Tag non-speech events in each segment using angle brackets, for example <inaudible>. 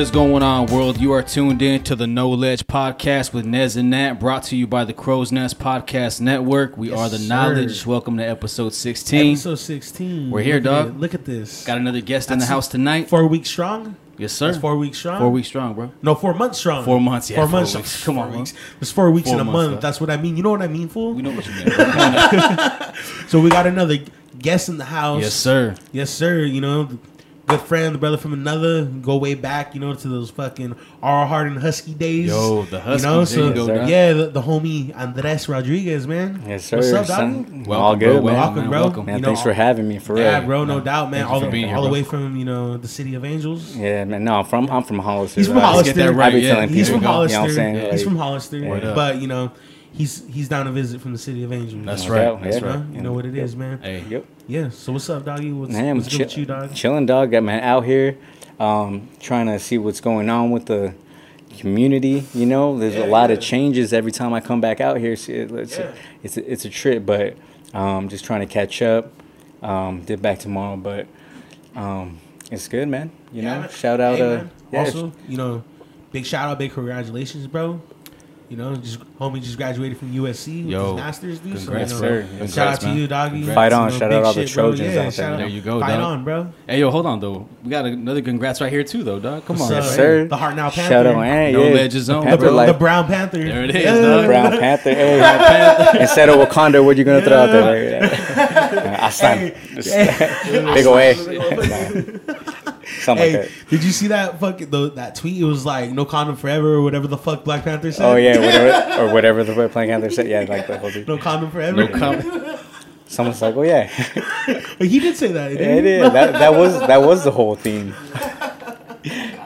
What is going on, world? You are tuned in to the No Ledge podcast with Nez and Nat, brought to you by the Crow's Nest Podcast Network. We Yes, are the sir. Knowledge. Welcome to episode 16. Episode 16. We're here, Look dog. Look at this. Got another guest in the house tonight. Four weeks strong? yes, sir. That's four weeks strong? Four weeks strong, bro. No, four months strong. Four months, yeah, Four, four months. weeks. Come Come on, on, weeks. It's four weeks Four in a month. That's what I mean. You know what I mean, fool? We know what you mean. <laughs> So we got another guest in the house. yes, sir. Yes, sir. You know, good friend, the brother from another. Go way back, you know, to those fucking R Hard and Husky days. Yo, the Huskies, You know, so you go, yeah, the, the homie Andrés Rodríguez, man. Yes, sir. What's up, son. dog? Welcome, All good, bro. man. Welcome, Welcome, bro. welcome. Man, You know, thanks for having me, for real. Yeah, bro, no No, doubt, man. All, the, here, all the way from you know the city of Angels. Yeah, man. No, I'm from I'm from Hollister. He's from. Hollister. Get that I right. be Yeah. telling He's people, from you know Hollister. what I'm saying? He's from Hollister, but you know, he's he's down to visit from the city of Angels. That's right. doubt, That's yeah. right. You know, you know what it is, man. Hey, Yep. Yeah. So what's up, doggy? What's, Man, what's good chill- with you, dog? chilling, dog. Got man out here, um, trying to see what's going on with the community. You know, there's Yeah, a lot yeah. of changes every time I come back out here. See, it's Yeah. a, it's a, it's a trip, but um, just trying to catch up. Um, did back tomorrow, but um, it's good, man. You Yeah, know, man. shout out. Hey, uh, yeah, Also, you know, big shout out, big congratulations, bro. You know, just homie just graduated from USC with Yo, his masters, dude. congrats, so, you bro. know, Congrats, shout out to man. you, doggy. Congrats. Fight on. You know, Shout out all the shit, bro. Trojans Yeah, out shout there. There you go, Fight dog. on, bro. Hey, yo, hold on, though. We got another congrats right here, too, though, dog. Come What's on. up? Yes, sir. The Heart Now Shout Panther. out, hey, No yeah. Legends The Zone, bro. The Brown Panther. There it is, Yeah. dog. Brown <laughs> Panther. Hey, instead of Wakanda, what you gonna throw out there? Like, <laughs> I stand. Big away. Something Hey, like that. did you see that fucking the, that tweet? It was like no condom forever or whatever the fuck Black Panther said. Oh yeah, <laughs> whatever or whatever the Black Panther said. Yeah, like the whole thing. no condom forever. No com- <laughs> Someone's like, oh yeah, <laughs> he did say that. yeah, Didn't it he? is. That that was that was the whole theme.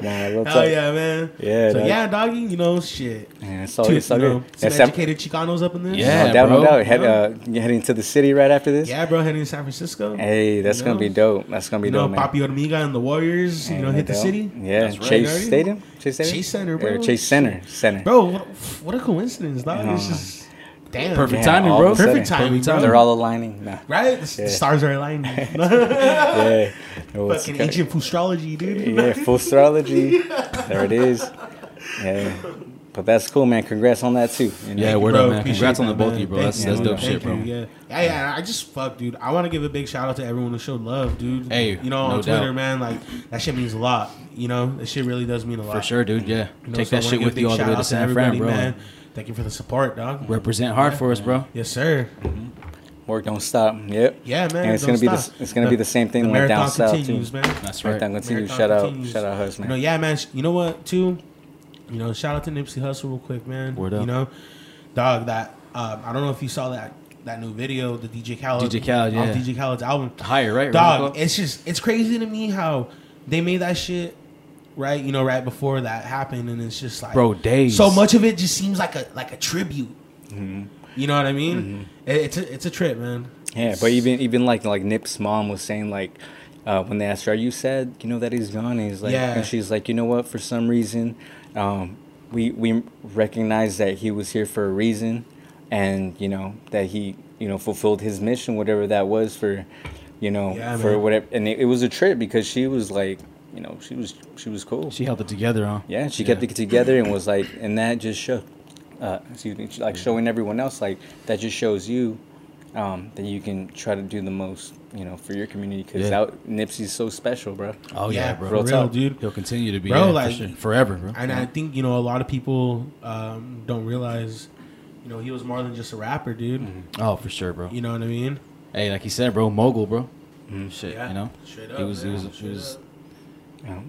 Nah, real Hell talk. yeah, man. Yeah, So dog. yeah, doggy. You know, shit. Yeah, so Two- it's all you know, some educated Chicanos up in this. Yeah, no doubt, bro. no doubt. Head, uh, you heading to the city right after this. Yeah, bro. Heading to San Francisco. Hey, that's You gonna be dope. That's gonna be you know, dope, man. Papi Hormiga and the Warriors. You know, no hit the doubt. city. Yeah, That's right. Chase Already? Stadium. Chase Stadium. Chase Center, Or bro. Chase Center. Center. Bro, what, what a coincidence, dog. It's just damn. Perfect Yeah, timing, bro. of a sudden. Perfect timing, bro. They're all aligning. Nah. Right? The, Yeah. stars are aligning. <laughs> Yeah. Oh, it's Fucking okay. ancient astrology, dude. Yeah, <laughs> full astrology. There it is. Yeah. But that's cool, man. Congrats on that too. You know? Yeah, word Bro, up, man. Congrats on the both of you, bro. That's, you, that's bro. dope Thank shit, bro. you, Yeah. yeah, yeah. I just fuck, dude. I want to give a big shout out to everyone who showed love, dude. Hey, you know, no on Twitter, doubt. man. Like that shit means a lot. You know, that shit really does mean a lot. For sure, dude. Yeah. You know, Take so that shit with you all the way to San Fran, bro. Man. Thank you for the support, dog. Represent hard for us, bro. Yes, sir. Work don't stop. Yep. Yeah, man. And it's gonna be the it's gonna be the same thing the like down marathon south continues, too. man. That's right. Marathon continues. Marathon Shout out, shout out, Hus, man. You know, yeah, man. You know what, too? You know, shout out to Nipsey Hussle real quick, man. Word up. You know, dog. That um, I don't know if you saw that that new video, the DJ Khaled, DJ Khaled, yeah. DJ Khaled's album. Higher, right? Dog, Right? it's just it's crazy to me how they made that shit right. You know, right before that happened, and it's just like, Bro, days. so much of it just seems like a like a tribute. Mm-hmm. You know what I mean? It, it's a, it's a trip, man. Yeah, but even even like like Nip's mom was saying like uh, when they asked her, "Are you sad? You know that he's gone?" And he's like, Yeah. and she's like, "You know what? For some reason, um, we we recognize that he was here for a reason, and you know that he you know fulfilled his mission, whatever that was for, you know, Yeah, for man. whatever. And it, it was a trip because she was like, you know, she was she was cool. She held it together, huh? Yeah, she kept it together and was like, and that just showed, uh, excuse me, like showing everyone else like that just shows you um, that you can try to do the most, you know, for your community because Yeah. that Nipsey's so special, bro. Oh Yeah, yeah, bro. for Real real, dude. He'll continue to be, Bro, yeah, for sure. forever, bro. And I think you know a lot of people um, don't realize, you know, he was more than just a rapper, dude. oh, for sure, bro. You know what I mean? Hey, like he said, bro, mogul, bro. Shit, Yeah. you know. Straight He up, was, he man. was, he Straight was. Know,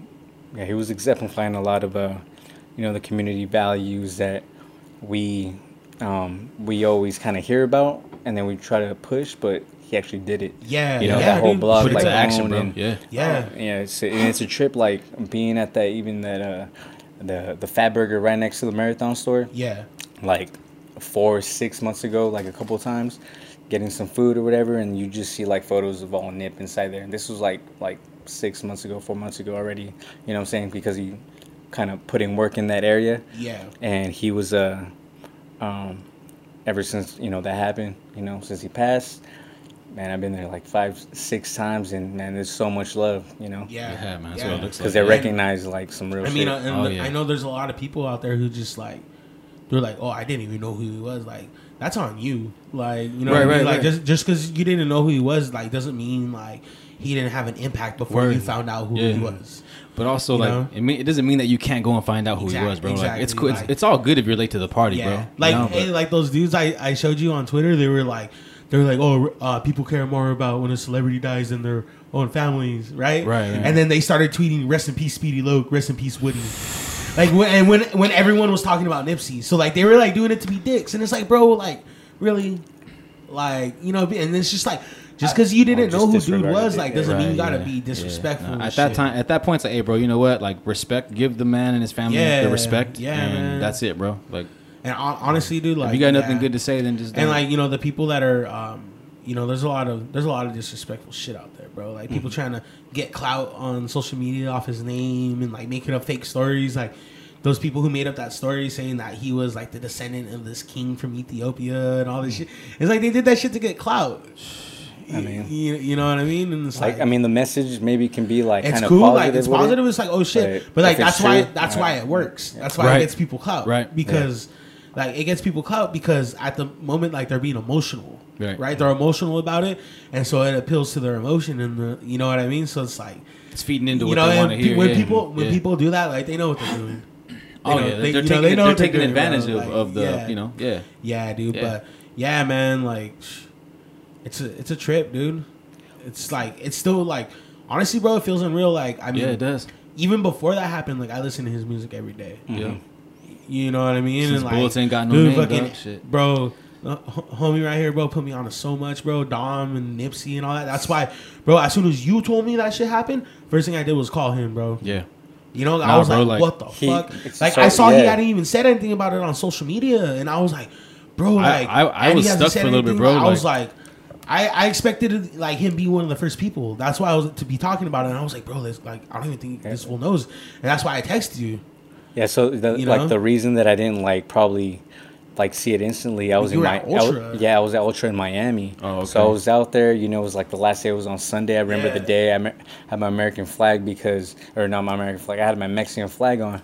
yeah, he was exemplifying a lot of, uh, you know, the community values that we um, we always kind of hear about, and then we try to push, but he actually did it. Yeah, you know yeah, that whole dude. blog Put like action, bro. and- Yeah. Yeah, Yeah, it's and it's a trip like being at that even that uh the the Fat Burger right next to the marathon store yeah, like four or six months ago like a couple times getting some food or whatever and you just see like photos of all Nip inside there and this was like like six months ago four months ago already you know what I'm saying because he kind of putting work in that area yeah. and he was uh um ever since you know that happened you know since he passed man, I've been there like five, six times, and man, there's so much love, you know. Yeah, Yeah, man, that's what it looks Because like. they And- recognize like some real I mean, uh, and Oh, the- yeah. I know there's a lot of people out there who just like they're like, oh, I didn't even know who he was. Like that's on you. Like you know, Right, what I mean? right, like right. just just because you didn't know who he was, like doesn't mean like he didn't have an impact before Word. you found out who Yeah. he was. But also, You like, know? it, mean, it doesn't mean that you can't go and find out who Exact- he was, bro. like, it's cool. It's, like- it's all good if you're late to the party, Yeah, bro. like You know, hey, like those dudes I, I showed you on Twitter. They were like, they were like, oh, uh, people care more about when a celebrity dies than their own families, right? Right, right. And then they started tweeting, "Rest in peace, Speedy Loke. Rest in peace, Woody." Like when and when when everyone was talking about Nipsey, so like they were like doing it to be dicks, and it's like, bro, like really, like you know, and it's just like just because you didn't know who dude was, like doesn't mean you gotta yeah, be yeah. disrespectful. No, at that shit. time, at that point, it's like, hey, bro, you know what? Like, respect, give the man and his family Yeah, the respect, yeah, and man. that's it, bro. Like, And honestly, dude, like if you got nothing yeah. good to say, then just and don't. like you know the people that are um you know there's a lot of there's a lot of disrespectful shit out there bro like Mm-hmm. people trying to get clout on social media off his name and like making up fake stories like those people who made up that story saying that he was like the descendant of this king from Ethiopia and all this shit it's like they did that shit to get clout I mean- you, you know what I mean and it's like, like, I mean, the message maybe can be like it's kind of cool positive. like it's with it. positive it's like oh shit But but like if it's that's why true, that's uh, why it works that's why Right. it gets people clout Right. because like it gets people clout because at the moment like they're being emotional Right. right they're emotional about it and so it appeals to their emotion and the you know what I mean so it's like it's feeding into you what know they want to hear. when yeah, people when yeah. people do that like they know what they're doing <clears throat> They oh know- yeah, they- they're you know, taking, they know they're what they're taking doing, advantage of, Like, of the, yeah. you know, yeah. yeah dude Yeah. but yeah man like sh- it's a it's a trip dude it's like it's still like honestly bro it feels unreal like I mean Yeah, it does. even before that happened, like I listen to his music every day. Yeah. You know what I mean? Since and like, Bullets ain't got no dude, name, dog, shit. bro. uh, homie right here, bro, put me on to so much, bro. Dom and Nipsey and all that. That's why, bro. As soon as you told me that shit happened, first thing I did was call him, bro. Yeah. You know, I was bro, like, like, what the he- fuck? Like so- I saw he yeah. hadn't even said anything about it on social media, and I was like, bro, like I- I and he was stuck for a little bit, anything, bro, I was like- like. I, I expected like him be one of the first people. That's why I was to be talking about it. And I was like, bro, this like I don't even think this fool knows. And that's why I texted you. Yeah, so the, You know? like the reason that I didn't like probably like see it instantly, I was in my I yeah, I was at Ultra in Miami. Oh, So I was out there. You know, it was like the last day It was on Sunday. I remember the day I had my American flag because, or not my American flag. I had my Mexican flag on,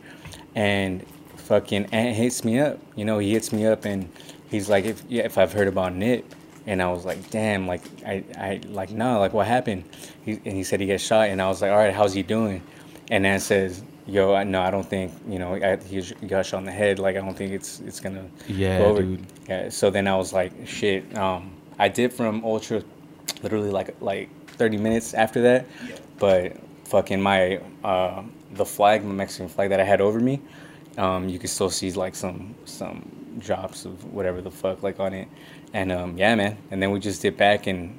and fucking Ant hits me up. You know, he hits me up and he's like, if yeah, if I've heard about Nip. And I was like, damn, like I, I like no, like what happened? He, and he said he got shot, and I was like, all right, how's he doing? And Ant says, yo, I, no, I don't think you know I, he got shot in the head. Like I don't think it's it's gonna Yeah, go over. dude. Yeah. So then I was like, shit. Um, I did from Ultra, literally like like 30 minutes after that, but fucking my uh the flag, my Mexican flag that I had over me, um, you could still see like some some drops of whatever the fuck like on it, and um, yeah, man. And then we just did back and.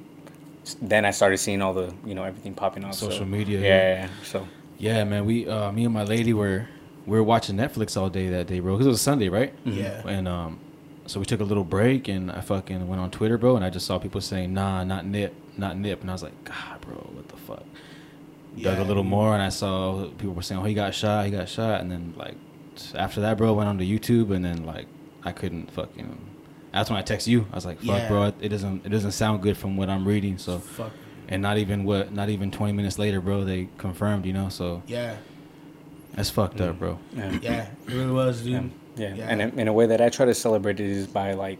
Then I started seeing all the, you know, everything popping off. Social so, media, Yeah, yeah. yeah, So Yeah, man. We, uh, me and my lady were, we were watching Netflix all day that day, bro. Because it was Sunday, right? Yeah. And um, so we took a little break, and I fucking went on Twitter, bro, and I just saw people saying, "Nah, not Nip, not Nip," and I was like, "God, bro, what the fuck?" Dug a little more, and I saw people were saying, "Oh, he got shot, he got shot," and then like after that, bro, went on to YouTube, and then like I couldn't fucking. That's when I text you. I was like, "Fuck, Yeah. bro, it doesn't, it doesn't sound good from what I'm reading." So, Fuck. and not even what, not even 20 minutes later, bro, they confirmed, you know. So Yeah. that's fucked up, bro. yeah. Yeah. It really was, dude. Yeah, yeah. Yeah. and in, in a way that I try to celebrate it is by like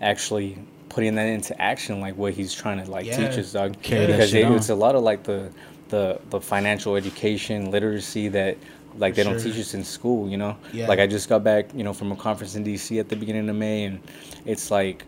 actually putting that into action, like what he's trying to like Yeah. teach us, dog. Carry because it, on. it's a lot of like the the the financial education, literacy that like they don't teach us in school. You know, Yeah. like I just got back, you know, from a conference in DC at the beginning of May, and it's like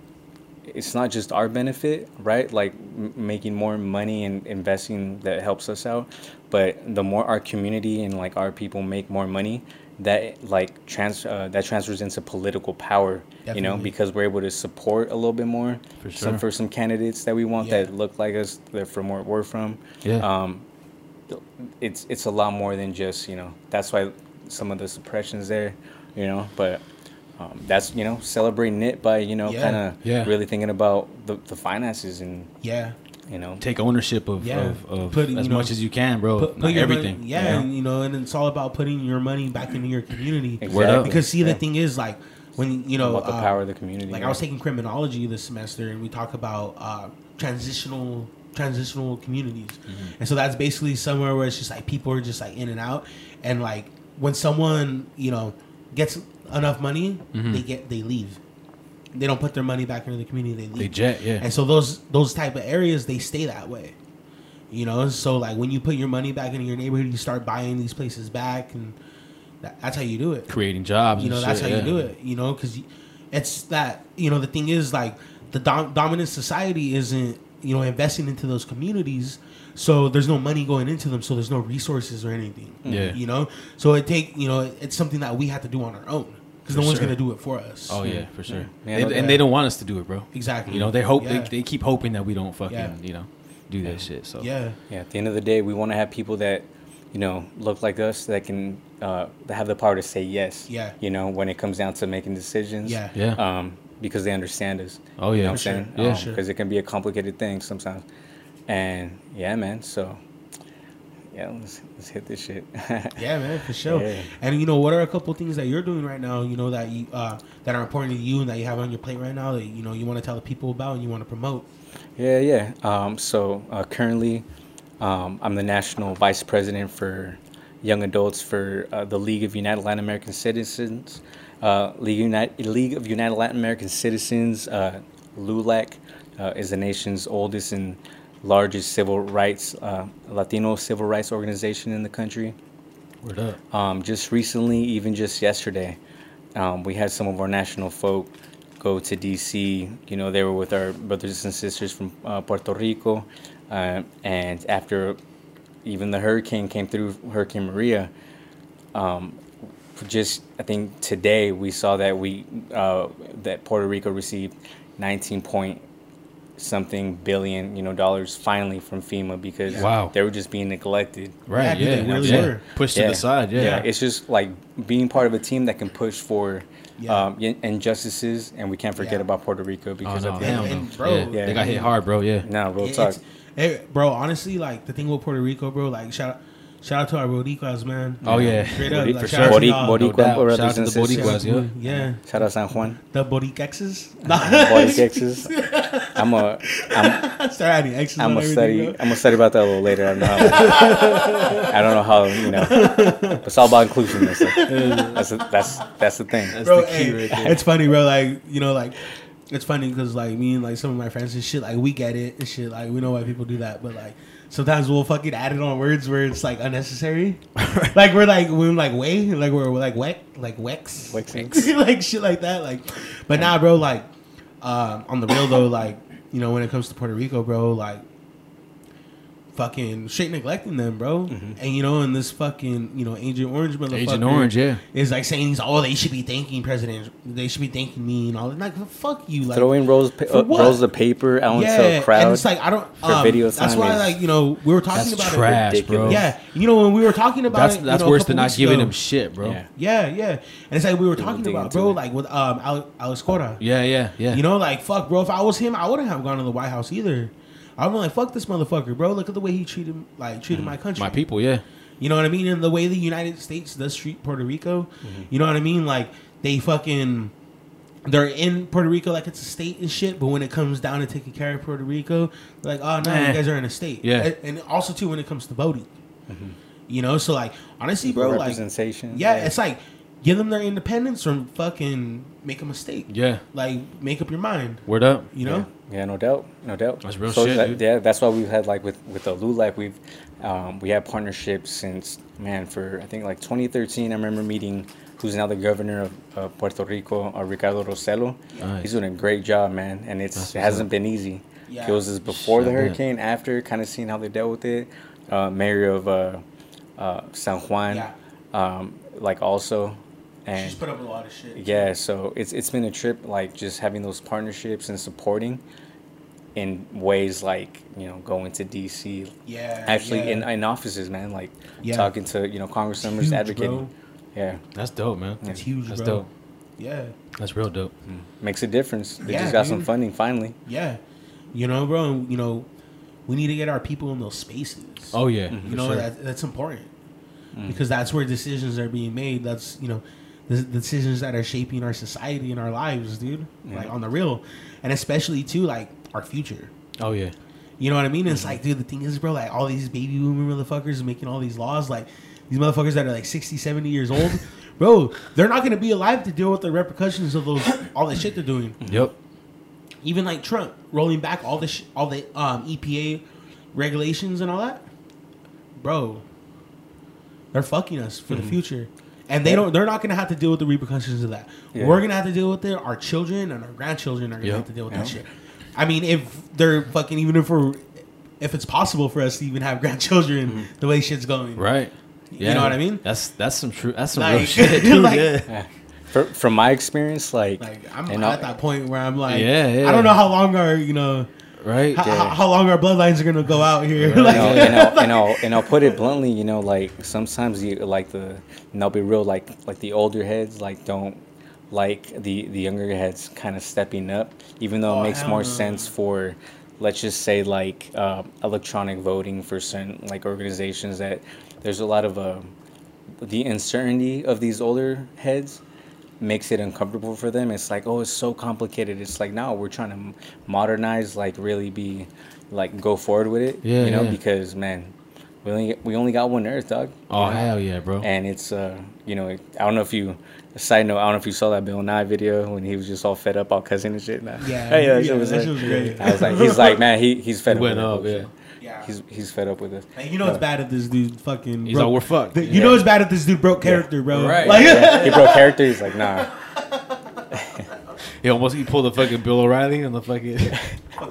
it's not just our benefit, right? Like m- making more money and investing that helps us out, but the more our community and like our people make more money, that like trans uh, that transfers into political power. You know, because we're able to support a little bit more For some for some candidates that we want Yeah. that look like us. They're from where we're from. Yeah. Um, it's it's a lot more than just you know. That's why some of the suppressions there, you know, but. Um, that's you know celebrating it by you know Yeah. kind of Yeah. really thinking about the, the finances and Yeah. you know Take ownership of, Yeah. of, of Put, as you know, much as you can, bro. Put, put your everything. money- yeah, you know? and you know, and it's all about putting your money back into your community. Exactly. Because see, the thing is, like, when you know about the uh, power of the community. like I was taking criminology this semester, and we talk about uh, transitional transitional communities, Mm-hmm. and so that's basically somewhere where it's just like people are just like in and out, and like when someone you know gets enough money, Mm-hmm. they get they leave. They don't put their money back into the community. They leave. They jet, yeah. And so those those type of areas they stay that way. You know, so like when you put your money back into your neighborhood, you start buying these places back, and that, that's how you do it Creating jobs. you know that's shit, how you do it you know because it's that you know the thing is like the dom- dominant society isn't you know investing into those communities so there's no money going into them so there's no resources or anything Yeah. you know so it take you know it's something that we have to do on our own because no For one's sure. gonna do it for us Oh yeah, for sure. Yeah, They- no and they don't want us to do it, bro. exactly You know, they hope yeah. they, they keep hoping that we don't fucking Yeah. you know do that shit. So yeah Yeah, at the end of the day, we want to have people that, you know, look like us that can uh, that have the power to say yes. Yeah. You know, when it comes down to making decisions. Yeah. Yeah. Um, because they understand us. Oh, You yeah. know what I'm sure. saying? Yeah. Um, Sure. Because it can be a complicated thing sometimes. And yeah, man. So. Yeah, let's let's hit this shit. <laughs> Yeah, man, for sure. Yeah. And you know, what are a couple things that you're doing right now? You know that you uh, that are important to you and that you have on your plate right now that you know you want to tell the people about and you want to promote. Yeah, yeah. Um, so uh, currently, um, I'm the national vice president for young adults for uh, the League of United Latin American Citizens. Uh, League, United, League of United Latin American Citizens, uh, LULAC, uh, is the nation's oldest and largest civil rights, uh, Latino civil rights organization in the country. word up. Um, just recently, even just yesterday, um, we had some of our national folk go to DC. You know, they were with our brothers and sisters from uh, Puerto Rico. Uh, and after even the hurricane came through, Hurricane Maria, um, just I think today we saw that we uh, that Puerto Rico received 19 point something billion you know dollars finally from FEMA because Wow. they were just being neglected. Right. dude, Yeah. really yeah. were. Pushed to the side. Yeah. It's just like being part of a team that can push for Yeah. um, injustices, and we can't forget Yeah. about Puerto Rico Oh, because no, of the hell and- and bro, yeah. Yeah. they got hit hard, bro. Yeah. no real It- talk. hey, bro, honestly, like the thing with Puerto Rico, bro, like shout out, shout out to our Boricuas, man. Oh yeah. Straight up, like, for shout out sure. to Bori- y'all. Boricua No Shout out to and the. Boricuas, yeah. yeah, Shout out San Juan, the Boricexes. <laughs> Boy Texas. I'm a I'm <laughs> Start adding X's I'm on a everything, study bro. I'm gonna study about that a little later. I don't know how. I don't know how you know. <laughs> It's all about inclusiveness. That's a, that's that's the thing. bro. the key hey, right there. it's funny, bro. Like you know, like it's funny because like me and like some of my friends and shit, like we get it and shit. Like we know why people do that, but like sometimes we'll fucking add it on words where it's like unnecessary. <laughs> like we're like we're like way, like we're, we're like weck, like wex, Wexing. <laughs> like shit like that. Like, but nah, bro. Like um, on the real though, like you know when it comes to Puerto Rico, bro, like. Fucking straight neglecting them, bro, Mm-hmm. and you know, and this fucking you know Agent Orange motherfucker, Agent Orange. Yeah. is like saying he's oh they should be thanking President they should be thanking me and all that. Like fuck you, like Throwing rolls pa- For uh, rolls of paper out into yeah. a crowd. And it's like I don't for um, video That's why is- like you know we were talking That's about trash, it. bro. Yeah, you know when we were talking about That's it, that's you know, worse than not giving ago. him shit, bro. Yeah. Yeah, yeah, and it's like we were talking dig about, bro, it. like with um Al- Alex Cora. Yeah. Yeah. Yeah. You know, like fuck, bro. If I was him, I wouldn't have gone to the White House either. I'm like, fuck this motherfucker, bro. Look at the way he treated, like, treated my country. my people. Yeah. You know what I mean? And the way the United States does treat Puerto Rico, Mm-hmm. you know what I mean? Like they fucking they're in Puerto Rico like it's a state and shit, but when it comes down to taking care of Puerto Rico, they're like, oh no, Eh. you guys are in a state. Yeah. And, and also too when it comes to voting. You know, so like honestly, bro, like representation. yeah, it's like give them their independence or fucking make a mistake. Yeah. Like make up your mind. Word up. You know? Yeah, no doubt, no doubt. That's real so shit, that- dude. Yeah, that's why we've had like with with the LULAC, we've um, we had partnerships since man for I think like 2013. I remember meeting who's now the governor of uh, Puerto Rico, uh, Ricardo Rossello. Nice. He's doing a great job, man, and it's That's it hasn't up. been easy. Yeah. It was just before the Shit, yeah. hurricane, after kind of seeing how they dealt with it. Uh, mayor of uh, uh, San Juan, Yeah. um, like also, and She's put up with a lot of shit. yeah, so it's it's been a trip, like just having those partnerships and supporting in ways like you know going to DC, Yeah. actually yeah. in in offices, man, like Yeah. talking to you know Congress members, Huge, advocating. bro. Yeah, That's dope, man. It's huge, That's bro. dope. Yeah. That's real dope. Mm. makes a difference. They Yeah, just got some funding finally. Yeah. You know, bro, and, you know, we need to get our people in those spaces. Oh yeah. Mm-hmm. you know, sure. that, that's important. Mm. Because that's where decisions are being made. That's, you know, the, decisions that are shaping our society and our lives, dude. Yeah. Like on the real, and especially too like our future. Oh yeah. You know what I mean? Mm-hmm. It's like, dude, the thing is, bro, like all these baby boomer motherfuckers making all these laws, like these motherfuckers that are like 60, 70 years old, <laughs> bro, they're not gonna be alive to deal with the repercussions of those all the shit they're doing. Yep. Even like Trump rolling back all the sh- all the um, EPA regulations and all that, bro. They're fucking us for the future, and they don't. They're not gonna have to deal with the repercussions of that. Yeah. We're gonna have to deal with it. Our children and our grandchildren are gonna Yep. have to deal with that shit. I mean, if they're fucking, even if we're, if it's possible for us to even have <laughs> grandchildren, mm-hmm. the way shit's going, Right. You know what I mean? That's that's some true. That's some Like- real <laughs> shit, <laughs> dude. like- yeah. Yeah. For, from my experience, like, Like I'm and at I- that point where I'm like, Yeah, yeah. I don't know how long our, you know, Right. how, Yeah. how, long our bloodlines are gonna go out here. Right. <laughs> you know, and, I'll, and I'll and I'll put it bluntly, you know, like sometimes you like the and I'll be real, like like the older heads like don't like the the younger heads kind of stepping up, even though Oh, it makes more no. sense for let's just say like uh, electronic voting for certain like organizations that there's a lot of uh, the uncertainty of these older heads makes it uncomfortable for them. It's like, oh, it's so complicated. It's like, no, we're trying to modernize, like really be, like go forward with it. Yeah, you know, yeah. because man, we only we only got one Earth, dog. Oh hell yeah, bro. And it's uh, you know, I don't know if you. Side note, I don't know if you saw that Bill Nye video when he was just all fed up, all cussing and shit. Nah. Yeah, <laughs> Hey, that yeah, shit was, that like- shit was great. I was like, he's like, man, he he's <laughs> fed He up. went up, yeah. Yeah. He's he's fed up with it. Man, you know it's bad if this dude fucking. He's broke- like, we're fucked. the- You know it's bad if this dude broke character, bro. Right. Like, Yeah, <laughs> he broke character. He's like, nah. <laughs> He almost he pulled the fucking Bill O'Reilly on the fucking.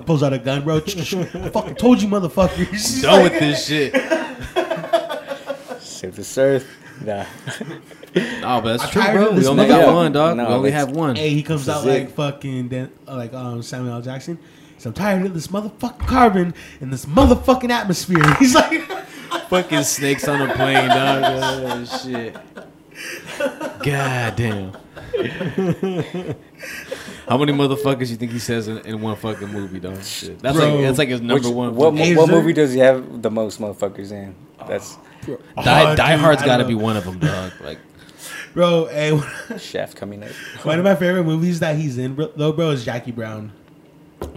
pulls out a gun, bro. I fucking told you, motherfuckers. <laughs> done with this shit. Save this earth. Nah. No, but that's I'm true, bro. We only motherfucker. got one, dog. No, we only have one. Hey, he comes out like fucking Dan, like um, Samuel L. Jackson. So I'm tired of this motherfucking carbon in this motherfucking atmosphere. <laughs> He's like, fucking snakes on a plane, dog. <laughs> Oh, shit. God damn. How many motherfuckers you think he says in, in one fucking movie, dog? Shit. That's Bro. like that's like his number Which- one. What, mo- Hey, what is movie does he have the most motherfuckers in? That's Die, Oh, Die dude, Hard's I got to be one of them, dog. Like bro, hey, <laughs> Chef coming up. one of my favorite movies that he's in, bro, though, bro, is Jackie Brown.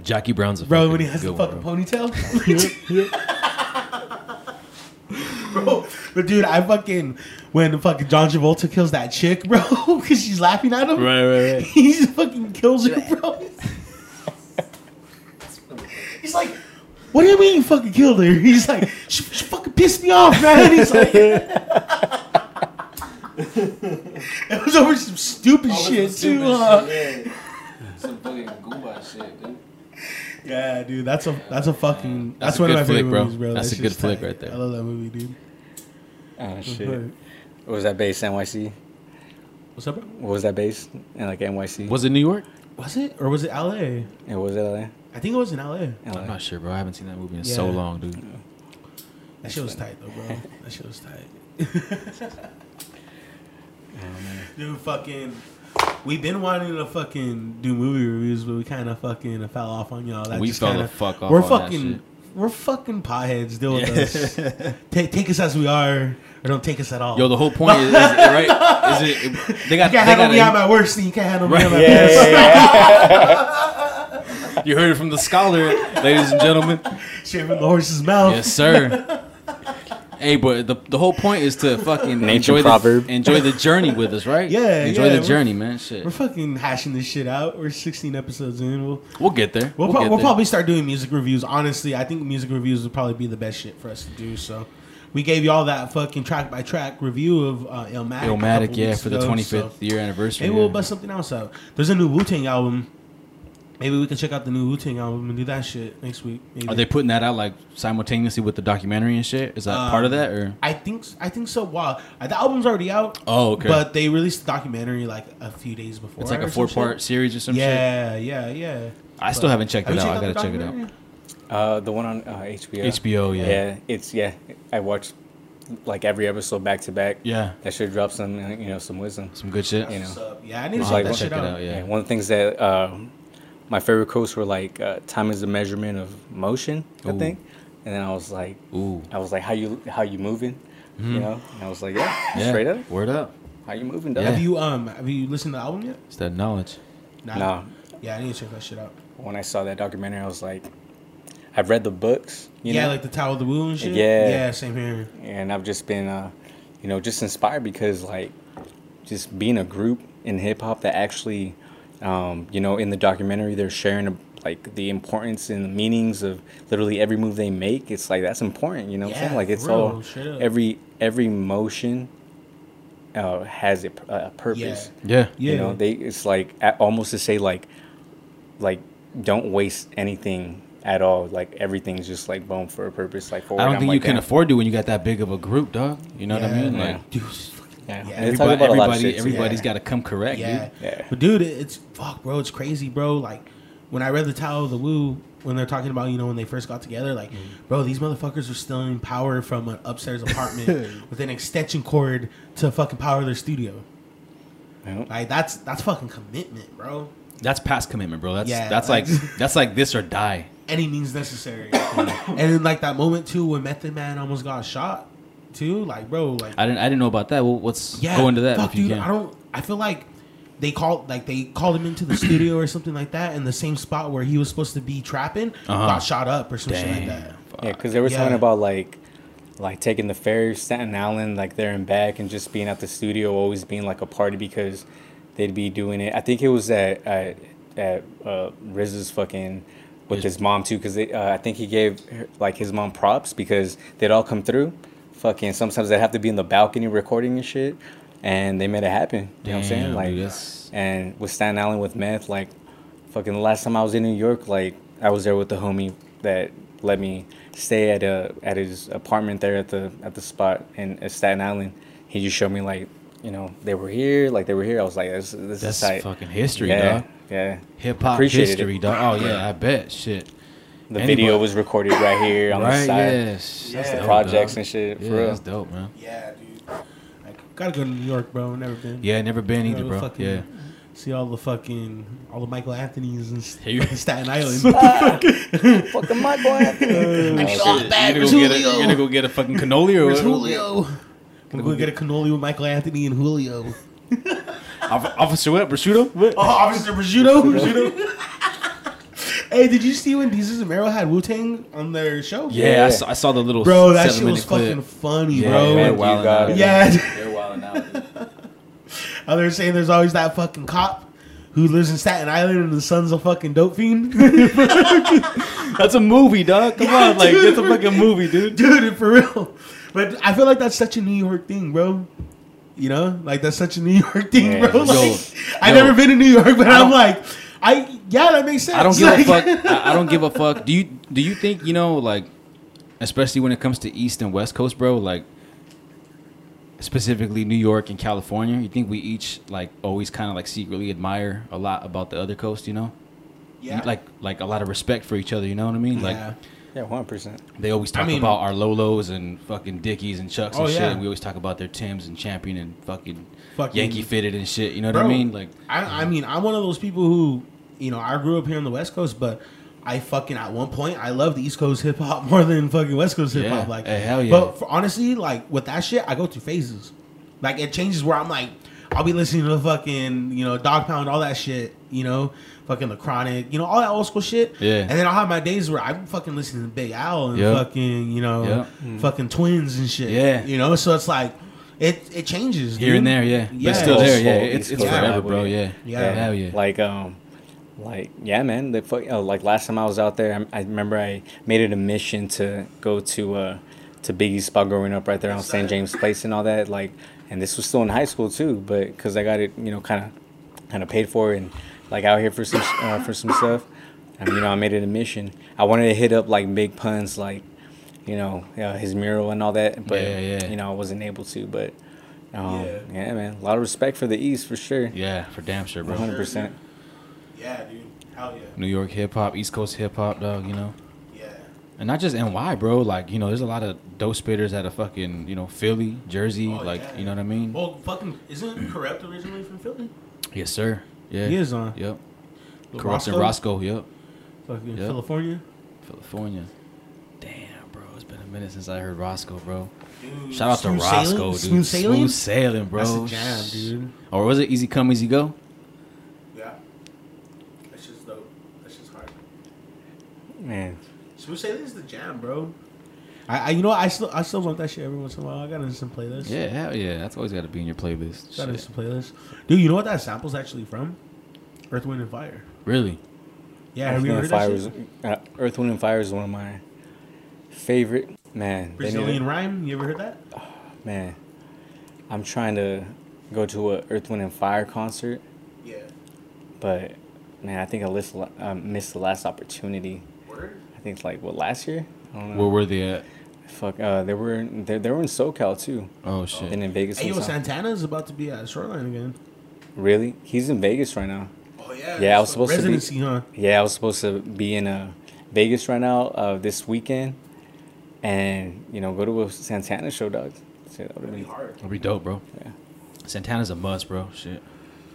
Jackie Brown's a Bro, fucking when he has the good one, ponytail. <laughs> <laughs> bro, but dude, I fucking when fucking John Travolta kills that chick, bro, <laughs> because she's laughing at him. Right, right, right. He just fucking kills her, bro. He's like, "What do you mean you fucking killed her?" He's like, "She, she fucking pissed me off, man." He's like, "It was over some stupid shit too." huh? Some fucking goomba shit, dude. Yeah, dude, that's a that's a fucking That's that's, a one of good my favorite flick, bro. movies, bro. That's That a good flick tight. right there. I love that movie, dude. Oh shit. What was that base? NYC. What's up, bro? What was that base? In like NYC. Was it New York? Was it or was it L.A.? It was it LA. I think it was in L.A. LA. I'm not sure, bro. I haven't seen that movie in so long, dude. That shit was tight though, bro. That shit was tight. <laughs> Oh, dude, fucking. We've been wanting to fucking do movie reviews, but we kind of fucking fell off on y'all. That We fell kinda, the fuck off We're fucking. We're fucking potheads. Deal with us. <laughs> take, take us as we are, or don't take us at all. Yo, the whole point is, is right? Is it? They got. you can't handle me at my worst, and you can't handle me Right. at my Yeah, best. yeah, yeah. <laughs> you heard it from the scholar, ladies and gentlemen. Straight from the horse's mouth. Yes, sir. <laughs> Hey, but the the whole point is to fucking An enjoy ancient the enjoy the journey with us, right? Yeah, enjoy yeah, the journey, man. Shit, We're fucking hashing this shit out. We're 16 episodes in. We'll we'll get there. we'll, We'll, pro- get we'll there. probably start doing music reviews. Honestly, I think music reviews would probably be the best shit for us to do. So we gave y'all that fucking track by track review of uh, Illmatic. Illmatic, couple yeah, weeks for the 25th so year anniversary. Maybe we'll bust something else out. There's a new Wu Tang album. Maybe we can check out the new Wu Tang album and do that shit next week. Maybe. Are they putting that out like simultaneously with the documentary and shit? Is that part of Um, that or? I think I think so. Wow, Uh, the album's already out. Oh, okay. But they released the documentary like a few days before. it's like a four part shit. series or some shit. Yeah, yeah, yeah. I still haven't checked Have it you out. I gotta check it out. Uh, the one on uh, HBO. HBO, yeah. Yeah, it's yeah. I watched like every episode back to back. Yeah, That should drop some you know some wisdom. some good shit. You know. Yeah, I need to I'll check have that shit check it out. out. Yeah. Yeah, one of the things that uh, my favorite quotes were like, uh, "Time is the measurement of motion." I Ooh. think, and then I was like, Ooh, I was like, "How you how you moving?" You know, and I was like, "Yeah, yeah. straight up." Word up. How you moving, dog? Yeah. Have you um have you listened to the album yet? It's that knowledge. No. Yeah, I need to check that shit out. When I saw that documentary, I was like, I've read the books, you yeah, know, like the Tao of the Wu and shit. Yeah. Yeah, same here. and I've just been, uh, you know, just inspired because like, just being a group in hip hop that actually, um, you know, in the documentary they're sharing like the importance and the meanings of literally every move they make. It's like that's important, you know. what I'm Yeah, saying like it's all straight every every motion uh, has a, a purpose. Yeah. Yeah. You know, they it's like almost to say like, like don't waste anything at all. Like everything's just like boom for a purpose. Like forward. I don't I'm think like, you can damn. afford to when you got that big of a group, dog. You know what I mean? man. Like Dude, Yeah, Yeah, and they everybody, about a lot of everybody, shit. everybody's Yeah. got to come correct, yeah. dude. Yeah. But dude, it's fuck, bro. It's crazy, bro. Like when I read the Tao of the Wu, when they're talking about you know when they first got together, like, Mm-hmm. bro, these motherfuckers are stealing power from an upstairs apartment <laughs> with an extension cord to fucking power their studio. Yeah. Like that's that's fucking commitment, bro. That's past commitment, bro. That's Yeah, that's like like- <laughs> that's like this or die. Any means necessary. <coughs> and then like that moment too when Method Man almost got shot, too. Like, bro, like I didn't I didn't know about that. Well, let's Yeah, go into that Fuck, if you dude, can. I don't. I feel like they called like they called him into the studio or something like that, in the same spot where he was supposed to be trapping, Uh-huh. got shot up or something like that. Fuck. Yeah, because they were Yeah. talking about like, like taking the ferry, Staten Island, like there and back, and just being at the studio, always being like a party because they'd be doing it. I think it was at at, at uh, RZA's fucking with his mom too, because uh, I think he gave like his mom props because they'd all come through. Fucking sometimes they'd have to be in the balcony recording and shit, and they made it happen. You know what I'm saying? Like, dude, that's- and with Staten Island with meth, like, fucking the last time I was in New York, like, I was there with the homie that let me stay at a at his apartment there at the at the spot in Staten Island. He just showed me like, you know, they were here, like they were here. I was like, this, this That's is fucking history, yeah, dog. yeah. Hip hop history, it. dog. Oh yeah, I bet. Shit. The Anybody- video was recorded right here on the side. Yes. That's The projects dog. and shit. Yeah, For real. that's dope, man. Yeah, dude. Like, gotta go to New York, bro. Never been. Yeah, never been either, bro. fucking Yeah. See all the fucking all the Michael Anthony's and Here you- <laughs> Staten Island. <laughs> Fuck. Fucking Michael Anthony. Uh, I need all shit. that. You're Where's gonna, go get a, Julio? you're gonna go get a fucking cannoli or Where's what? Julio? I'm gonna go get a cannoli with Michael Anthony and Julio. Officer what? Prosciutto? What? Oh, Officer Prosciutto. Prosciutto. <laughs> hey, did you see when Desus and Mero had Wu Tang on their show? Yeah, I, saw, I saw the little Bro, that shit seven-minute was clip. fucking funny, Yeah, bro. man, you wildin' got out. Yeah. <laughs> They're wilding out. <laughs> dude. Oh, they're saying there's always that fucking cop who lives in Staten Island and the son's a fucking dope fiend. <laughs> That's a movie, dog. Come Yeah, on, like dude. it's a fucking movie, dude. Dude, for real. But I feel like that's such a New York thing, bro. You know, like that's such a New York thing, Yeah, bro. yo, I've yo. never been to New York, but I I'm like, I yeah, that makes sense. I don't give Like- a fuck. <laughs> I, I don't give a fuck. Do you do you think you know like, especially when it comes to East and West Coast, bro? Like, specifically New York and California. You think we each like always kind of like secretly admire a lot about the other coast? You know, Yeah. like like a lot of respect for each other. You know what I mean? Like yeah. Yeah, one percent. they always I talk mean- about our Lolos and fucking Dickies and Chucks oh, and Oh, shit. yeah. And we always talk about their Tims and Champion and fucking, Fucking- Yankee fitted and shit. You know what Bro, I mean? Like, I, I mean, I'm one of those people who, you know, I grew up here on the West Coast, but I fucking at one point I loved East Coast hip hop <laughs> more than fucking West Coast hip hop. Yeah. Like, Hey, hell yeah. But for, honestly, like with that shit, I go through phases. Like it changes where I'm like, I'll be listening to the fucking, you know, Dogg Pound, all that shit, you know, fucking the Chronic, you know, all that old school shit. Yeah. And then I'll have my days where I'm fucking listening to Big L and Yep. fucking, you know, Yep. fucking Twins and shit. Yeah. You know, so it's like, it it changes here dude. and there, yeah. Yeah. But still there, yeah. Old It's, it's Coast forever, bro. yeah. Yeah. Yeah. Hell yeah. Like um, like yeah, man. The fuck, uh, like last time I was out there, I, I remember I made it a mission to go to uh to Biggie's spot growing up right there on St. James Place and all that. Like, and this was still in high school too, but because I got it, you know, kind of kind of paid for and like out here for some uh, for some stuff. And you know, I made it a mission. I wanted to hit up like Big Pun's, like you know, uh, his mural and all that, but Yeah, yeah. you know, I wasn't able to. But um, Yeah. yeah. man, a lot of respect for the East for sure. Yeah, for damn sure, bro. hundred percent. Yeah, dude. Hell yeah. New York hip hop, East Coast hip hop, dog, you know? Yeah. And not just NY, bro. Like, you know, there's a lot of dope spitters out of fucking, you know, Philly, Jersey. Oh, like, yeah. you know what I mean? Well, fucking, isn't <clears throat> Kurupt originally from Philly? Yes, sir. Yeah. He is on. Yep. The Kurupt and Roscoe? Roscoe, yep. Fucking Yep. California. California. Damn, bro. It's been a a minute since I heard Roscoe, bro. Shout out to Roscoe, Sailing? dude. Smooth Sailing? Smooth sailing, bro. That's a jam, dude. Or was it Easy Come, Easy Go? Yeah. That's just dope. That's just hard. Man, Smooth Sailing is the jam, bro. I, I, you know, what? I still, I still want that shit every once in a while. I gotta listen to playlists. Yeah, hell yeah. That's always got to be in your playlist. Gotta Shit. listen to playlists. Dude, you know what that sample's actually from? Earth, Wind, and Fire. Really? Yeah, Earth, have you Wind, ever and heard Fire that is, shit? uh, Earth, Wind, and Fire is one of my favorite. Man, they need Brazilian rhyme. You ever heard that? Oh, <sighs> man, I'm trying to go to a Earth, Wind, and Fire concert, Yeah. but man, I think I missed, um, missed the last opportunity. Word. I think like what last year? I don't know. Where were they at? Fuck, uh, they were they, they were in SoCal too, Oh, shit. and in Vegas. Hey, yo. Santana's about to be at Shoreline again. Really? He's in Vegas right now. Oh yeah. Yeah, I was supposed to be- huh? Yeah, I was supposed to be in uh, Vegas right now uh, this weekend, and you know go to a Santana show, dog. So that would've been- hard. That'd be dope, bro. Yeah. Santana's a must, bro. Shit.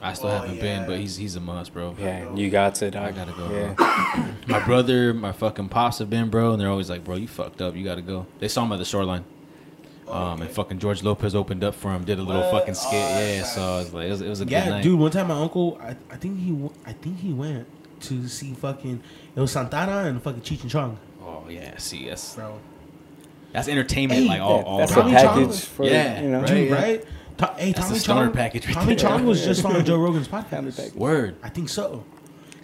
I still Oh, haven't yeah. been, but he's he's a must, bro. Yeah, you got to. Dog. I gotta go, Yeah. <coughs> My brother, my fucking pops have been, bro, and they're always like, bro, you fucked up. You gotta go. They saw him at the shoreline. Um, and fucking George Lopez opened up for him, did a little What? fucking skit. Oh, yeah, that's so it was like, it was, it was a good Yeah, night. dude. One time, my uncle, I, I think he, w- I think he went to see fucking. It was Santana and fucking Cheech and Chong, Oh, yeah, see, that's, bro. that's entertainment, Hey, like all, Yeah, all that's a package for Yeah, you know. right. Dude, yeah. right? To- hey, That's Tommy the stoner Chong. package right Tommy there. Chong was just on Joe Rogan's <laughs> podcast. package. Word. I think so.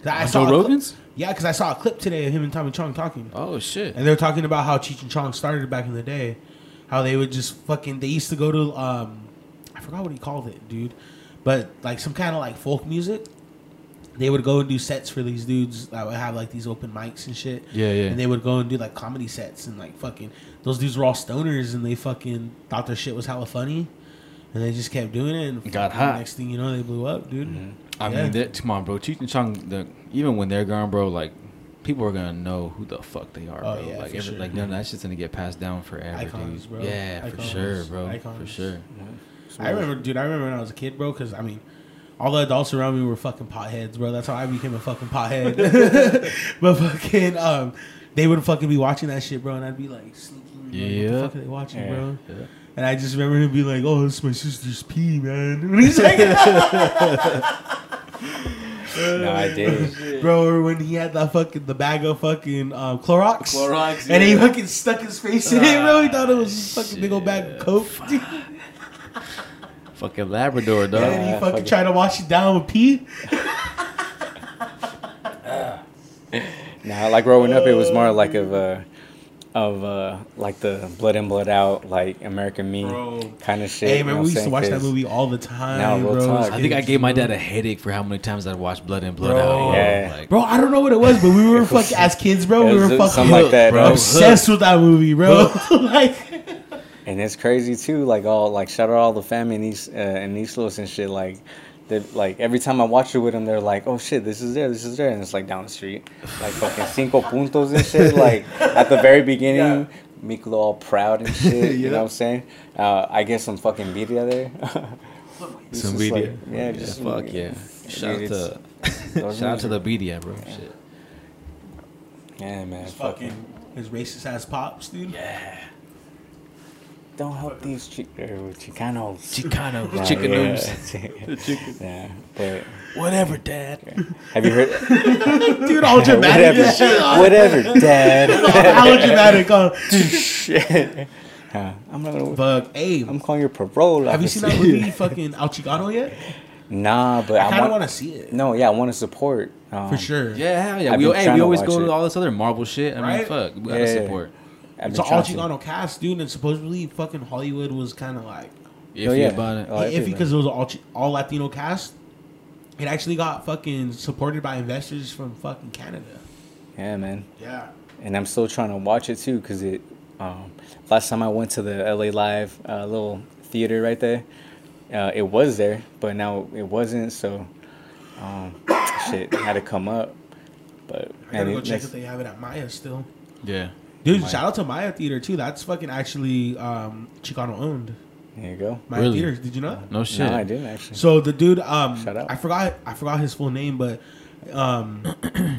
'Cause I saw Joe a clip- Rogan's? Yeah, because I saw a clip today of him and Tommy Chong talking. Oh, shit. And they were talking about how Cheech and Chong started back in the day. How they would just fucking they used to go to um I forgot what he called it, dude. But like some kind of like folk music. They would go and do sets for these dudes that would have like these open mics and shit. Yeah, yeah. And they would go and do like comedy sets and like fucking those dudes were all stoners and they fucking thought their shit was hella funny. And they just kept doing it and Got hot. Next thing you know, they blew up, dude. I Yeah. mean, that, come on, bro. Cheech and Chong, the, even when they're gone, bro, like, people are gonna know who the fuck they are, Oh, bro. yeah, like, for every, sure. like, none of that shit's gonna get passed down forever, Icons, dude. bro. Yeah, Icons. for sure, bro. For Icons. sure. I remember, dude. I remember when I was a kid, bro. Because I mean, all the adults around me were fucking potheads, bro. That's how I became a fucking pothead. <laughs> but fucking, um, they would fucking be watching that shit, bro, and I'd be like sneaking. Like, what Yeah. the fuck are they watching, Yeah. bro? Yeah. And I just remember him being like, "Oh, it's my sister's pee, man." When <laughs> he's like, <laughs> No, I did. bro, or when he had that fucking the bag of fucking um, Clorox, Clorox, and he fucking stuck his face in it, bro. He thought it was a fucking big old bag of Shit. coke. dude. Fucking Labrador, dog. And he fucking fucking- tried to wash it down with pee. <laughs> Nah, like growing up, it was more like of uh, of uh, like the blood in blood out, like American Me kind of shit. Hey, you know we I'm used to watch that 'Cause- movie all the time, Now, real bro. talk. I think I gave my dad a headache for how many times I'd watched Blood In, Blood Bro. Out. Yeah. Like, Bro, I don't know what it was, but we were <laughs> fucking as kids, bro. We were something fucking like that, bro. bro. obsessed with that movie, bro. <laughs> like, And it's crazy too. Like all like shout out all the family in East uh, in East Los and shit. Like that like every time I watch it with them, they're like, "Oh shit, this is there, this is there," and it's like down the street, like fucking cinco <laughs> puntos and shit. Like at the very beginning, Miklo all proud and shit. You <laughs> know what I'm saying? Uh, I get some fucking birria there. <laughs> It's Some just media. like- yeah, just fuck yeah. Shout out to shout out to the BDA, bro. Shit. Yeah, man. fucking Fucking. his racist ass pops, dude. Don't help these chi- uh, Chicanos. Chicano, Nah, <laughs> chicken yeah. noobs. <laughs> Yeah, but Whatever, dad. have you heard? <laughs> Dude, all dramatic whatever, shit. whatever, Dad. All dramatic. huh? Shit. Uh, I'm not gonna. But hey, I'm calling your parole. have you seen that movie, fucking El Chicano yet? Nah, but I I, kind of want. want to see it No, yeah, I want to support. Um, for sure. Yeah, hell yeah. I've We, hey, we always go it. to all this other Marvel shit. I mean, Right? fuck. We gotta Yeah, yeah. support. I've It's been an all trying to. Chicano cast, dude, and supposedly fucking Hollywood was kind of like If Oh, you yeah. about it. Oh, iffy because it was all all Latino cast. It actually got fucking supported by investors from fucking Canada. Yeah, man. Yeah. and I'm still trying to watch it too because it. Um, last time I went to the LA Live uh, little theater right there, uh, it was there, but now it wasn't. So, um, <coughs> shit had to come up. But I gotta go it- check if they have it at Maya still. Yeah. Dude, Maya. shout out to Maya Theater too. That's fucking actually um, Chicano owned. there you go. Maya Really? Theaters. Did you know? No shit. No, I didn't actually. So the dude, um, Shout out. I forgot, I forgot his full name, but um, <clears throat>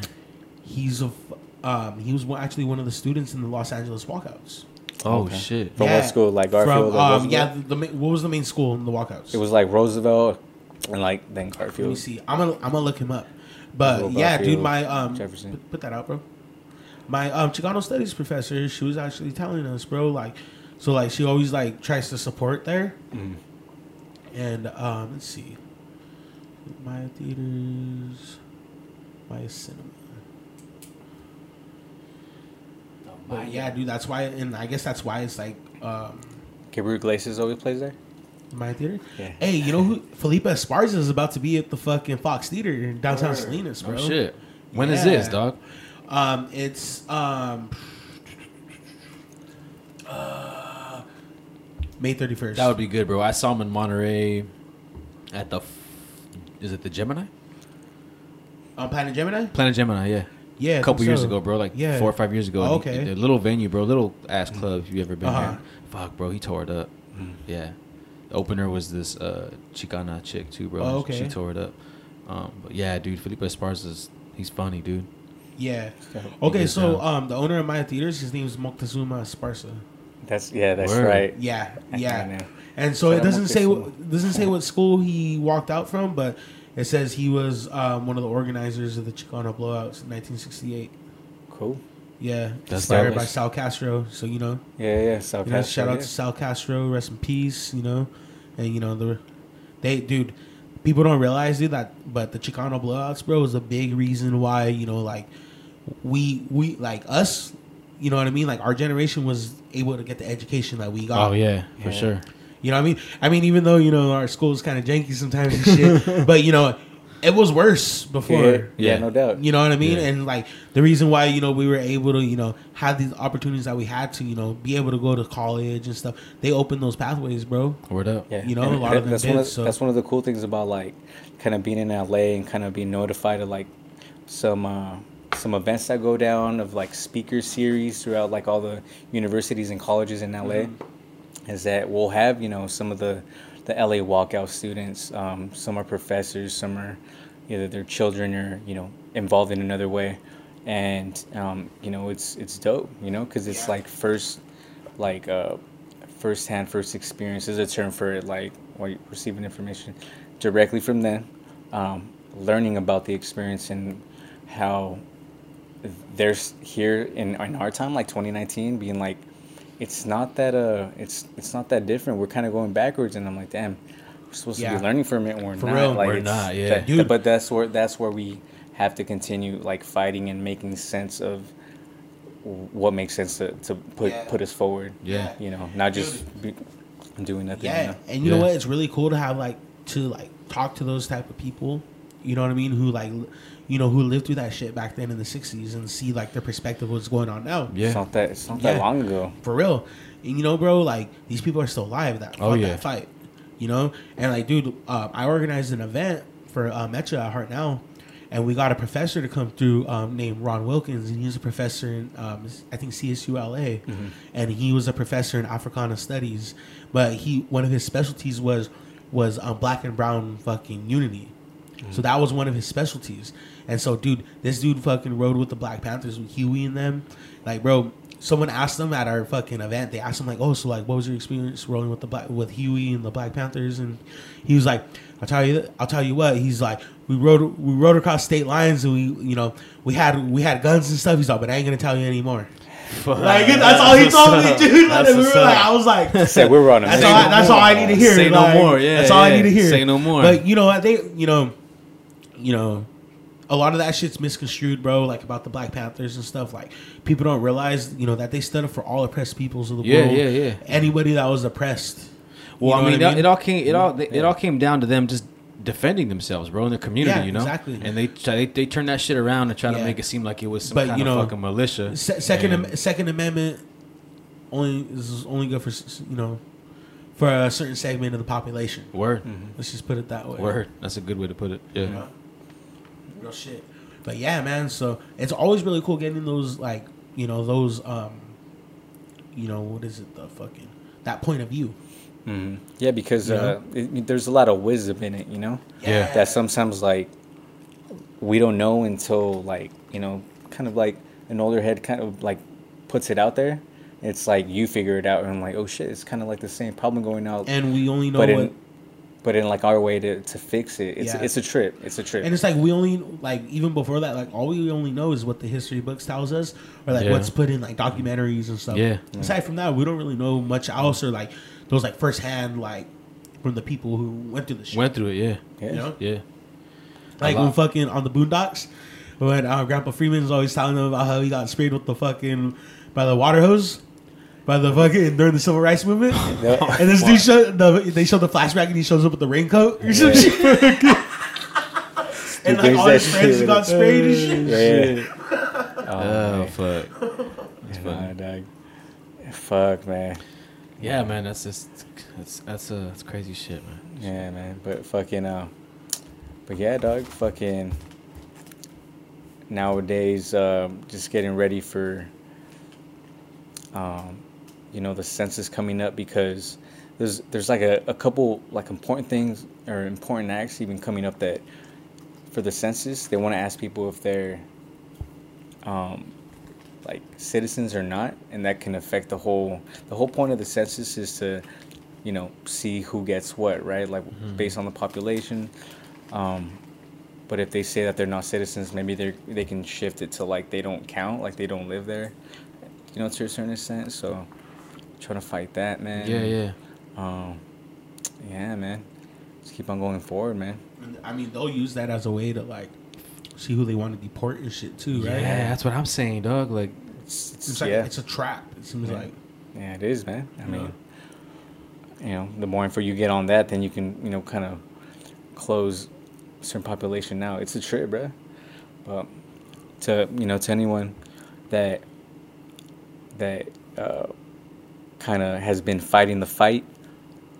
he's a, f- um, he was actually one of the students in the Los Angeles walkouts. Oh Okay. shit. From what school? Like Garfield From, or um, yeah, the, the, what was the main school in the walkouts? It was like Roosevelt and like then Let me Garfield. see. I'm gonna I'm gonna look him up. But Well, yeah, dude, my um, Jefferson. put, put that out, bro. My um Chicano studies professor, she was actually telling us, bro, like, so like she always like tries to support there, Mhm. and um, let's see, Maya theaters, Maya cinema. But yeah, dude, that's why, and I guess that's why it's like um, Gabriel Iglesias always plays there. Maya theater. Yeah. Hey, you know who Felipe Esparza is about to be at the fucking Fox Theater in downtown Salinas, bro. Oh shit. When is Yeah. this, dog? Um, it's um, uh, May thirty first. That would be good, bro. I saw him in Monterey at the. F- is it the Gemini? on Planet Gemini. Planet Gemini, yeah. Yeah, a couple years so. ago, bro. Like Yeah. four or five years ago. Oh, okay. A little venue, bro. Little ass club. If you ever been Uh-huh. there. Fuck, bro. He tore it up. Yeah. The opener was this uh, Chicana chick too, bro. Oh, okay. She tore it up. Um, but yeah, dude. Felipe Esparza's he's funny, dude. Yeah. Okay, so down. um, the owner of Maya Theaters, his name is Moctezuma Esparza. That's yeah, that's Word. right. Yeah, yeah. And so Shout it doesn't say what, doesn't say what school he walked out from, but it says he was um, one of the organizers of the Chicano blowouts in 1968. Cool. Yeah, That's inspired dope. by Sal Castro. So you know, Yeah, yeah. South you know, Castro, shout out yeah. to Sal Castro, rest in peace. You know, and you know the they dude. People don't realize, dude, that but the Chicano blowouts, bro, is a big reason why you know, like we we like us, you know what I mean? Like our generation was able to get the education that we got. Oh yeah, for Yeah. sure. You know what I mean? I mean, even though you know our school is kind of janky sometimes and shit, <laughs> but you know, it was worse before. Yeah, yeah, Yeah. no doubt. You know what I mean? Yeah. And like the reason why you know we were able to you know have these opportunities that we had to you know be able to go to college and stuff. They opened those pathways, bro. Word up. Yeah, You know, and a lot that- of them that's did, one of so- that's one of the cool things about like kind of being in LA and kind of being notified of like some uh, some events that go down of like speaker series throughout like all the universities and colleges in LA. Mm-hmm. Is that we'll have you know some of the the LA walkout students. Um, some are professors. Some are either their children or you know involved in another way, and um, you know it's it's dope. You know because it's like first like uh, first hand, first experience is a term for it, like receiving information directly from them, um, learning about the experience and how there's here in, in our time, like 2019, being like, it's not that uh, it's it's not that different. We're kind of going backwards, and I'm like, damn, we're supposed to be learning from it. and We're For not. real. Like, We're it's- not, yeah. that- Dude. But that's where that's where we have to continue like fighting and making sense of what makes sense to, to put Yeah. put us forward. Yeah. You know, not just be, doing nothing. Yeah, You know? and you know what? It's really cool to have like to like talk to those type of people. You know what I mean? Who like, l- you know, who lived through that shit back then in the '60s and see like their perspective of what's going on now. Yeah, It's Yeah. not that it's not Yeah. that long ago. for real. And you know, bro, like these people are still alive that Oh, fought yeah. that fight. You know, and like, dude, uh, I organized an event for uh, Mecha at Hartnell, and we got a professor to come through um, named Ron Wilkins, and he's a professor in um, I think CSU LA, and he was a professor in Africana Studies, but he one of his specialties was was um, black and brown fucking unity. So that was one of his specialties. And so, dude, this dude fucking rode with the Black Panthers with Huey and them. Like, bro, someone asked them at our fucking event. They asked him like, "Oh, so like, what was your experience rolling with the black with Huey and the Black Panthers?" And he was like, "I'll tell you, I'll tell you what." He's like, "We rode, we rode across state lines, and we, you know, we had we had guns and stuff." He's like, "But I ain't gonna tell you anymore." Like that's all he told up. me, dude. <laughs> Like, we were like. I was like, <laughs> Said we're on a that's mission. all. I, that's all I need to hear. Say no more, yeah, that's all I need to hear. Say no more. But you know what? They, you know, you know, a lot of that shit's misconstrued, bro. Like about the Black Panthers and stuff. Like people don't realize, you know, that they stood up for all oppressed peoples of the Yeah, world. yeah, yeah. yeah. Anybody that was oppressed. Well, You I know mean, it all came it all it all came down to them just defending themselves, bro, in their community, Yeah, you know. exactly. And they try, they they turned that shit around and try Yeah. to make it seem like it was some But, kind you of know, fucking militia. Se- second, am- Second Amendment only is only good for you know for a certain segment of the population. word, Let's just put it that way. word. That's a good way to put it. Yeah. Yeah. Real shit. But yeah, man. So it's always really cool getting those like you know those um you know what is it the fucking that point of view. hmm Yeah, because You uh, it, there's a lot of wisdom in it, you know. Yeah. That sometimes like we don't know until like you know, kind of like an older head kind of like puts it out there, it's like you figure it out, and I'm like, oh shit, it's kind of like the same problem going out, and we only know but what. in but in like our way to, to fix it, it's Yeah. it's a trip. It's a trip. and it's like we only like even before that, like all we only know is what the history books tells us, or like Yeah. what's put in like documentaries and stuff. Yeah. Aside from that, we don't really know much else, or like those like firsthand like from the people who went through the shit. Went through it, yeah, yeah. You know, yeah. like A when fucking on the Boondocks, when uh, Grandpa Freeman's always telling them about how he got sprayed with the fucking by the water hose. By the fucking during the civil rights movement, <laughs> Yeah. and this dude show the they show the flashback and he shows up with the raincoat or some shit. <laughs> and like all his friends with got it. sprayed and shit. Yeah. Oh, Oh man. fuck. Nah, dog. Fuck, man. Yeah, man, that's just that's that's uh that's crazy shit, man. Yeah, man. But fucking, uh, but yeah, dog. Fucking. Nowadays, um, just getting ready for, um, you know, the census coming up because there's there's like a, a couple like important things or important acts even coming up that for the census they want to ask people if they're um, like citizens or not, and that can affect the whole. The whole point of the census is to, you know, see who gets what, right? Like based on the population. Um, but if they say that they're not citizens, maybe they they can shift it to like they don't count, like they don't live there, you know, to a certain extent. So, trying to fight that, man. Yeah, yeah. Um, yeah, man. Just keep on going forward, man. I mean, they'll use that as a way to like see who they want to deport and shit too, right? Yeah, that's what I'm saying, dog. Like, It's, it's, It's like yeah. it's a trap. It seems Yeah. like. Yeah, it is, man. I Yeah. mean, you know, the more info you get on that, then you can, you know, kind of close a certain population now. It's a trip, bruh. But to you know, to anyone that that uh, kind of has been fighting the fight,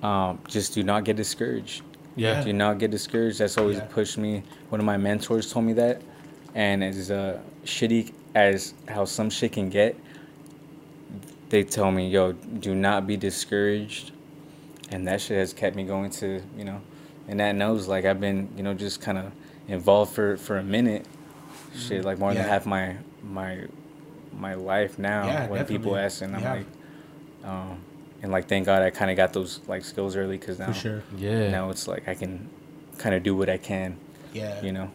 um, just do not get discouraged. yeah, Do not get discouraged. That's always Yeah. pushed me. One of my mentors told me that, and as uh, shitty as how some shit can get, they tell me, "Yo, do not be discouraged," and that shit has kept me going to you know, and that knows like I've been you know just kind of involved for for a minute, shit like more than Mm-hmm. Half my my my life now. Yeah, when people definitely. ask, and I'm Yeah. like, um, and like thank God I kind of got those like skills early because now For sure. yeah. now it's like I can kind of do what I can, Yeah. you know.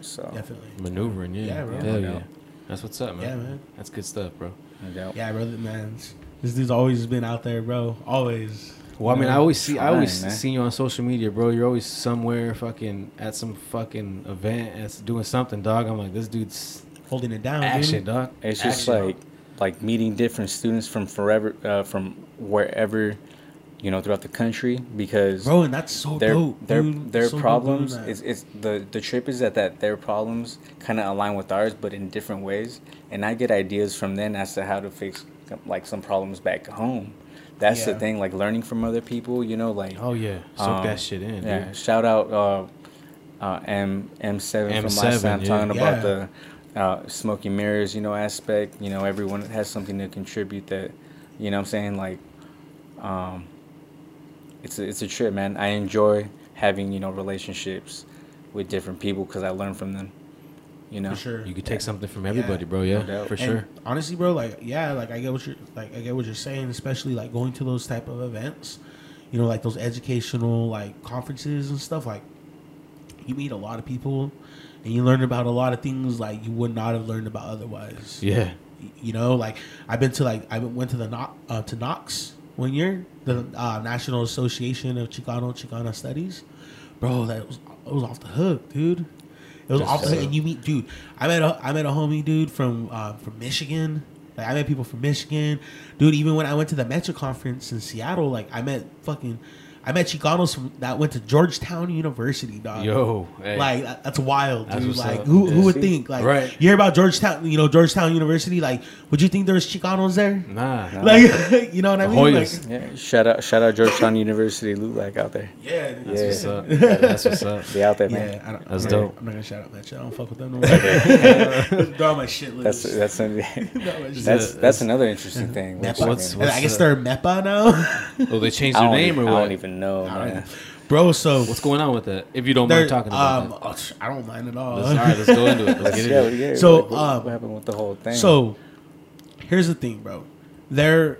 So Definitely. Maneuvering, yeah. Yeah, bro. Hell No yeah. That's what's up, man. Yeah, man. That's good stuff, bro. no doubt. Yeah, brother, man. This dude's always been out there, bro. Always. Well, I mean, I always see, I always Trying, man. see you on social media, bro. You're always somewhere, fucking at some fucking event, that's doing something, dog. I'm like, this dude's Holding it down. action, dude. dog. It's just like like meeting different students from forever uh, from wherever, you know, throughout the country because Bro, and that's so their dope. their dude. their So problems is it's the the trip is that that their problems kind of align with ours but in different ways and I get ideas from them as to how to fix like some problems back home. That's Yeah. the thing, like learning from other people, you know, like Oh yeah, soak Um, that shit in, Yeah, dude. shout out uh, uh, M M7 from last M7, time yeah. talking Yeah. about the uh, smoky mirrors, you know, aspect. You know, everyone has something to contribute. That, you know, what I'm saying like, um, it's a, it's a trip, man. I enjoy having you know relationships with different people because I learn from them. You know, For sure. You could take something from everybody, bro. Yeah, doubt. for And sure. honestly, bro, like yeah, like I get what you're like I get what you're saying, especially like going to those type of events, you know, like those educational like conferences and stuff. Like you meet a lot of people, and you learn about a lot of things like you would not have learned about otherwise. Yeah, You know, like I've been to like I went to the uh, to NACCS one year, the uh, National Association of Chicano Chicana Studies. Bro, that was it was off the hook, dude. It was Yes, off the hook, and you meet, dude. I met a I met a homie, dude, from uh, from Michigan. Like I met people from Michigan, dude. Even when I went to the Mecha conference in Seattle, like I met fucking, I met Chicanos from that went to Georgetown University, dog. yo, hey. Like that- that's wild, That's dude. what's Like up. who who would think? Like Right. you hear about Georgetown, you know Georgetown University. Like, would you think there was Chicanos there? nah, Nah. Like, <laughs> you know what I mean? Like, yeah. Shout out, shout out Georgetown University, Lulac out there. yeah, that's Yeah. what's up. Yeah, that's what's up. They out there, Yeah, man. I don't, That's I'm not- dope. I'm not gonna shout out that shit. I don't fuck with them no <laughs> more. <laughs> They're my shit That's list. that's an, They're on my shit that's that's another interesting thing. We're What's- I guess they're MEPA now, Oh, they changed their name even, or I what? don't even know, I man. bro. So What's going on with that? If you don't mind talking about um, that. oh, I don't mind at all. Let's, all right, let's go into it. Let's Let's get into it. yeah, So, like, what, um, what happened with the whole thing? So, here's the thing, bro. they're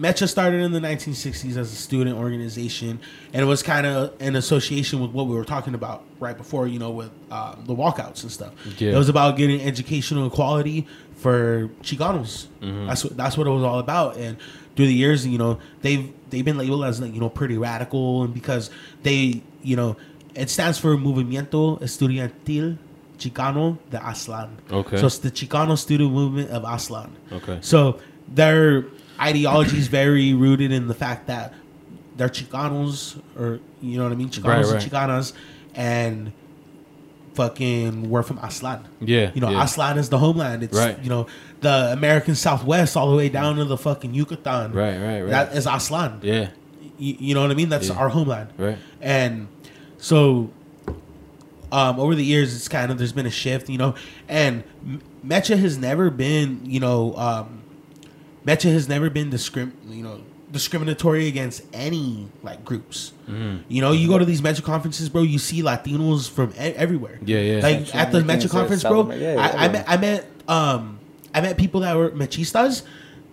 Mecha started in the 1960s as a student organization, and it was kind of an association with what we were talking about right before, you know, with uh, the walkouts and stuff. Yeah. It was about getting educational equality for Chicanos. That's what that's what it was all about. And through the years, you know, they've they've been labeled as like you know pretty radical, and because they, you know, it stands for Movimiento Estudiantil Chicano de Aztlán. Okay. So it's the Chicano student movement of Aztlán. Okay. So their ideology is very rooted in the fact that they're Chicanos, or you know what I mean, Chicanos Right, and. Chicanas, and fucking we're from Aztlán. Yeah, You know, yeah. Aztlán is the homeland. It's Right. you know the American Southwest all the way down to the fucking Yucatan. Right, right, right. That is Aztlán. Yeah. You, you know what I mean? That's Yeah. our homeland. Right. And so, um, over the years, it's kind of there's been a shift, you know, and M- Mecha has never been, you know, um, Mecha has never been discrim, you know, discriminatory against any like groups. Mm-hmm. You know, you go to these Mecha conferences, bro. You see Latinos from e- everywhere. Yeah, yeah. Like Central at the Americans, Mecha conference, bro. Amer- yeah, I, I met, I met, um, I met people that were Mechistas.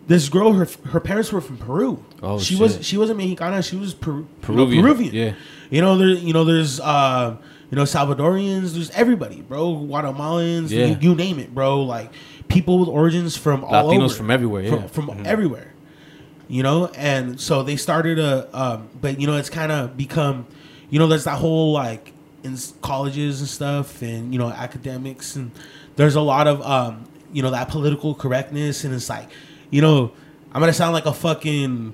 This girl, her her parents were from Peru. Oh, she was she wasn't Mexicana. She was Peru, Peruvian, Peruvian. yeah. You know there. You know there's uh, you know Salvadorians. There's everybody, bro. Guatemalans. Yeah. You, you name it, bro. Like people with origins from all Latinos over, from everywhere, yeah. Mm-hmm. from, from everywhere. You know, and so they started a. Um, but you know, it's kind of become. You know, there's that whole like in colleges and stuff, and you know, academics, and there's a lot of um, you know, that political correctness, and it's like, you know, I'm gonna sound like a fucking.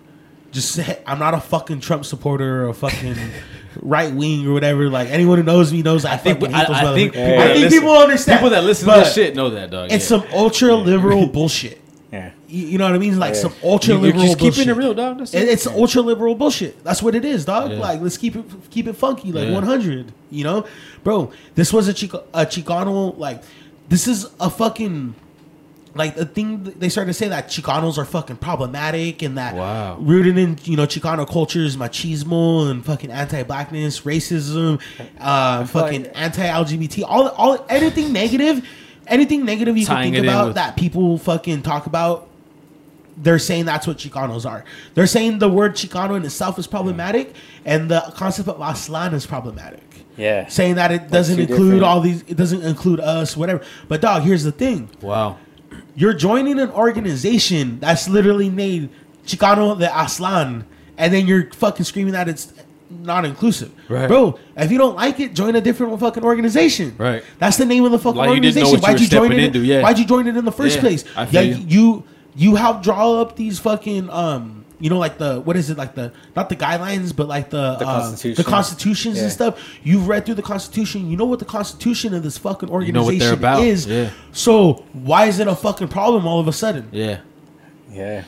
Just say, I'm not a fucking Trump supporter or a fucking <laughs> right wing or whatever. Like anyone who knows me knows I, think- fucking hate those I- I think motherfuckers. people I think listen- people understand. People that listen to this shit know that, dog. It's yeah. some ultra liberal bullshit. Yeah. You, you know what I mean? Like Yeah. some ultra liberal. just bullshit. keeping it real, dog. That's It- it. It's ultra liberal bullshit. That's what it is, dog. Yeah. Like let's keep it keep it funky, like Yeah. 100. You know, bro. This was a Chico, a Chicano. Like this is a fucking. Like the thing they started to say that Chicanos are fucking problematic and that Wow. rooted in you know Chicano culture is machismo and fucking anti-blackness, racism, uh, fucking like- anti-LGBT, all all anything negative, anything negative you can think about with- that people fucking talk about they're saying that's what Chicanos are. They're saying the word Chicano in itself is problematic, and the concept of Aztlán is problematic. Yeah. Saying that it doesn't include different- all these, it doesn't include us, whatever. But dog, here's the thing: wow. You're joining an organization that's literally named Chicano de Aztlán, and then you're fucking screaming that it's not inclusive, Right. bro. If you don't like it, join a different fucking organization. Right. That's the name of the fucking Like you didn't know organization. you Why'd you join it? into, yeah. Why'd you join it in the first Yeah, place? I yeah, you. you you helped draw up these fucking um. You know, like the what is it? Like the not the guidelines, but like the The uh, Constitution. the constitutions and stuff. You've read through the constitution. You know what the constitution of this fucking know organization what they're about, is. yeah. So why is it a fucking problem all of a sudden? Yeah. Yeah.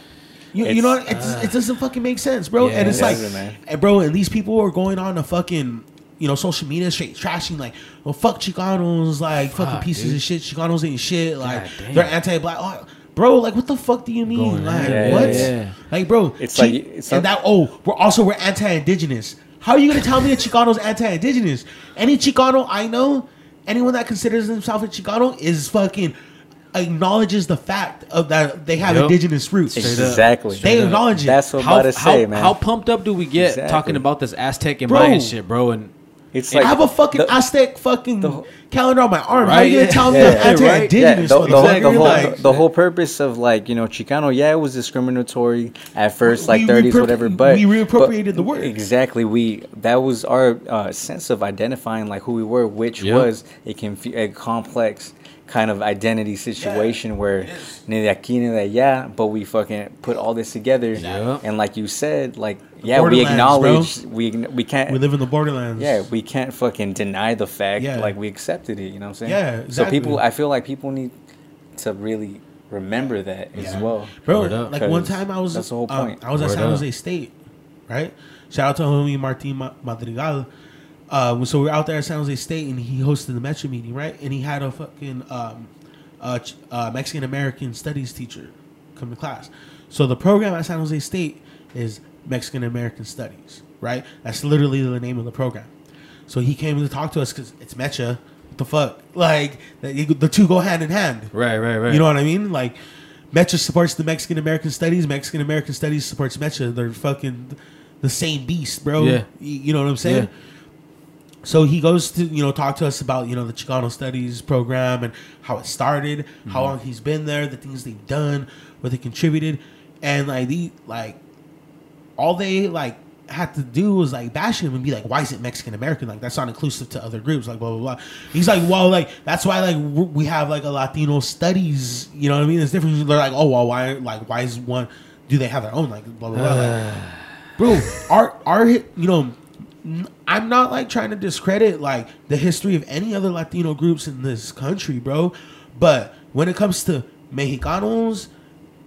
You, you know, it's, it doesn't fucking make sense, bro. Yeah, and it's it like, man. and bro, and these people are going on a fucking, you know, social media straight trashing like, well, fuck Chicanos, like fucking pieces dude. of shit. Chicanos ain't shit. Like God they're anti-black. Oh, bro, like what the fuck do you mean? Going like. Yeah, what? yeah, yeah. Like, bro, It's Chi- like- it's and that. Oh, we're also we're anti-indigenous. How are you gonna tell me that Chicano's anti-indigenous? Any Chicano I know, anyone that considers themselves a Chicano is fucking acknowledges the fact of that they have Yep. indigenous roots. Straight up. Exactly. They acknowledge it. That's what I'm How, about to say, how, man. how pumped up do we get Exactly. talking about this Aztec and Bro. Mayan shit, bro? And it's I have a fucking the- Aztec fucking the- calendar on my arm. How are Right? you gonna tell me Yeah, I'm yeah, right. anti-indigenous? Yeah, the, the, whole, the, whole, Like, the, the whole purpose of like you know Chicano, yeah, it was discriminatory at first, like 30s, reappropri- whatever. But we reappropriated but the word. exactly. We that was our uh, sense of identifying like who we were, which Yep. was a confu- a complex kind of identity situation where ni de aquí ni de allá, but we fucking put all this together, Yep. and like you said, like yeah, we Borderlands, acknowledge we we can't we live in the borderlands. yeah, we can't fucking deny the fact. Yeah. Like we accepted it. You know what I'm saying? Yeah, So people, I feel like people need to really remember that as well. bro. Like one time I was that's the whole um, point. I was at Word San up. Jose State, right? Shout out to homie Martin Madrigal. Uh, so we were out there at San Jose State, and he hosted the Mecha meeting, right? And he had a fucking um, uh, uh, Mexican American studies teacher come to class. So the program at San Jose State is Mexican American Studies, right? That's literally the name of the program. So he came to talk to us because it's Mecha. What the fuck? <laughs> Like the, the two go hand in hand. right, right, right. You know what I mean? Like, Mecha supports the Mexican American Studies. Mexican American Studies supports Mecha. They're fucking the same beast, bro. Yeah. You know what I'm saying? Yeah. So he goes to you know talk to us about you know the Chicano Studies program and how it started, how mm-hmm. long he's been there, the things they've done, what they contributed, and like the like all they like had to do was like bash him and be like, why is it Mexican American? Like that's not inclusive to other groups. Like blah blah blah. He's like, well, like that's why like we have like a Latino studies. You know what I mean? It's different. They're like, oh well, why like why is one? Do they have their own like blah blah blah? Like, <sighs> bro our our you know i'm not like trying to discredit like the history of any other latino groups in this country bro but when it comes to mexicanos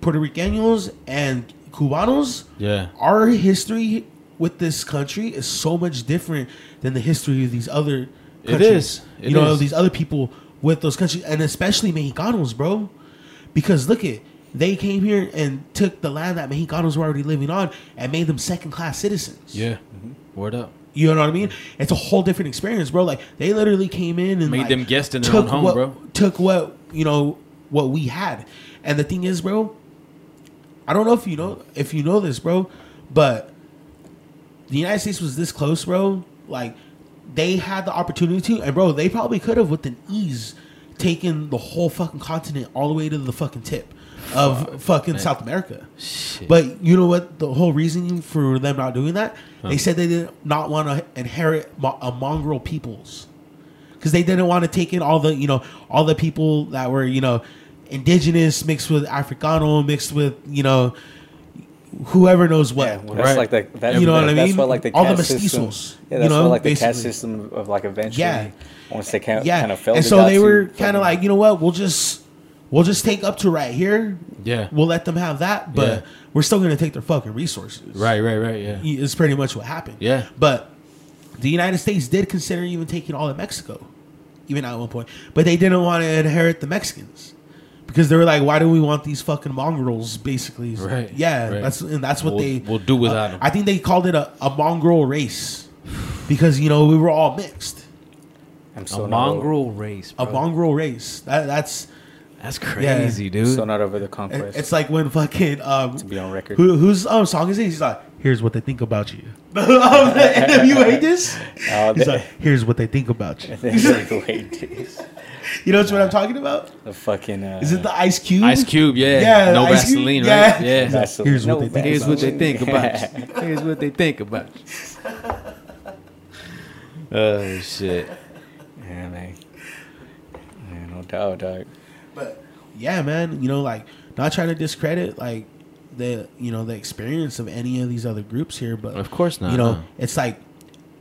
puerto ricanos and cubanos Yeah. our history with this country is so much different than the history of these other It countries. is. It you know is. these other people with those countries and especially mexicanos bro because look at they came here and took the land that Mexicanos were already living on and made them second class citizens. Yeah. Mm-hmm. Word up. You know what I mean? It's a whole different experience, bro. Like they literally came in and Made like, them guests in their own home, what, bro. Took what you know what we had, and the thing is, bro. I don't know if you know if you know this, bro, but the United States was this close, bro. Like they had the opportunity to, and bro, they probably could have with an ease taken the whole fucking continent all the way to the fucking tip of fucking man. South America. Shit. But you know what? The whole reasoning for them not doing that, they said they did not want to inherit mo- a mongrel peoples because they didn't want to take in all the you know all the people that were you know indigenous mixed with Africano mixed with you know whoever knows what. Yeah, well, that's Right. like the that, You know what I that's mean? why like the All the caste system. mestizos, Yeah, you that's know, why like the basically. caste system of like eventually. Yeah. Once they kind of yeah, kind of felt. and so they were kind of like, you know what? We'll just we'll just take up to right here. Yeah. We'll let them have that, but Yeah. we're still going to take their fucking resources. Right, right, right. Yeah. It's pretty much what happened. Yeah. But the United States did consider even taking all of Mexico, even at one point. But they didn't want to inherit the Mexicans. Because they were like, why do we want these fucking mongrels? Basically, Right, Yeah, right. that's and that's what We'll- they we'll do without uh, 'em. I think they called it a, a mongrel race because you know we were all mixed. I'm A so not mongrel race. A mongrel race. That that's That's crazy, over, dude. so not over the conquest. it's like when fucking um to be on record. who, whose um, song is it? He's like, here's what they think about you. <laughs> <laughs> um, NWA this. Oh, He's the- like, here's what they think about you. <laughs> Wait, You know what I'm talking about? the fucking. Uh, Is it the Ice Cube? Ice Cube, yeah. Yeah, no Ice Cube, Vaseline, yeah. right? Yeah. Vaseline. Here's what they think Here's what they think about you. Here's what they think about you. Oh shit. Yeah, man. Yeah, no doubt, dog. But yeah, man, you know, like not trying to discredit like the you know the experience of any of these other groups here, but Of course not, You know, no. it's like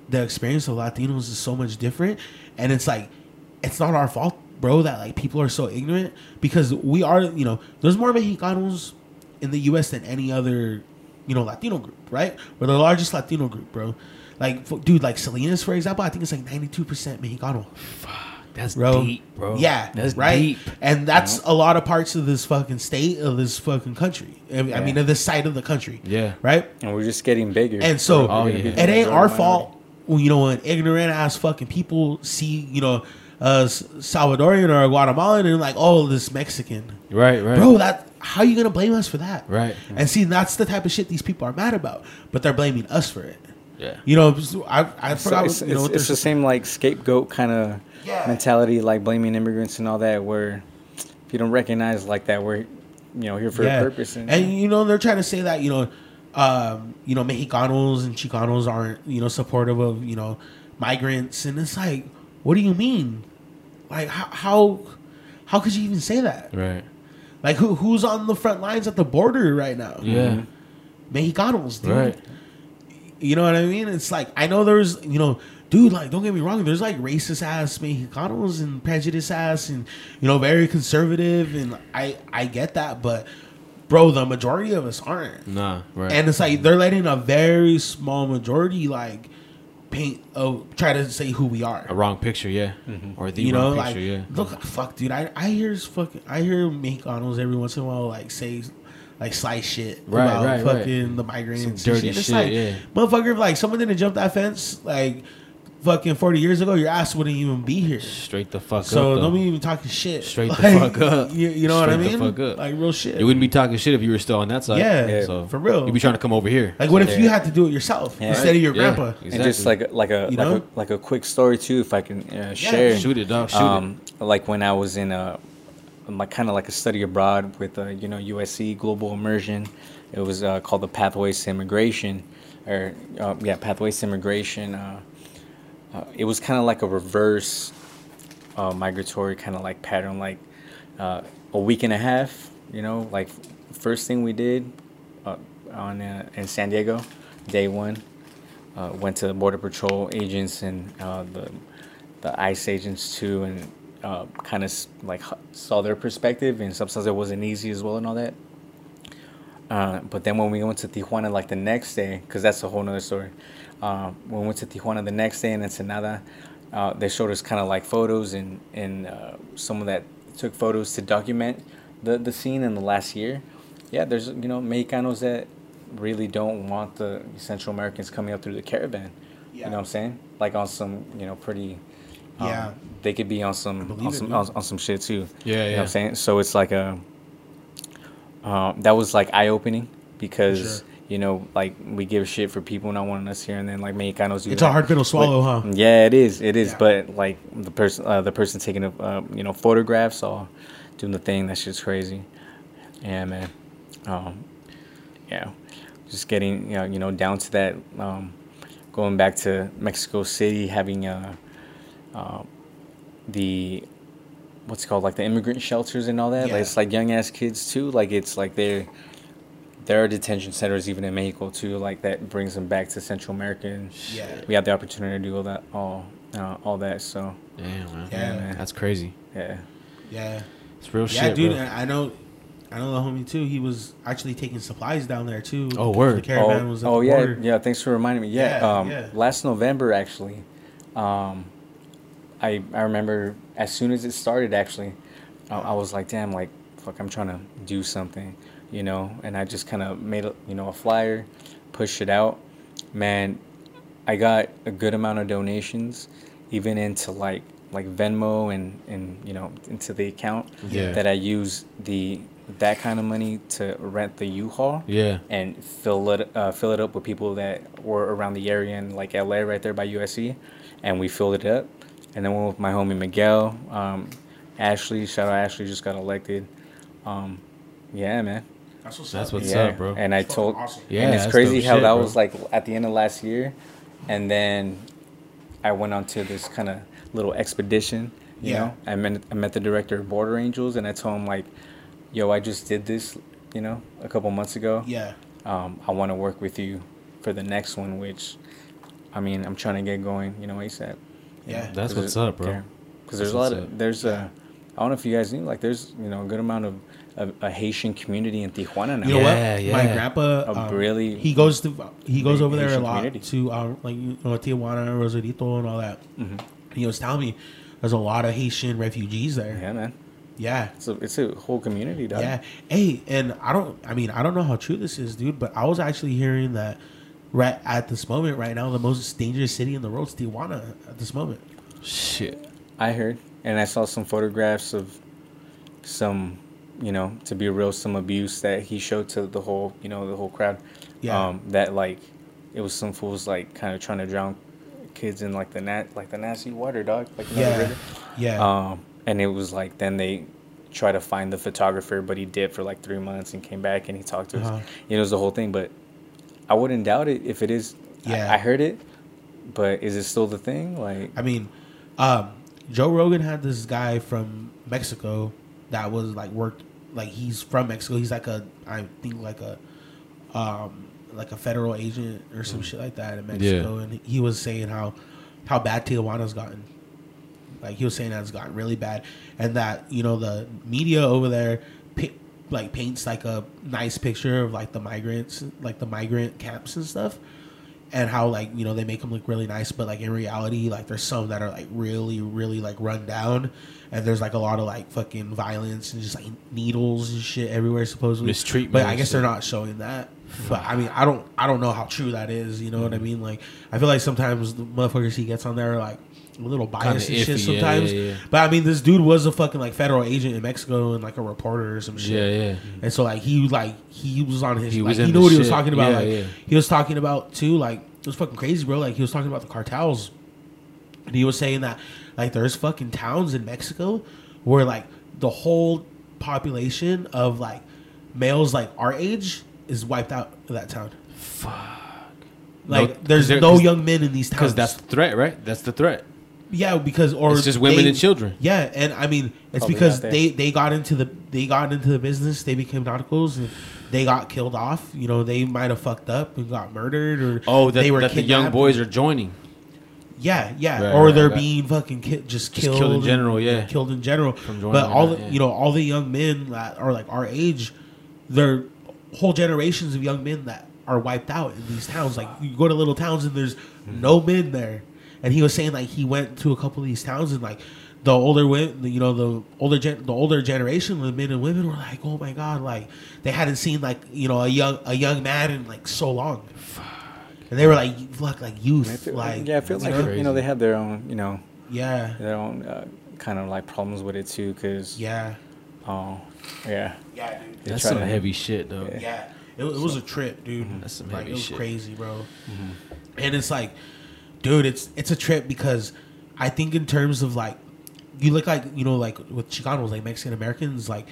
the experience of Latinos is so much different, and it's like it's not our fault, bro, that like people are so ignorant because we are, you know, there's more Mexicanos in the U.S. than any other, you know, Latino group, right? We're the largest Latino group, bro. Like, f- dude, like Salinas, for example, I think it's like 92% Mexicano. That's bro. deep, bro. Yeah, That's right. deep. And that's a lot of parts of this fucking state of this fucking country. I I Yeah. mean, of this side of the country. Yeah. Right. And we're just getting bigger. And so Oh, yeah. it ain't our fault. When, you know, when ignorant ass fucking people see, you know, a S- Salvadorian or a Guatemalan and like, oh, this Mexican, Right, right. bro. That how are you gonna blame us for that? Right. And see, that's the type of shit these people are mad about, but they're blaming us for it. Yeah. You know, I I So forgot. it's, you know, it's, it's the same like scapegoat kind of Yeah. mentality, like blaming immigrants and all that. Where if you don't recognize like that, we're you know here for a purpose. And, you know they're trying to say that you know, um, you know Mexicanos and Chicanos aren't you know supportive of you know migrants, and it's like, what do you mean? Like how how how could you even say that? Right. Like who who's on the front lines at the border right now? Yeah. Mexicanos, dude. Right. You know what I mean? It's like I know there's you know, dude. Like don't get me wrong. There's like racist ass Mexicanos and prejudice ass and you know very conservative and I I get that, but bro, the majority of us aren't. Nah. Right. And it's like they're letting a very small majority like paint oh try to say who we are. a wrong picture, yeah. Mm-hmm. Or the You know, wrong like picture, yeah. look, fuck, dude. I I hear fucking I hear Mexicanos every once in a while like say like slice shit Right, about right, right. fucking the migrants, Some and dirty shit. It's shit, like, yeah. motherfucker. If like someone didn't jump that fence, like fucking forty years ago, your ass wouldn't even be here. Straight the fuck So up. don't be even talking shit. Straight the <laughs> fuck up. You, you know what I Straight the mean? fuck up. Like real shit. You wouldn't be talking shit if you were still on that side. Yeah, Yeah. So for real. You'd be trying to come over here. like, what if Yeah. you had to do it yourself Yeah. instead of your Yeah. grandpa? And just like like a You like know? a like a quick story too, if I can uh, share. shoot it, dog. Shoot um, like when I was in a like kind of like a study abroad with uh, you know USC Global Immersion. It was uh, called the Pathways to Immigration, or uh, yeah, Pathways to Immigration. Uh, uh, it was kind of like a reverse uh, migratory kind of like pattern, like a week and a half. You know, like first thing we did on in San Diego, day one, went to the border patrol agents and the the ICE agents too, and uh, kind of like saw their perspective. And sometimes it wasn't easy as well and all that. Uh, but then when we went to Tijuana like the next day, because that's a whole nother story. Uh, when we went to Tijuana the next day in Ensenada, uh, they showed us kind of like photos and and uh, someone that took photos to document the the scene in the last year. Yeah, there's you know Mexicanos that really don't want the Central Americans coming up through the caravan. Yeah. You know what I'm saying? Like on some you know pretty. Um, Yeah. They could be on some on some dude. on, on some shit too. Yeah, You know what yeah. I'm saying? So it's like a um, that was like eye opening because Sure. you know like we give shit for people not wanting us here, and then like Mexicanos do It's that. a hard pill to swallow, huh? Yeah, it is. It is. Yeah. But like the person, uh, the person taking a uh, you know photographs or doing the thing, that shit's crazy. Yeah, man. Um, yeah, just getting you know, you know down to that. Um, going back to Mexico City, having uh, uh, the what's it called like the immigrant shelters and all that. Yeah. Like, it's like young ass kids too. Like it's like they're there are detention centers even in Mexico too. Like that brings them back to Central America. And Yeah. we had the opportunity to do all that, all uh, all that. So Damn, man. Yeah. man. That's crazy. yeah, Yeah. It's real Yeah, shit, dude. bro. I know. I know the homie too. He was actually taking supplies down there too. Oh, The word. caravan oh, was at oh the yeah, border. yeah. Thanks for reminding me. Yeah, Yeah, um, yeah. last November actually, um, I I remember as soon as it started actually, I, I was like, damn, like fuck, I'm trying to do something, you know, and I just kind of made a you know a flyer, pushed it out, man. I got a good amount of donations, even into like like Venmo and and you know into the account Yeah. that I use the that kind of money to rent the U-Haul Yeah. and fill it uh, fill it up with people that were around the area in like LA right there by USC, and we filled it up, and then went with my homie Miguel, um, Ashley. Shout out Ashley, just got elected. Um, yeah, man. That's what's That's up. what's yeah. up, bro. And I That's told, awesome. Yeah, and it's crazy how shit, that bro. was like at the end of last year, and then I went on to this kind of little expedition. You Yeah. know, I met I met the director of Border Angels, and I told him like, "Yo, I just did this, you know, a couple months ago. Yeah. Um, I want to work with you for the next one, which, I mean, I'm trying to get going, you know, ASAP. Yeah. That's what's up, bro. Because there's a lot of up. there's a, I don't know if you guys knew, like there's you know a good amount of a, a Haitian community in Tijuana now. You know Yeah, what? yeah. My grandpa, um, really he goes to he goes big over there a lot community. to um, like you know Tijuana, Rosarito, and all that. Mhm. He was telling me there's a lot of Haitian refugees there. Yeah, man. Yeah. It's a it's a whole community, dog. Yeah. Hey, and I don't. I mean, I don't know how true this is, dude. But I was actually hearing that right at this moment, right now, the most dangerous city in the world is Tijuana. At this moment. Shit. I heard, and I saw some photographs of some, you know, to be real, some abuse that he showed to the whole, you know, the whole crowd. Yeah. Um, that like, it was some fools like kind of trying to drown kids in like the nat like the nasty water, dog. Like you know, the Yeah. river. Yeah. Um, and it was like then they try to find the photographer, but he did for like three months and came back and he talked to Uh-huh. us. You know, it was the whole thing. But I wouldn't doubt it if it is. Yeah. I, heard it, but is it still the thing? Like, I mean, um, Joe Rogan had this guy from Mexico that was like worked like he's from Mexico. He's like a I think like a um like a federal agent or some shit like that in Mexico, and he was saying how how bad Tijuana's gotten. Like he was saying that it's gotten really bad, and that you know the media over there. Like paints like a nice picture of like the migrants, like the migrant camps and stuff, and how like you know they make them look really nice, but like in reality, like there's some that are like really, really like run down, and there's like a lot of like fucking violence and just like needles and shit everywhere supposedly. Mistreatment But I guess they're not showing that. Hmm. But I mean, I don't, I don't know how true that is. You know what I hmm. mean? Like, I feel like sometimes the motherfuckers he gets on there are like little biased and shit yeah, sometimes. yeah, yeah. But I mean, this dude was a fucking like federal agent in Mexico and like a reporter or some shit. Yeah, yeah. And so like he like he was on his He like he knew what he was talking about. Yeah, like yeah. he was talking about too. Like it was fucking crazy, bro. Like he was talking about the cartels, and he was saying that like there's fucking towns in Mexico where like the whole population of like males like our age is wiped out of that town. Fuck. Like No, there's they're- young men in these towns. Because that's the threat, right? That's the threat. Yeah, because or It's just women they- and children. Yeah, and I mean it's Probably because they they got into the they got into the business. They became nauticals and they got killed off. You know, they might have fucked up and got murdered or Oh, that, they were that the young boys are joining. Yeah, yeah, Right, or right, they're right. being fucking ki- just Just killed, killed in and- general, yeah. killed in general. From But all not, the yeah. you know all the young men that are like our age, they're whole generations of young men that are wiped out in these towns. Like you go to little towns and there's no men there. And he was saying like he went to a couple of these towns and like the older women, you know, the older gen- the older generation of men and women were like, oh my god, like they hadn't seen like you know a young a young man in like so long. And they were like, look, like I youth, feel, like yeah, I feel you like know? you know they have their own, you know, yeah, their own uh, kind of like problems with it too, because yeah, oh, yeah, yeah, dude. That's try some to- heavy shit, though. Yeah. Yeah, it, it was a trip, dude. That's some like heavy it was shit. crazy, bro. And it's like, dude, it's it's a trip because I think in terms of like, you look like you know like with Chicanos, like Mexican Americans, like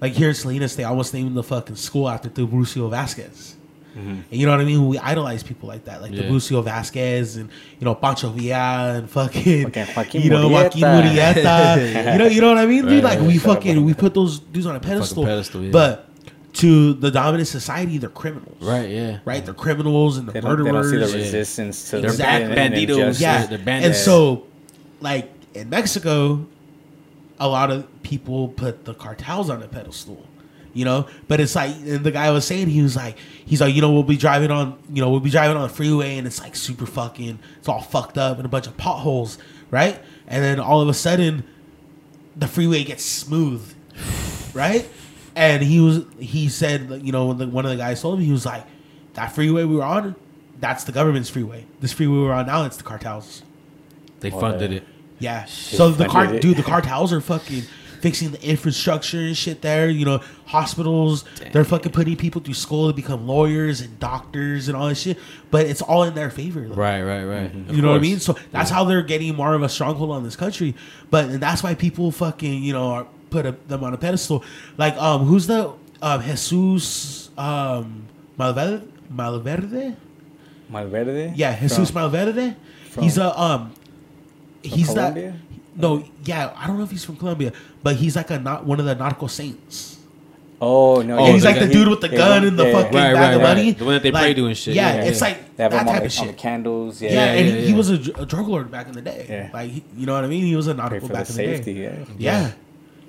like here in Salinas, they almost named the fucking school after Tiburcio Vasquez. And mm-hmm. you know what I mean? We idolize people like that, like Yeah. Tiburcio Vasquez and you know Pancho Villa and fucking, Fucking Joaquin you know Joaquin Murrieta. Murrieta. <laughs> you know, you know what I mean, dude? Like right. we fucking we put those dudes on a pedestal, pedestal, yeah. but to the dominant society, they're criminals, Right, yeah. right? They're criminals and they they're don't, they don't see the Yeah. resistance to They're the bad and- and injustice. yeah, they're and so like in Mexico, a lot of people put the cartels on a pedestal. You know, but it's like, and the guy was saying he was like, he's like, you know, we'll be driving on, you know, we'll be driving on the freeway and it's like super fucking, it's all fucked up and a bunch of potholes, right? And then all of a sudden, the freeway gets smooth, right? And he was, he said, you know, the, one of the guys told him, he was like, that freeway we were on, that's the government's freeway. This freeway we're on now, it's the cartels. They Oh, funded yeah. it. Yeah. So the funded car, dude, the cartels are fucking fixing the infrastructure and shit there. You know, hospitals. They're fucking putting people through school to become lawyers and doctors and all that shit. But it's all in their favor. like, Right, right, right. Of Mm-hmm. You know what I mean? So that's how they're getting more of a stronghold on this country. But and that's why people fucking you know are, put a, them on a pedestal. Like um, who's the um Jesus um Malverde? Malverde? Malverde. Yeah, Jesus From- Malverde. from- he's a um, he's that. No, yeah, I don't know if he's from Colombia, but he's like a not one of the nautical saints. Oh no, Oh, Yeah, he's the like guy- the dude with the yeah, gun and the yeah, fucking Right, bag right, of right. money. The one that they pray to and shit. Yeah, Yeah, it's yeah. like They have that type the, of on the shit. candles. Yeah, Yeah, Yeah, and yeah, he, he yeah. was a, a drug lord back in the day. Yeah. Like you know what I mean? He was a Pray nautical the back in safety. the day. Yeah. Yeah.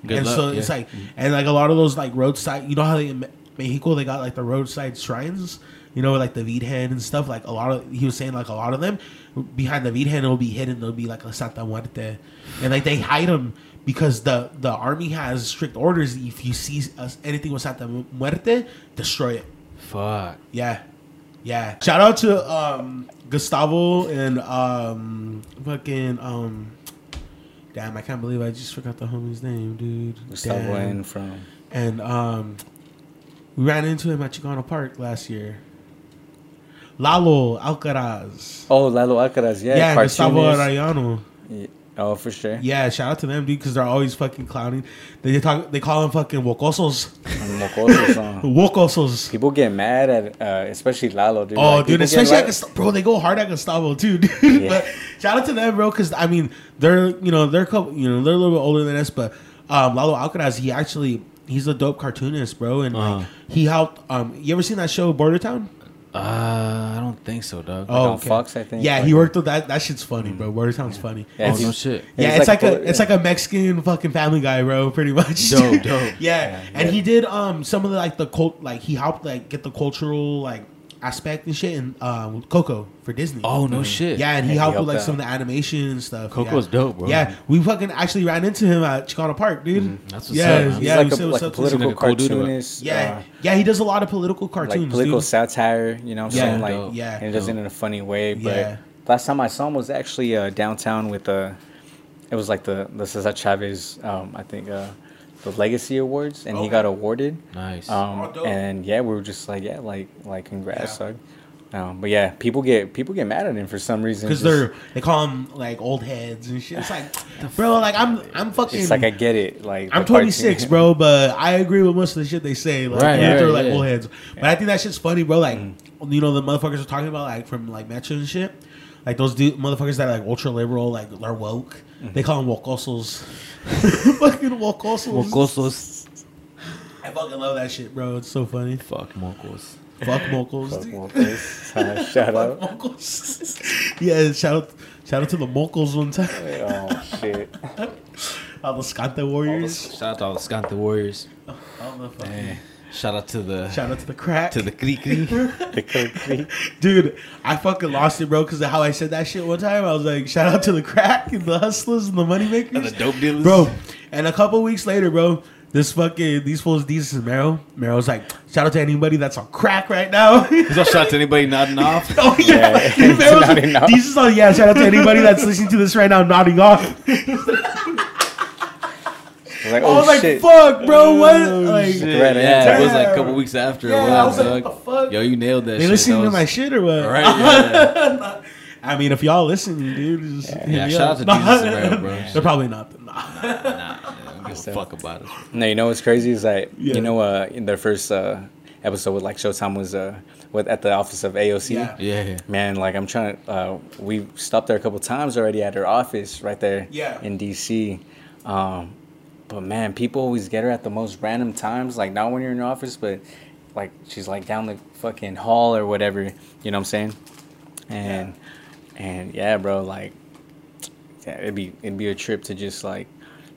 Good and luck, so it's yeah. like, and like a lot of those like roadside, you know how they in Mexico they got like the roadside shrines, you know, like the Virgen and stuff. Like a lot of he was saying like a lot of them behind the Virgen will be hidden. There'll be like a Santa Muerte, and like they hide them because the the army has strict orders. If you see us, anything with Santa Muerte, destroy it. Fuck. Yeah. Yeah. Shout out to um Gustavo and um fucking um Damn, I can't believe I just forgot the homie's name, dude. From And um we ran into him at Chicano Park last year. Lalo Alcaraz. oh Lalo Alcaraz. Yeah, Yeah, Gustavo. Arellano. Yeah. Oh, for sure. Yeah, shout out to them, dude, because they're always fucking clowning. They talk. They call them fucking wocosos. And Mocoso song. Wocosos. People get mad at, uh, especially Lalo, dude. Oh, Like, dude, especially at like- Gustavo, bro, they go hard at Gustavo too, <laughs> dude. but shout out to them, bro, because I mean, they're you know they're a couple, you know they're a little bit older than us, but um, Lalo Alcaraz, he actually he's a dope cartoonist, bro, and Uh-huh. he helped. Um, you ever seen that show Border Town? Uh, I don't think so, dog. Oh, on Fox, I think. Yeah, Like- he worked with that. That shit's funny, bro. Border sounds funny. Yeah, oh, It's- no shit. yeah, he's it's like, like a a- it's like a Mexican fucking Family Guy, bro. Pretty much. Dope, dope. <laughs> yeah. Yeah, and yeah. he did um some of the like the cult like he helped like get the cultural like aspect and shit in um, Coco for Disney. Oh no shit. Yeah, and he Yeah, he helped with like out. some of the animation and stuff. Coco's yeah. dope, bro. Yeah, we fucking actually ran into him at Chicano Park, dude. That's what's yeah, up, man. He's yeah, like we a, said like what's a up political Seems like a cool cartoonist. Yeah, uh, yeah, he does a lot of political cartoons, like political dude. satire. You know what I'm Yeah, saying? Like, dope. Yeah. and he does it in a funny way. But Yeah. last time I saw him was actually uh, downtown with uh, it was like the the Cesar Chavez, um, I think, uh, the Legacy Awards, and he got awarded. Nice. Um, Oh, and yeah, we were just like, yeah, like, like, congrats, Yeah. Um, but yeah, people get people get mad at him for some reason. because they're they call him like old heads and shit. It's like, bro, like I'm I'm fucking. It's like I get it. Like I'm 26, bro, but I agree with most of the shit they say. Like, Right, right, right, they're like yeah. old heads. But I think that shit's funny, bro. Like, Mm. you know, the motherfuckers are talking about, like, from like Metro and shit. Like those dude, motherfuckers that are like ultra liberal, like they're woke. Mm-hmm. They call them wokosos. <laughs> fucking wokosos. Mocosos. I fucking love that shit, bro. It's so funny. Fuck mocos. Fuck mokos. Fuck dude. Mokos. <laughs> Uh, Shout out. Fuck mokos. <laughs> yeah, shout out, shout out to the mokos one time. Oh shit. All the Skanta Warriors. Shout out to all the Scante Warriors. All the fucking- Eh, Shout out to the Shout out to the crack. to the Kri Kri. <laughs> The country. Dude, I fucking lost it, bro, because of how I said that shit one time. I was like, shout out to the crack and the hustlers and the moneymakers. And the dope dealers. Bro, and a couple weeks later, bro, this fucking, these fools, these is Mero. Mero's like, shout out to anybody that's on crack right now. He's all shout out to anybody nodding <laughs> off. oh, yeah. Yeah. <laughs> Mero's Nodding off. These is on, yeah, shout out to anybody that's listening to this right now, nodding off. I was like, I oh was like, shit. fuck, bro, what? like, Shit, Right, yeah, it was like a couple weeks after. Yeah, or I was whatever, like, dog. what the fuck? Yo, you nailed that They shit. listening That to my shit or what? Right, yeah. <laughs> I mean, if y'all listen, dude, just hit Yeah, shout up. out to Desus and Mero, bro. <laughs> They're probably not. Nah. Nah, I don't give a fuck about it. No, you know what's crazy is that Yeah. you know uh in their first uh episode with like Showtime was uh with at the office of AOC. Yeah. Yeah. Man, like I'm trying to. Uh, we stopped there a couple times already at her office right there. Yeah. In DC. Um, but man, people always get her at the most random times. Like not when you're in your office, but like she's like down the fucking hall or whatever. You know what I'm saying? And and yeah, bro, like yeah, it'd be it'd be a trip to just like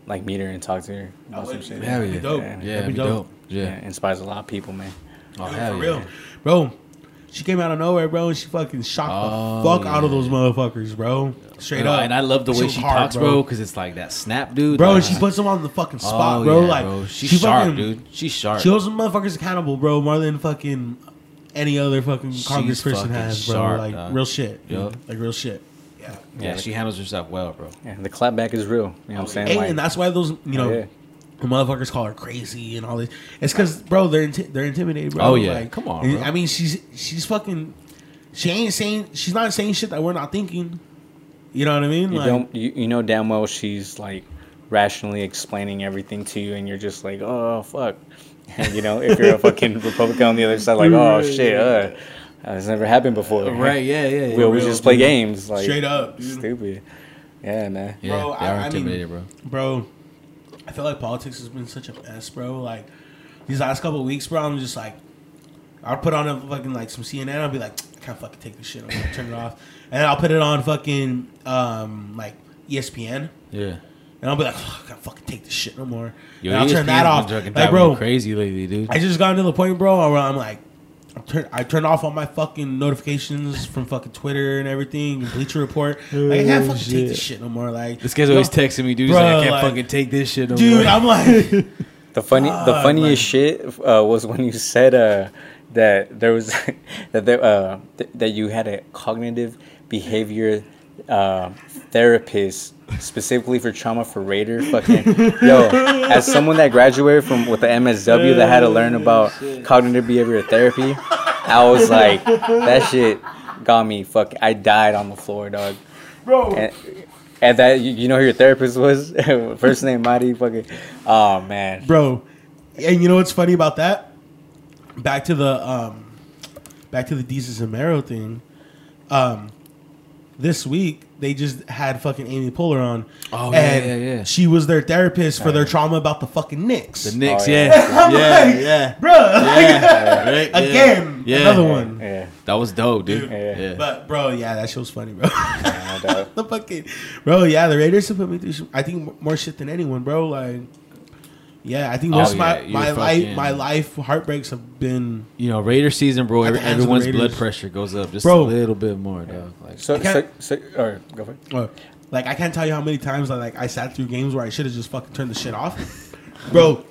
like meet her and talk to her about some shit. Hell That'd be yeah. dope. Yeah, That'd be be dope. dope. Yeah, Yeah. inspires a lot of people, man. Oh, For hell real, bro. She came out of nowhere, bro, and she fucking shocked Oh, the fuck out of those motherfuckers, bro. Straight Bro, up. And I love the way was she hard, talks, bro, because it's like that snap, dude. Bro, like, and she puts them on the fucking oh, spot, oh, bro. yeah, like bro. she's she sharp, fucking, dude. She's sharp. She holds them motherfuckers accountable, bro, more than fucking any other fucking She's congressperson fucking has, bro. sharp, like dog. real shit. dude. Yup. Like real shit. Yeah. yeah, she handles herself well, bro. Yeah, the clapback is real. You know what I'm oh, saying? Hey, Like, and that's why those you oh, know Oh, yeah. the motherfuckers call her crazy and all this. It's because bro, they're inti- they're intimidated, bro. Oh, yeah. Come on, bro. I mean, she's she's fucking. She ain't saying she's not saying shit that we're not thinking. You know what I mean? you Like, don't you, you know damn well she's like rationally explaining everything to you, and you're just like, oh fuck. <laughs> And, you know, if you're a fucking <laughs> Republican on the other side, like, oh shit, uh, that's never happened before. Right, yeah, yeah. yeah. We always just play dude. games, like Straight up, dude. stupid. Yeah, man. Yeah, Bro, they I- are I mean- intimidated, bro. bro. I feel like politics has been such a mess, bro. Like these last couple of weeks, bro. I'm just like, I'll put on a fucking like some CNN. I'll be like, I can't fucking take this shit. I'm gonna turn it off, and then I'll put it on fucking um like ESPN. Yeah. And I'll be like, oh, I can't fucking take this shit no more. Yo, and I'll turn that off. Like, bro, crazy lately, dude. I just got to the point, bro, where I'm like, turn, I turned off all my fucking notifications from fucking Twitter and everything, and Bleacher Report. Like, I can't fucking take this shit no more. Like, this guy's yo, always texting me, dude. He's Bro, like, I can't like- fucking take this shit no dude. more. I'm like, <laughs> The funny, the God, funniest shit uh, was when you said uh, that there was <laughs> that there uh, th- that you had a cognitive behavior uh, therapist specifically for trauma for Raider. Fucking yo, as someone that graduated from with the MSW that had to learn about cognitive behavioral therapy, I was like, that shit got me fucking. I died on the floor, dog. bro. And, and that you, you know who your therapist was? <laughs> First name Marty. Fucking. Oh man. bro. And you know what's funny about that? Back to the um, back to the Desus and Mero thing. Um, this week they just had fucking Amy Poehler on. Oh, yeah, and yeah, yeah. She was their therapist for their trauma about the fucking Knicks. the Knicks, Oh, yeah. yeah. <laughs> Yeah, like, yeah. bro. Yeah, right, <laughs> yeah. Again, Yeah. another one. Yeah. That was dope, dude. Yeah. Yeah. But bro, yeah, that shit was funny, bro. No <laughs> the fucking bro, yeah, the Raiders have put me through. Some, I think more shit than anyone, bro. Like, Yeah, I think Oh, most of my yeah, you're my life my life heartbreaks have been You know, Raider season, bro. Every, hands of the everyone's blood pressure goes up just Bro. a little bit more, dog. Like, So, I can't- so, so, or go for it. uh, like I can't tell you how many times I like I sat through games where I should have just fucking turned the shit off, <laughs> bro.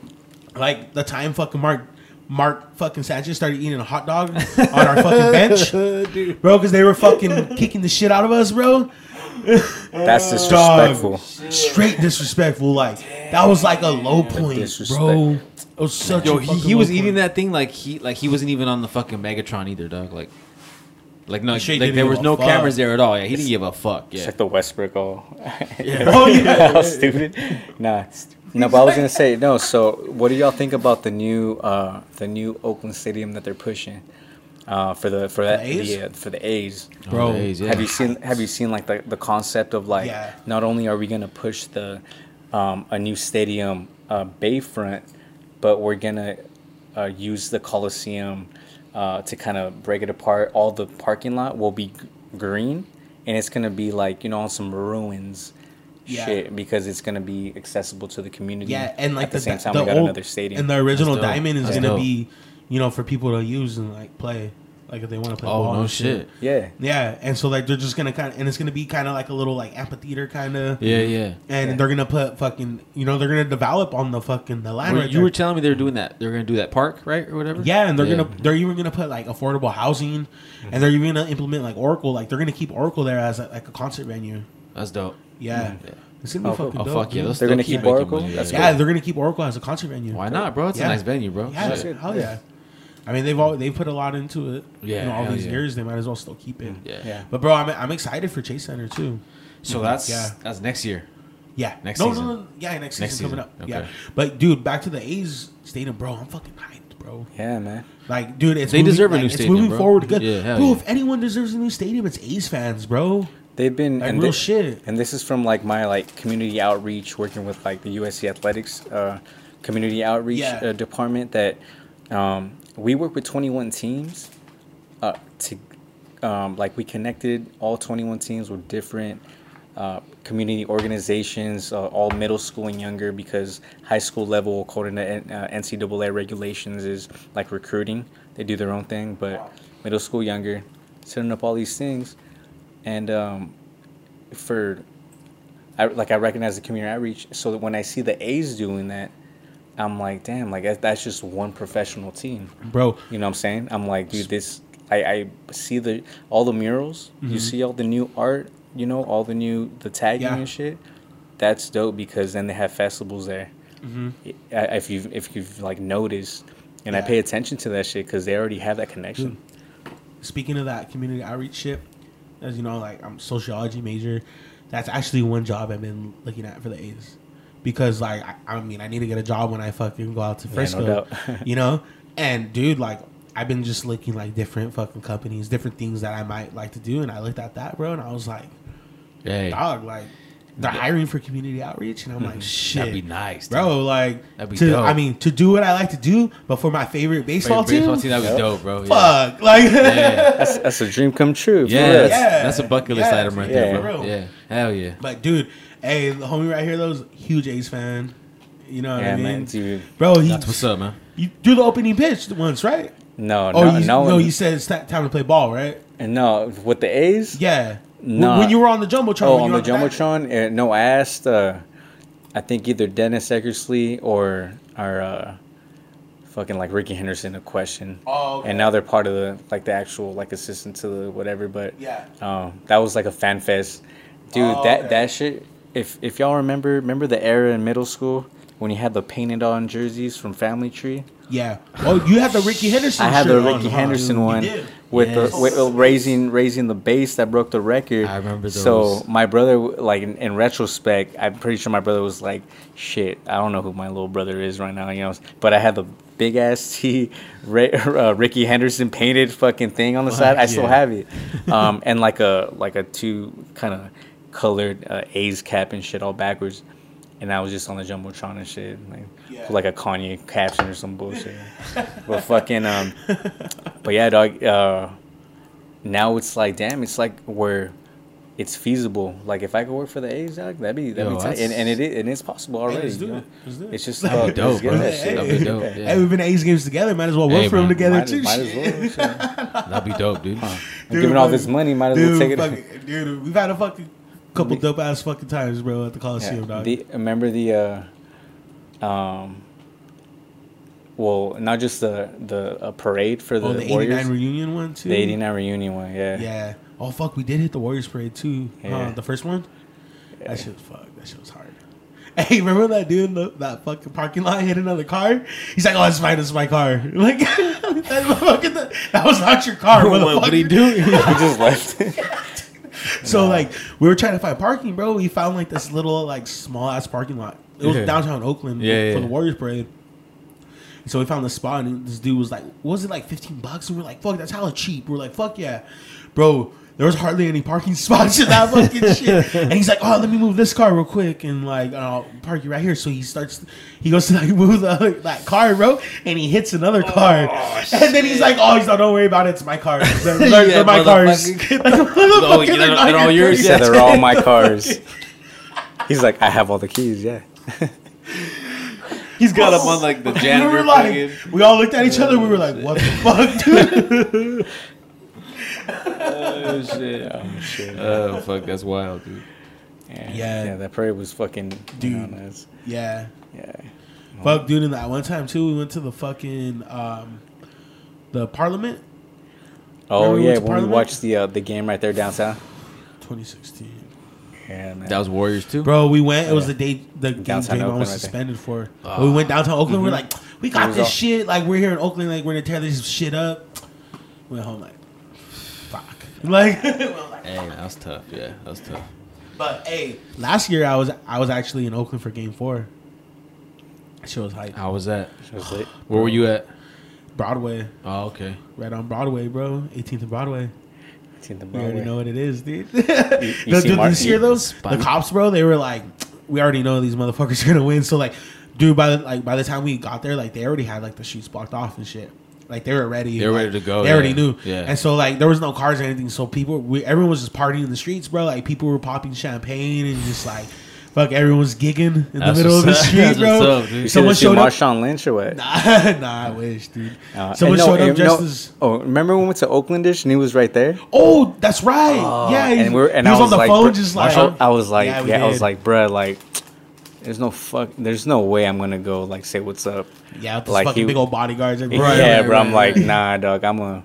Like the time fucking Mark Mark fucking Sanchez started eating a hot dog on our fucking bench, <laughs> bro, because they were fucking kicking the shit out of us, bro. <laughs> That's Dog. disrespectful. Straight disrespectful. Like that was like a low point, bro. It was such yo, a he, he was low eating point. that thing like he like he wasn't even on the fucking Megatron either, dog. Like, like no, Straight like there was no fuck. cameras there at all. Yeah, he didn't give a fuck. It's Yeah, like the Westbrook all. Oh <laughs> yeah. <laughs> how stupid. Nah. No, but I was gonna say no. So, what do y'all think about the new uh, the new Oakland Stadium that they're pushing uh, for the for that A's? the, uh, for the A's? Bro, Oh, the A's, yeah. Have you seen Have you seen like the, the concept of like Yeah. not only are we gonna push the um, a new stadium uh, bayfront, but we're gonna uh, use the Coliseum uh, to kind of break it apart. All the parking lot will be g- green, and it's gonna be like you know on some ruins. Yeah. Shit, because it's gonna be accessible to the community. Yeah, and like at the, same time, the we got old- another stadium. and the original diamond is That's gonna dope. be, you know, for people to use and like play, like if they want to play. Oh ball no and shit. yeah, Yeah, and so like they're just gonna kind of, and it's gonna be kind of like a little like amphitheater kind of. Yeah, yeah. And Yeah. they're gonna put fucking, you know, they're gonna develop on the fucking the land Were- right you there. were telling me they were doing that. They're gonna do that park, right, or whatever. yeah, and they're gonna, they're even gonna put like affordable housing, and they're even gonna implement like Oracle. Like they're gonna keep Oracle there as a, like a concert venue. That's dope. Yeah, Yeah. it's gonna be Oh, fucking Oh dope. fuck yeah, They're gonna keep making Oracle? money, That's yeah, they're gonna keep Oracle as a concert venue. Why not, bro? It's Yeah. a nice venue, bro. Yeah, Shit. hell yeah. I mean, they've all they put a lot into it. Yeah, you know, all these yeah. years, they might as well still keep it. Yeah. yeah. But bro, I'm I'm excited for Chase Center too. So that's Yeah. that's next year. Yeah, Next no, season. No, no, yeah, next, Next season, coming season. up. Yeah, but dude, back to the A's stadium, bro. I'm fucking hyped, bro. Yeah, man. Like, dude, it's They moving, deserve a like, new stadium. it's moving bro. forward good. Yeah, bro, yeah. if anyone deserves a new stadium, it's A's fans, bro. They've been Like and real thi- shit. And this is from like my like community outreach, working with like the USC athletics uh, community outreach Yeah. uh, department. That um, we work with 21 teams. Uh, to um, like we connected all 21 teams with different uh, community organizations, uh, all middle school and younger, because high school level, according to N- uh, NCAA regulations, is like recruiting. They do their own thing, but middle school younger, setting up all these things, and um, for I, like I recognize the community outreach, so that when I see the A's doing that, I'm like, damn, like that's just one professional team. Bro, You know what I'm saying? I'm like, dude, this I, I see the all the murals. Mm-hmm. You see all the new art. You know all the new the tagging Yeah. and shit. That's dope because then they have festivals there. I- If you if you've like noticed, and I pay attention to that shit because they already have that connection. speaking of that community outreach shit, as you know, like I'm sociology major. That's actually one job I've been looking at for the A's. Because like I, I mean I need to get a job when I fucking go out to no Frisco. doubt. <laughs> you know? And dude, like I've been just looking like different fucking companies, different things that I might like to do, and I looked at that, bro, and I was like, Hey, dog, like they're hiring for community outreach, and I'm mm-hmm. like, shit, that'd be nice, dude. bro. Like, That'd be to, dope. I mean, to do what I like to do, but for my favorite baseball, Baseball team, team, that'd be dope, bro. Yeah. fuck, like, Yeah. <laughs> That's that's a dream come true. Yeah, real. that's, Yeah. that's a bucket list Yeah, item right yeah, there, bro. Yeah, hell yeah. But dude, hey, the homie right here, those huge A's fan. You know what Yeah, I mean, man, dude. bro? He That's what's up, man. you do the opening pitch once, right? No, Oh, no, you, no, no, you said it's ti- time to play ball, right? And no, with the A's. Yeah. W- Nah. When you were on the jumbotron. Oh, when on the jumbotron. Uh, no, I asked. Uh, I think either Dennis Eckersley or our uh, fucking like Rickey Henderson a question. Oh, okay. And now they're part of the like the actual like assistant to the whatever. But Yeah. um, that was like a fan fest, dude. Oh, that okay. that shit. If if y'all remember, remember the era in middle school when you had the painted on jerseys from Family Tree. Yeah. Oh, you had the Rickey Henderson. I had the shirt on, Rickey huh? Henderson one with Yes. the with, uh, raising raising the base that broke the record. I remember So my brother, like in, in retrospect, I'm pretty sure my brother was like, "Shit, I don't know who my little brother is right now," you know. But I had the big ass <laughs> T, uh, Rickey Henderson painted fucking thing on the side. I still have it, <laughs> um, and like a like a two kind of colored uh, A's cap and shit all backwards. And I was just on the jumbotron and shit, like, Yeah. like a Kanye caption or some bullshit. but fucking um, but yeah, dog. Uh, now it's like, damn, it's like we're it's feasible. Like if I could work for the A's, dog, that'd be that'd Yo, be tight. And, and it is, and it's possible already. let's do you know? it. Let's do it. It's just That'd be dope, bro. that shit. That'd be dope, Yeah. yeah. Hey, we've been A's games together. Might as well work Hey, for them together Might, too. might as well. That'd be dope, dude. <laughs> I'm Dude, giving all this money. Might as well take it. fucking, dude, we've had a fucking couple dope ass fucking times, bro, at the Coliseum, Yeah. dog. The, remember the, uh, um, well, not just the the uh, parade for the, oh, the Warriors, '89 reunion one too. the '89 reunion one. Yeah. Yeah. Oh fuck, we did hit the Warriors parade too. Yeah. Huh, the first one. That shit was fuck. That shit was hard. <laughs> Hey, remember that dude in the, that fucking parking lot hit another car? He's like, "Oh, it's fine. It's my car." <laughs> Like <laughs> that, that was not your car, motherfucker. what did he do? he just left. <laughs> So like, we were trying to find parking, bro. We found like this little like small ass parking lot. It was Yeah. downtown Oakland Yeah, for the Warriors parade. So we found the spot, and this dude was like, "What was it like fifteen bucks?" And we're like, "Fuck, that's hella cheap." We're like, "Fuck yeah, bro." There was hardly any parking <laughs> spots in that fucking shit. <laughs> And he's like, "Oh, let me move this car real quick and like uh, I'll park you right here." So he starts, he goes to like <laughs> move the, that car, bro, and he hits another oh, car. and then he's like, "Oh, he's like, don't worry about it. It's my car. They're, they're- Yeah, they're my cars. like, Oh, motherfucker, they're- they're all yours? yeah, they're all my cars. He's like, I have all the keys. Yeah. He's got him on like the we janitor. were like, we all looked at each other. We were like, "What the fuck, dude?" Oh shit. <laughs> Oh shit. Oh fuck, that's wild, dude. Yeah. Yeah. Yeah. That parade was fucking. Dude. Dude. You know, yeah, yeah. fuck, dude. And that one time too, we went to the fucking um, the Parliament, Oh Remember we yeah, went to when we watched the uh, the game right there downtown. 2016. Yeah. That was Warriors too. Bro, we went. It was Yeah. the day the game Downtown Draymond Oakland was right suspended for. Ah. we went downtown Oakland. We're like, we got this all- shit. Like we're here in Oakland. Like we're gonna tear this shit up. We went home like, fuck. Like, <laughs> Hey, that was tough. Yeah, that was tough. but hey, last year I was I was actually in Oakland for Game Four. That shit was hype. How was that? That was lit. Where were you at? Broadway, Oh, okay. right on Broadway, bro. 18th and Broadway. Seen the We already know what it is, dude. you <laughs> the, see the, Mark- this year, though, Spike? the cops, bro, they were like, we already know these motherfuckers are gonna win. So like, dude, by the like by the time we got there, like they already had like the streets blocked off and shit. Like they were ready. They were like, ready to go, They already knew. Yeah. And so like there was no cars or anything. So people, we, everyone was just partying in the streets, bro. Like people were popping champagne and just like, fuck, everyone's gigging in the middle of the <laughs> street, That's bro. what's up, dude. You You Someone should have showed seen up. Marshawn Lynch or what? Nah, <laughs> nah, I wish, dude. Uh, Someone no, showed up just no- as. Oh, remember when we went to Oaklandish and he was right there? Oh, that's right. yeah, he, and we're and he was, I on the like, phone, bruh- just like I was like, Yeah, yeah, I was like, bruh, like, there's no fuck, there's no way I'm gonna go like say what's up. yeah, with like fucking he- big old bodyguards. and- yeah, right, bro. I'm right, like, nah, dog. I'm a.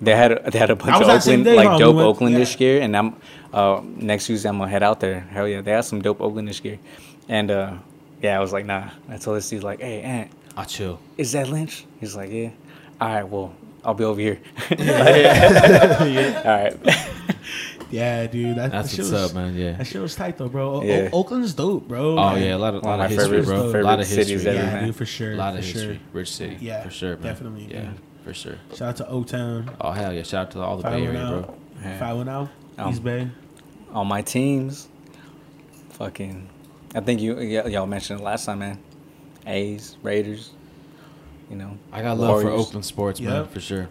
They had they had a bunch of was that same Oakland day, like huh? We dope went- Oaklandish yeah. gear, and I'm uh next Tuesday I'm gonna head out there. Hell yeah, they had some dope Oaklandish gear, and uh yeah, I was like, nah. I told this dude like, hey, Aunt, I chill. is that Lynch? He's like, yeah. All right, well, I'll be over here. yeah. <laughs> <laughs> All right. Yeah, dude. That, That's that what's was, up, man. Yeah. That shit was tight though, bro. Yeah. O- Oakland's dope, bro. Oh Like, yeah, a lot of, lot of history, favorite- bro. A lot of history. yeah, man. dude, for sure. A lot for of sure. history. Rich city. Yeah, for sure, man. definitely, Yeah, dude. for sure. Shout out to O Town. Oh hell yeah! Shout out to all the Five Bay Area, out. bro. Yeah. Five one out. Um, East Bay. On my teams, fucking, I think you y- y'all mentioned it last time, man. A's, Raiders, you know. I got love for Oakland sports, man, Yep. for sure,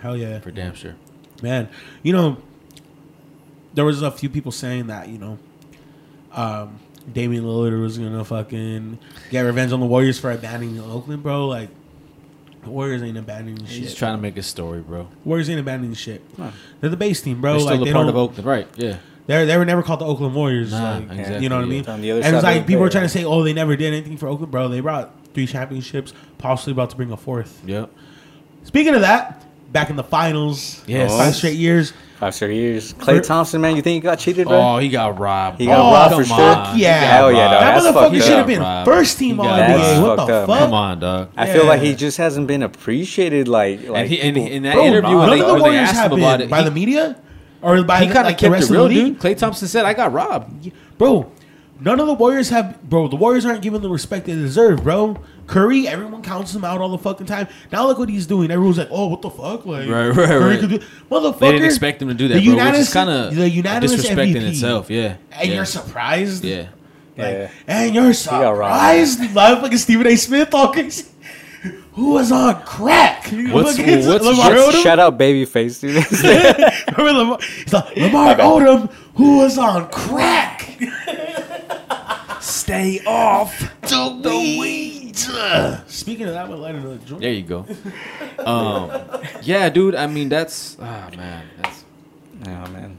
Hell yeah, for damn sure. Man. You know, there was a few people saying that you know, um, Damian Lillard was gonna fucking get revenge on the Warriors for abandoning Oakland, bro. Like, the Warriors ain't abandoning shit. He's trying to make a story, bro. Warriors ain't abandoning shit. Huh. They're the base team, bro. They're still like, a they part don't, of Oakland, right? Yeah. They they were never called the Oakland Warriors. Nah, like, exactly, You know what I mean? On the other and it's like people bay, are trying right? to say, oh, they never did anything for Oakland, bro. They brought three championships, possibly about to bring a fourth. Yep. Speaking of that, back in the finals, Yes. five straight years. Five straight years. Klay Thompson, man, you think he got cheated, bro? Oh, he got robbed. He got Oh, robbed for sure. on. Yeah. Hell yeah, dog. that that's motherfucker fucked should have been Rob. first team All NBA. What the up, fuck? Come on, dog. I feel like he just hasn't been appreciated like like and he, and he- in that Bro, interview, none they, of the Warriors have been by he, the media or by he the, kind of like, the kept rest it of real, the league. dude. Klay Thompson said, "I got robbed." Bro, none of the Warriors have. Bro, the Warriors aren't given the respect they deserve, bro. Curry, everyone counts him out all the fucking time. Now look what he's doing. Everyone's like, "Oh, what the fuck?" Like, Right, right, Curry right. could do, motherfucker. They didn't expect him to do that, The bro, which unanimous, kind of the unanimous disrespecting MVP. itself. Yeah, and yeah. you're surprised. Yeah, Like, Yeah. and you're got robbed. surprised. Love fucking Stephen A. Smith talking. who was on crack. What's- Look, what's- Lamar what's- Odom? Shout out Babyface, dude. <laughs> Remember Lamar, he's like, Lamar Odom, who was on crack. Stay off. The weed. Speaking of that, I'm gonna light another joint. There you go. Um, yeah, dude. I mean, that's ah man. That's oh man.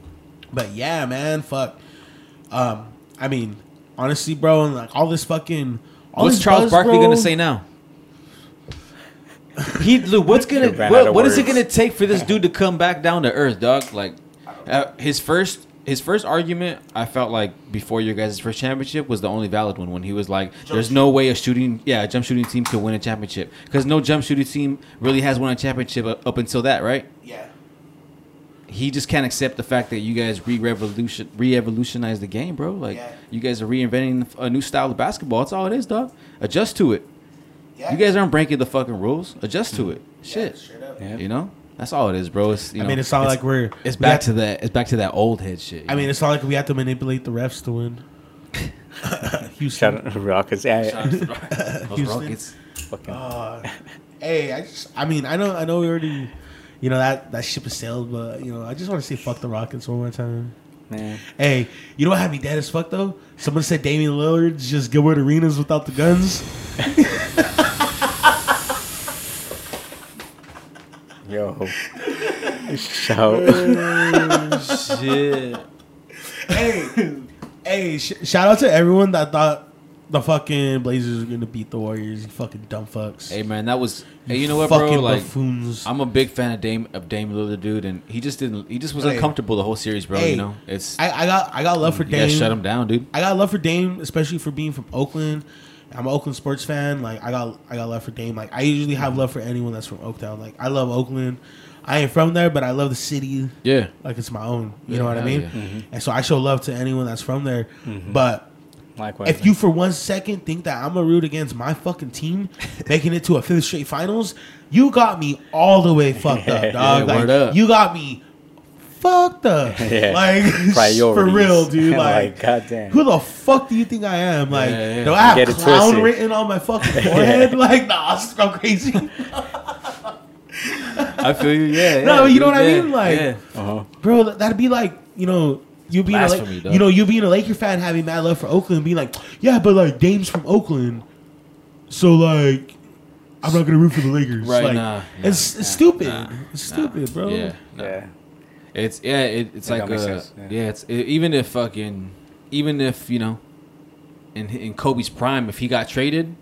But yeah, man, fuck. Um, I mean, honestly, bro, and like all this fucking. All what's this Charles buzz, Barkley bro, gonna say now? He look, what's gonna what, what is it gonna take for this dude to come back down to earth, dog? Like uh, his first his first argument, I felt like before your guys' first championship was the only valid one when he was like, "There's no way a shooting, yeah, a jump shooting team could win a championship because no jump shooting team really has won a championship up, up until that, right?" Yeah. he just can't accept the fact that you guys re-revolution re-evolutionized the game, bro. Like Yeah. you guys are reinventing a new style of basketball. That's all it is, dog. Adjust to it. Yeah. You guys aren't breaking the fucking rules. Adjust to it. Shit. straight up. Yeah. You know? That's all it is, bro. It's, you I know, mean, it's not like we're. it's we back have- to that. It's back to that old head shit. you I mean, it's not like we have to manipulate the refs to win. <laughs> Houston. Shout out Rockets. Yeah, yeah. <laughs> Those Houston. Rockets. Fucking. Uh, hey, I just, I mean, I know, I know, we already, you know, that that ship has sailed, but you know, I just want to say fuck the Rockets one more time. man. Hey, you know what had me dead as fuck though? Someone said Damian Lillard's just Gilbert Arenas without the guns. <laughs> Yo. <laughs> Shout. <laughs> shit. hey, hey, sh- shout out to everyone that thought the fucking Blazers were gonna beat the Warriors. You fucking dumb fucks. Hey man, that was. Hey, you know what, fucking bro? Like, buffoons. I'm a big fan of Dame of Dame Lillard, dude, and he just didn't. He just was Hey. uncomfortable the whole series, bro. Hey, you know, it's. I, I got, I got love for you gotta shut him down, dude. I got love for Dame, especially for being from Oakland. I'm an Oakland sports fan. Like I got, I got love for Dame. Like I usually have love for anyone that's from Oaktown. Like I love Oakland. I ain't from there, but I love the city Yeah. like it's my own. You Yeah, know what I mean? yeah. Mm-hmm. And so I show love to anyone that's from there. But Likewise. if you for one second think that I'm gonna root against my fucking team <laughs> making it to a fifth straight finals, you got me all the way fucked up, <laughs> dog. Yeah, like, up. You got me fucked up. <laughs> Yeah. Like <laughs> for real, dude. <laughs> Like, Like, goddamn. who the fuck do you think I am? Like, Yeah, yeah. do I have Get it clown twisted. written on my fucking forehead? like, nah, I'm just go crazy. I feel you. Yeah. No, yeah, you know what I mean? Like- yeah. Uh-huh. Bro, that- that'd be like, you know, you being a, Blasphemy, La- dog. you know, you being a Laker fan having mad love for Oakland, being like, yeah, but like Dame's from Oakland, so like, I'm not gonna root for the Lakers. Right, Like, nah, nah, it's, it's stupid. nah, it's nah. stupid, bro. Yeah. nah. Yeah. It's yeah. It, it's That like uh, yeah. yeah. It's it, even if fucking even if you know, in in Kobe's prime, if he got traded,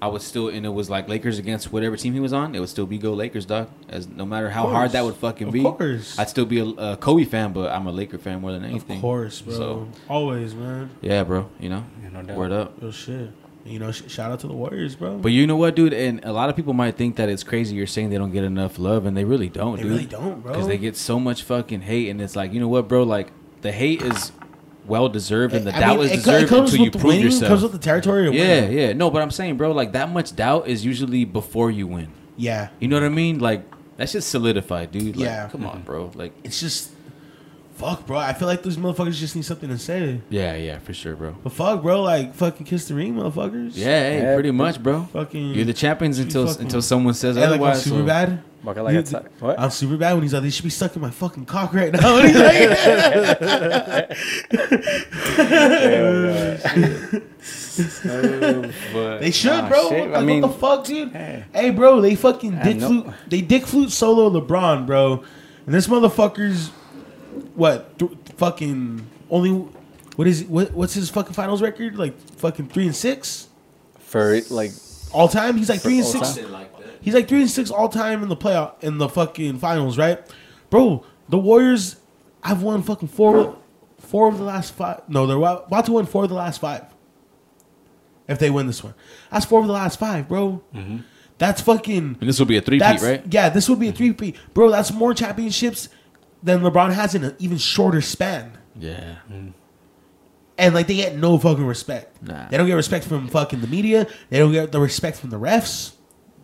I would still and it was like Lakers against whatever team he was on, it would still be go Lakers, dog. As no matter how hard that would fucking Of be, course. I'd still be a, a Kobe fan, but I'm a Laker fan more than anything. Of course, bro. So Always, man. yeah, bro. You know, Yeah, no doubt. word up. Real shit. You know, sh- shout out to the Warriors, bro. But you know what, dude? And a lot of people might think that it's crazy you're saying they don't get enough love, and they really don't, they dude. really don't, bro. because they get so much fucking hate, and it's like, you know what, bro? Like the hate is well deserved, and the I doubt mean, is deserved until you prove winning. yourself. Comes with the territory. Of yeah, winning. yeah. No, but I'm saying, bro, like that much doubt is usually before you win. yeah. You know what I mean? Like that's just solidified, dude. Like, Yeah. Come on, bro. Like It's just, fuck, bro. I feel like those motherfuckers just need something to say. yeah, yeah, for sure, bro. But fuck, bro. Like fucking kiss the ring, motherfuckers. Yeah, hey, Yeah, pretty much, bro. Fucking. You're the champions until fucking- until someone says Hey, like on otherwise. super so- bad. Walking like You- outside. What? I'm super bad when he's like, they should be sucking my fucking cock right now. And he's like, they should, Nah, bro. shit, Like, I mean- what the fuck, dude? Hey. Hey, bro, they fucking dick flute. They dick flute solo LeBron, bro. And this motherfucker's what? Th- fucking only. What is what? What's his fucking finals record? Like fucking three and six For like, all time. He's like three and six. time? He's like three and six all time in the playoff in the fucking finals, right? Bro, the Warriors I've won fucking four, four of the last five. No, they're about to win four of the last five. If they win this one, that's four of the last five, bro. Mm-hmm. That's fucking. And this will be a three-peat, right? yeah. This would be a three peat, bro. That's more championships than LeBron has in an even shorter span. Yeah. And like they get no fucking respect. Nah. They don't get respect from fucking the media. They don't get the respect from the refs.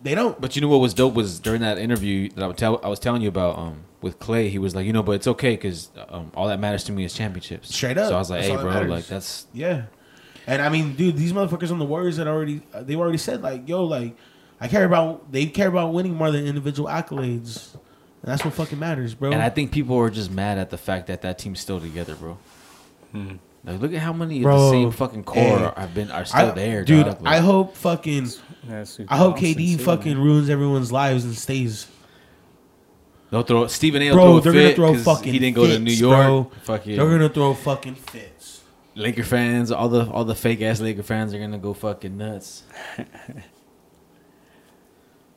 They don't. But you know what was dope was during that interview that I, would tell, I was telling you about um, with Klay. He was like, you know, but it's okay because um, all that matters to me is championships. Straight up. So I was like, That's hey, bro, matters. like that's Yeah, and I mean, dude, these motherfuckers on the Warriors had already uh, they've already said like, yo, like, I care about they care about winning more than individual accolades. And that's what fucking matters, bro. And I think people are just mad at the fact that that team's still together, bro. Hmm. Like, look at how many of the same fucking core hey, have been are still I- there, dude. dog. I hope fucking I hope KD too, fucking man. ruins everyone's lives and stays. they'll throw Stephen A. Bro, Will they're throw gonna fit throw 'cause fucking He didn't go to New York. bro. Fucking They're gonna throw fucking fits. Laker fans, all the all the fake ass Laker fans are gonna go fucking nuts. <laughs>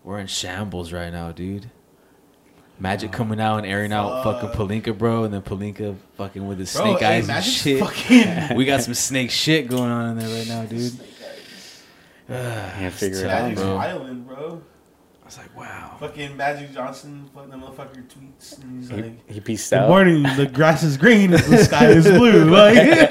We're in shambles right now, dude. Magic coming out and airing out fucking Pelinka, bro, and then Pelinka fucking with his Bro, snake hey, eyes and shit. fucking- <laughs> we got some snake shit going on in there right now, dude. <sighs> Can't figure it tough, out, Magic's bro. Island, bro. I was like, wow. Fucking Magic Johnson, fucking the motherfucker tweets, and he's like, He, he peaced "Good out. morning, the grass is green, the sky is blue." Like, <laughs>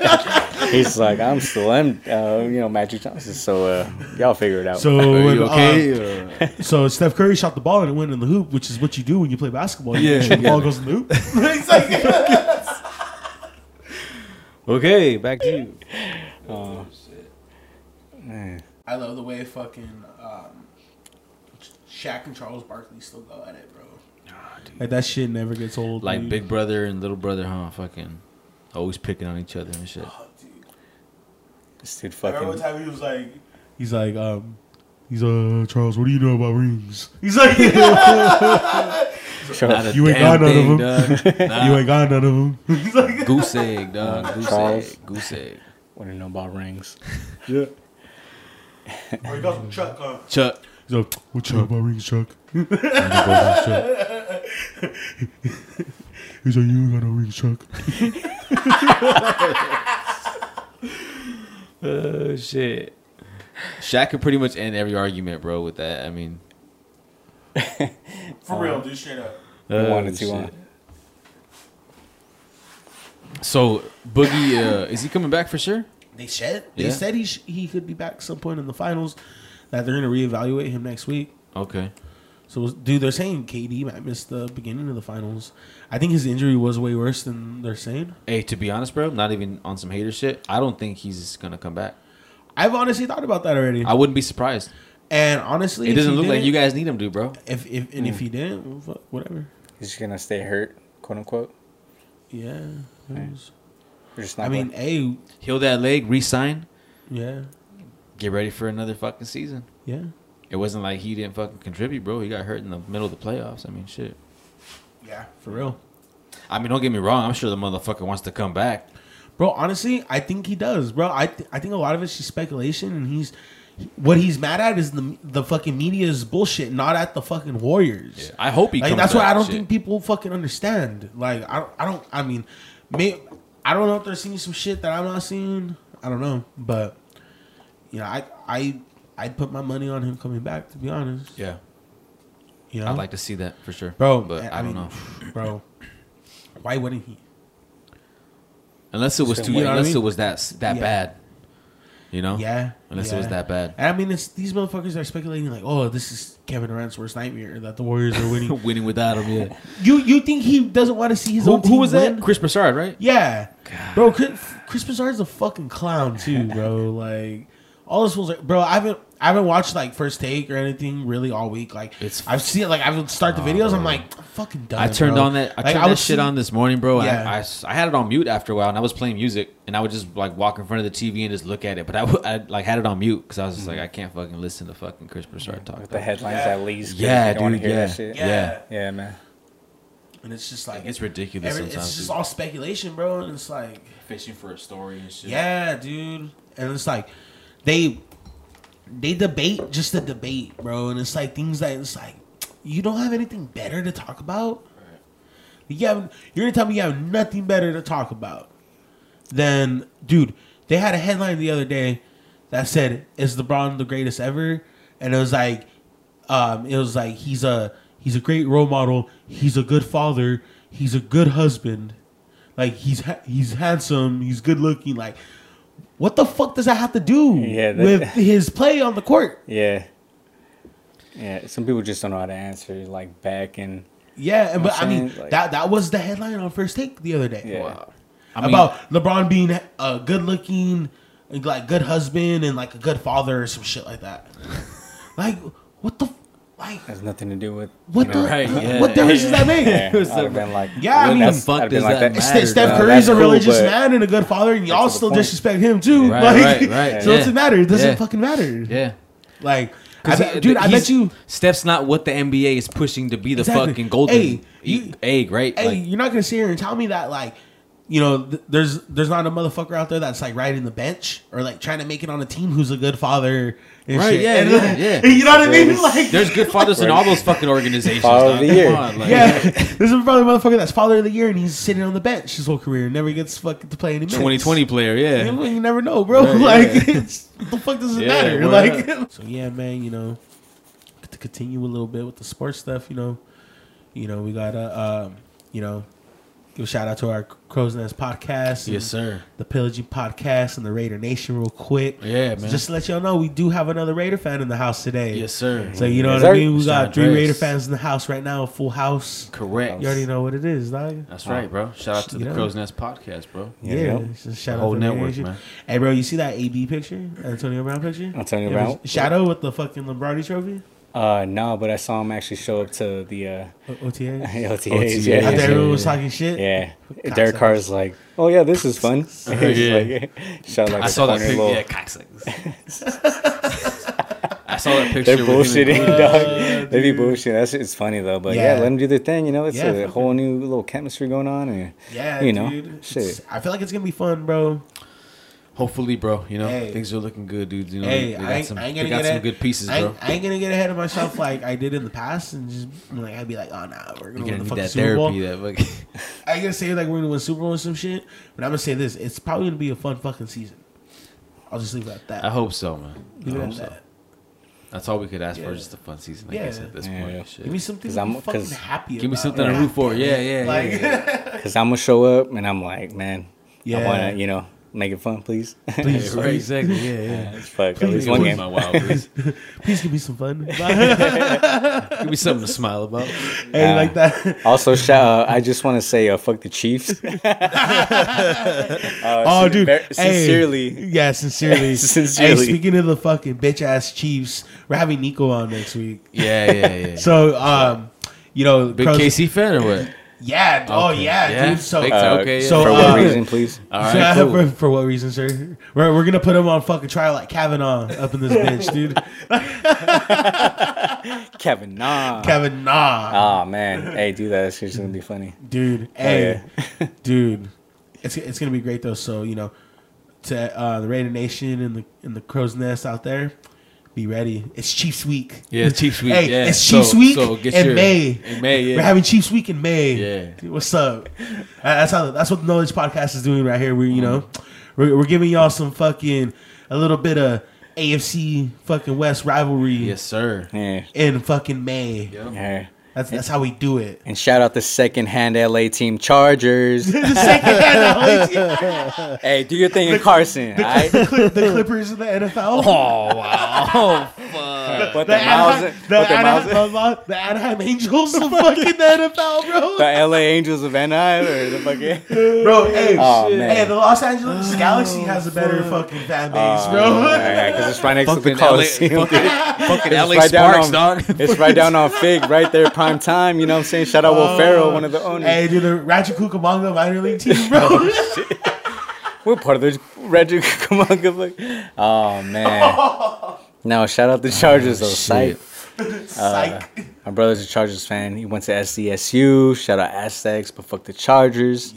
He's like, I'm still, I'm, uh, you know, Magic Johnson. So uh, y'all figure it out. so, Are when, you uh, okay? Uh, so Steph Curry shot the ball and it went in the hoop, which is what you do when you play basketball. You Yeah, make sure the ball goes in the hoop. <laughs> It's like- okay, back to you. Uh, man. I love the way fucking um, Shaq and Charles Barkley still go at it, bro. Like that shit never gets old. Like dude. big brother and little brother, huh? Fucking always picking on each other and shit. Oh, dude. This dude I remember time he was like, he's like, um, he's uh Charles, what do you know about rings? He's like, <laughs> Not a You ain't got none thing, of them. Nah. <laughs> you ain't got none of them. <laughs> he's like, Goose egg, dog. Goose Charles. egg. Goose egg. What do you know about rings? yeah. Or he calls him Chuck. Huh? Chuck. He's like, what you know about rings, Chuck? And he Chuck. He's like, you ain't got no rings, Chuck. Oh shit. Shaq could pretty much end every argument, bro, with that. I mean, <laughs> For real, dude, straight up. oh, wanted to, shit. huh? So Boogie, uh, is he coming back for sure? They said they Yeah. said he sh- he could be back some point in the finals. That they're gonna reevaluate him next week. Okay. So, dude, they're saying KD might miss the beginning of the finals. I think his injury was way worse than they're saying. Hey, to be honest, bro, not even on some hater shit. I don't think he's gonna come back. I've honestly thought about that already. I wouldn't be surprised. and honestly, It doesn't look like you guys need him to, bro. If if and if hmm. he didn't, whatever. He's just gonna stay hurt, quote unquote. Yeah. it hmm. just not I mean, going- hey, Heal that leg, resign, yeah, get ready for another fucking season. yeah, It wasn't like he didn't fucking contribute, bro. He got hurt in the middle of the playoffs. I mean, shit. yeah, for real, I mean, don't get me wrong. I'm sure the motherfucker wants to come back. bro. Honestly, I think he does, bro. I th- I think a lot of it's just speculation, and he's what he's mad at is the the fucking media's bullshit, not at the fucking Warriors. Yeah, I hope he Like comes that's why I don't shit. think people fucking understand. Like I don't, I don't. I mean, may, I don't know if they're seeing some shit that I'm not seeing. I don't know, but you know, I I I'd put my money on him coming back. To be honest, Yeah, you know, I'd like to see that for sure, bro. But I, don't mean, know. <sniffs> bro. Why wouldn't he? Unless it was too. gonna wait. Unless You know it was that that Yeah. bad. You know. Yeah, Unless it was that bad. And I mean, it's these motherfuckers are speculating like, oh, this is Kevin Durant's worst nightmare that the Warriors are winning. <laughs> Winning without him, yeah. <laughs> you you think he doesn't want to see his who, own team who was that? Chris Broussard, right? Yeah, bro. Chris, Chris Broussard's a fucking clown too, bro. <laughs> like all this was, like, bro. I haven't I haven't watched like first take or anything really all week. Like It's- I've seen it. Like I would start the videos. I'm like, I'm fucking done. I turned bro. on that. I Like, turned would that shit see- on this morning, bro. and Yeah. I, I s- I had it on mute after a while, and I was playing music, and I would just like walk in front of the TV and just look at it. But I, <laughs> I like had it on mute because I was just like, mm-hmm. I can't fucking listen to fucking Chris Broussard talk. with the headlines Yeah. at least. Yeah, you don't wanna dude, hear yeah. that shit. Yeah. Yeah. Yeah, man. and it's just like It's ridiculous every- sometimes. It's just dude. all speculation, bro. And it's like, fishing for a story and shit. yeah, dude. And it's like they they debate just to debate, bro. And it's like things that it's like you don't have anything better to talk about. You have, you're gonna tell me you have nothing better to talk about. Then, dude, they had a headline the other day that said, "Is LeBron the greatest ever?" And it was like, um, it was like he's a he's a great role model. He's a good father. He's a good husband. Like he's ha- he's handsome. He's good looking. Like, what the fuck does that have to do Yeah, that- with his play on the court? Yeah. Yeah, some people just don't know how to answer like back and Yeah, and but I mean like- that that was the headline on first take the other day. yeah. Wow. I mean, about LeBron being uh, a good looking, like good husband and like a good father or some shit like that. <laughs> like, What the f- like? Has nothing to do with What you the? know, Right, yeah. What difference does that make? Yeah, <laughs> What's I'd have been like, Yeah, I mean- What the fuck I'd does like that that. Ste- matter, Steph dog? Curry's That's a cool, religious but- man and a good father, and y'all still disrespect him too. Right, like, right, right, <laughs> So what's yeah. it matter? It doesn't Yeah. fucking matter. Yeah. Like, I 'Cause bet- he- dude, I bet you. Steph's not what the NBA is pushing to be the Exactly. fucking golden Hey, you- egg, right? Hey, Like, you're not gonna sit here and tell me that like, you know, th- there's there's not a motherfucker out there that's like riding the bench or like trying to make it on a team who's a good father. And Right, shit. yeah, And, yeah, yeah. <laughs> You know what I mean? There's- Like, there's good <laughs> fathers in all those fucking organizations. Father of the year. on, like, yeah, <laughs> there's probably a motherfucker that's father of the year and he's sitting on the bench his whole career never gets fucking to play any minutes. 2020 player, yeah. You, know, you never know, bro. Right, like, yeah. it's, what the fuck does it Yeah, matter? Like, up. so yeah, man. You know, to continue a little bit with the sports stuff. You know, you know, we gotta, um, you know, give a shout out to our Crow's Nest podcast. Yes, sir. The Pillaging podcast and the Raider Nation, real quick. Yeah, So man. just to let y'all know, we do have another Raider fan in the house today. yes, sir. So you know Yes, what I mean? We got Mr. three Raider fans in the house right now, a full house. Correct. You already know what it is, dog. That's right, bro. Shout out to You the know. Crow's Nest podcast, bro. Yeah, Yeah, yep. just shout The out whole to the network, Nation. man. Hey, bro, you see that AB picture, Antonio Brown picture? Antonio Brown? was Shadow with the fucking Lombardi Trophy. Uh, no, but I saw him actually show up to the uh, O- OTA. LTAs. <laughs> OTAs, Yeah, After everyone was talking shit. yeah. Cocksuckers. Derek Carr's like, oh yeah, this is fun. <laughs> He's Yeah. like, shot like I a saw that picture. Yeah, cocksuckers. <laughs> I saw that picture. They're with him and- bullshitting, Uh, dog. They be bullshitting. That's it's funny though. But yeah. Yeah. let them do their thing. You know, it's Yeah, a whole new little chemistry going on. And Yeah, you know, dude. shit. It's- I feel like it's gonna be fun, bro. Hopefully, bro. You know Hey. things are looking good, dudes. You know Hey, they I got ain't, some, I ain't they gonna got get some ahead- good pieces, I bro. ain't, I ain't gonna get ahead of myself like I did in the past, and just like I'd be like, oh nah, we're gonna gonna win the fucking that Super Bowl. therapy. That fucking. <laughs> I ain't gonna say like we're gonna win Super Bowl or some shit, but I'm gonna say this: it's probably gonna be a fun fucking season. I'll just leave it at that. I hope so, man. leave I hope so. that. That's all we could ask for, just a fun season. I Yeah. guess at this Yeah. point, shit. Give me something I'm I'm- fucking 'cause- happy. Give me about. something to root for. Yeah, yeah, Like, yeah. <laughs> Because I'm gonna show up and I'm like, man, Yeah. I wanna, you know, make it fun, please. <laughs> Please, right, exactly. Yeah, yeah. Fuck, at Please least one game. My wild, <laughs> please. please give me some fun. <laughs> Give me something to smile about. hey, Uh, like that. Also, shout. Uh, I just want to say, uh, fuck the Chiefs. uh, Oh, sin- dude. ver- Hey. sincerely. Yeah, sincerely. Sincerely. Hey, speaking of the fucking bitch ass Chiefs, we're having Nico on next week. Yeah, yeah, yeah. So, um, you know, Big Crows- KC fan or what? Yeah. Oh, yeah, Yeah. dude. So, Uh, Okay, yeah. so, for uh, what reason, please? <laughs> All right, <laughs> cool. for, for what reason, sir? We're, we're gonna put him on fucking trial like Kavanaugh up in this bitch, <laughs> dude. Kevin, nah. Kevin, nah, Oh man, hey, do that. It's just gonna be funny. dude. Hey, dude. It's it's gonna be great though. So you know, to uh, the Raider Nation and the and the Crow's Nest out there, be ready. It's Chiefs Week. Yeah, it's Chiefs week. Hey, yeah. it's So- Chiefs Week so get in your- May. In May, yeah. We're having Chiefs Week in May. Yeah. What's up? That's how. That's what the Knowledge Podcast is doing right here. We, you know, we're, we're giving y'all some fucking a little bit of AFC fucking West rivalry yes, sir. Yeah, in fucking May. yeah. That's that's how we do it. And shout out the second hand LA team Chargers. <laughs> the second <laughs> hey, do your thing in Carson. the, alright? Clip- the Clippers in the NFL. Oh wow! Oh <laughs> fuck! Put the, the Anaheim, put the, the Anaheim, the Anaheim Angels of fucking the NFL, bro. the LA Angels of Anaheim or the fucking. Bro, hey, Oh, shit. man. hey, the Los Angeles oh, Galaxy has a better fucking fan oh, base, bro. because it's right next to the Fucking LA, Coliseum. fucking, fucking LA right down Sparks, on- dog. It's right down on Fig, right there, prime <laughs> time. You know what I'm saying? Shout out Will Ferrell, one of the owners. Hey, dude, the Ratchet Cucamonga minor league team, bro. We're part of the Reggie Kumonga. like- Oh man. <laughs> No, shout out the Chargers though. Sight. Psych. <laughs> My brother's a Chargers fan. He went to SDSU. Shout out Aztecs, but fuck the Chargers.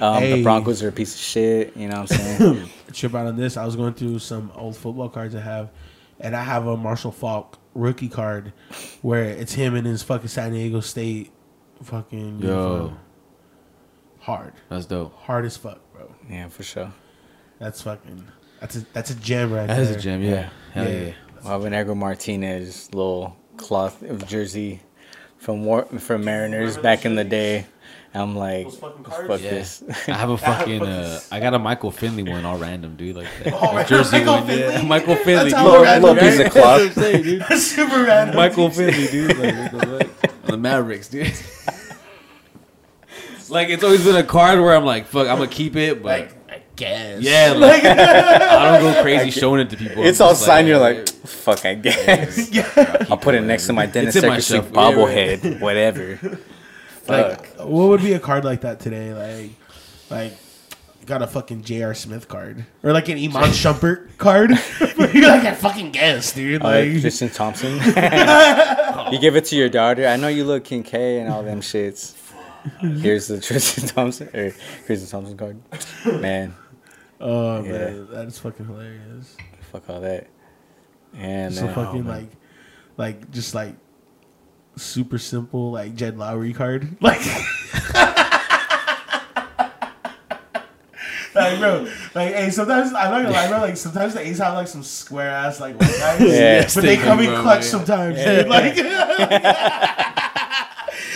Um, Hey. The Broncos are a piece of shit. You know what I'm saying? <coughs> Trip out on this. I was going through some old football cards I have, and I have a Marshall Faulk rookie card where it's him and his fucking San Diego State fucking Yo. uniform. hard, That's dope. hard as fuck, bro. yeah, for sure. That's fucking. That's a that's a gem right That there. is a gem. Yeah. Hell Yeah. yeah. Well, Negro Martinez, little cloth of jersey from War- from Mariners back in the day. I'm like, Those fucking fuck? Yeah. this. I have a <laughs> fucking. Uh, I got a Michael Finley one, all random, dude. Like that. <laughs> Oh, A jersey Michael one. Yeah. Michael Finley. That's how dude. random, Little piece of cloth. That's what I'm saying, dude. Super random. Michael <laughs> Finley, dude. Like, the the Mavericks, dude. like it's always been a card where I'm like, fuck, I'm gonna keep it, but Like, I guess. Yeah, like, I don't go crazy showing it to people. It's I'm all just signed. You're like, fuck, I guess. yeah. I'll put it next to my Dennis in Eckersley. Yeah, right. bobblehead, whatever. Like, Fuck. what would be a card like that today? Like, like. Got a fucking J.R. Smith card or like an Iman Shumpert card. You're <laughs> like I fucking guess, dude. Uh, Like, Tristan Thompson. <laughs> you give it to your daughter. I know you look King K and all them shits. Here's the Tristan Thompson or Tristan Thompson card. Man, oh man, that's fucking hilarious. fuck all that. And So then, fucking like, like just like super simple like Jed Lowrie card. <laughs> Like, like bro, like hey, sometimes I'm not gonna lie, bro. Like sometimes the A's have like some square ass like white guys, <laughs> Yeah. but they come in Bro, clutch yeah. sometimes. Dude. Like, <laughs>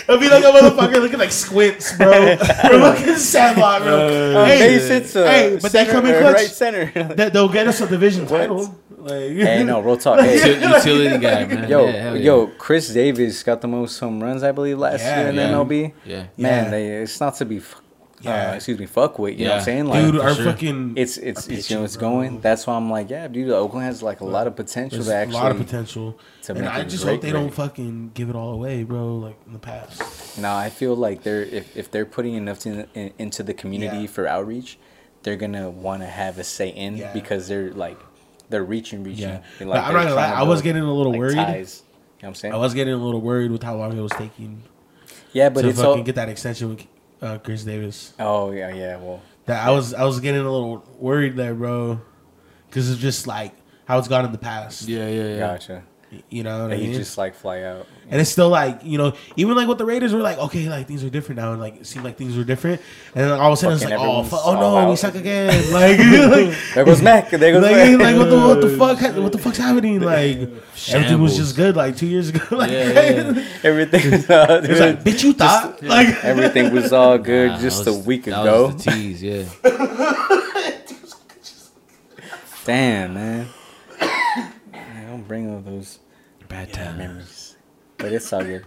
it'll be like a motherfucker looking like squints, bro. <laughs> Or looking Sandlot, bro. uh, hey, base uh, hey, but they center come in clutch. right center. <laughs> That they'll get us a division title. Like, hey, no, real talk. <laughs> Hey, Util- utility guy, man. Yo, yeah, hell yeah. yo, Khris Davis got the most home runs, I believe, last Yeah, year in yeah. MLB. Yeah. Man, Yeah. they, it's not to be, f- Yeah. uh, excuse me, fuck with. You know what I'm saying? Like, dude, for our sure. fucking it's it's, our it's you know it's bro. going. That's why I'm like, yeah, dude, Oakland has like a lot of potential There's to a lot of potential. to and I just hope they don't fucking give it all away, bro. Like in the past. No, I feel like they're if, if they're putting enough to, in, into the community Yeah. for outreach, they're gonna want to have a say in Yeah. because they're like they're reaching, reaching. Yeah. And, But I'm not gonna lie, trying I was getting a little like, worried. Ties. You know what I'm saying? I was getting a little worried with how long it was taking yeah, but to it's fucking all. get that extension with uh, Khris Davis. Oh yeah, yeah. Well, That I was I was getting a little worried there, bro, because it's just like how it's gone in the past. Yeah, yeah, yeah. gotcha. You know what I And mean? he just like fly out. and it's still like you know, even like with the Raiders, we're like, okay, like things are different now, and like it seemed like things were different, and then all of a sudden Fucking it's like, oh, fu- oh all no, we suck again, <laughs> like, <laughs> like There goes Mack. There goes like, Mack. like what the what the <laughs> fuck ha- what the fuck's happening? Like everything was just good like two years ago. Like Yeah, yeah. Everything was all it was like, bitch, you thought like Everything was all good Nah, just that a week that ago. Was the tease, yeah. Damn, man. Bring all those Bad time. memories. But it's all good.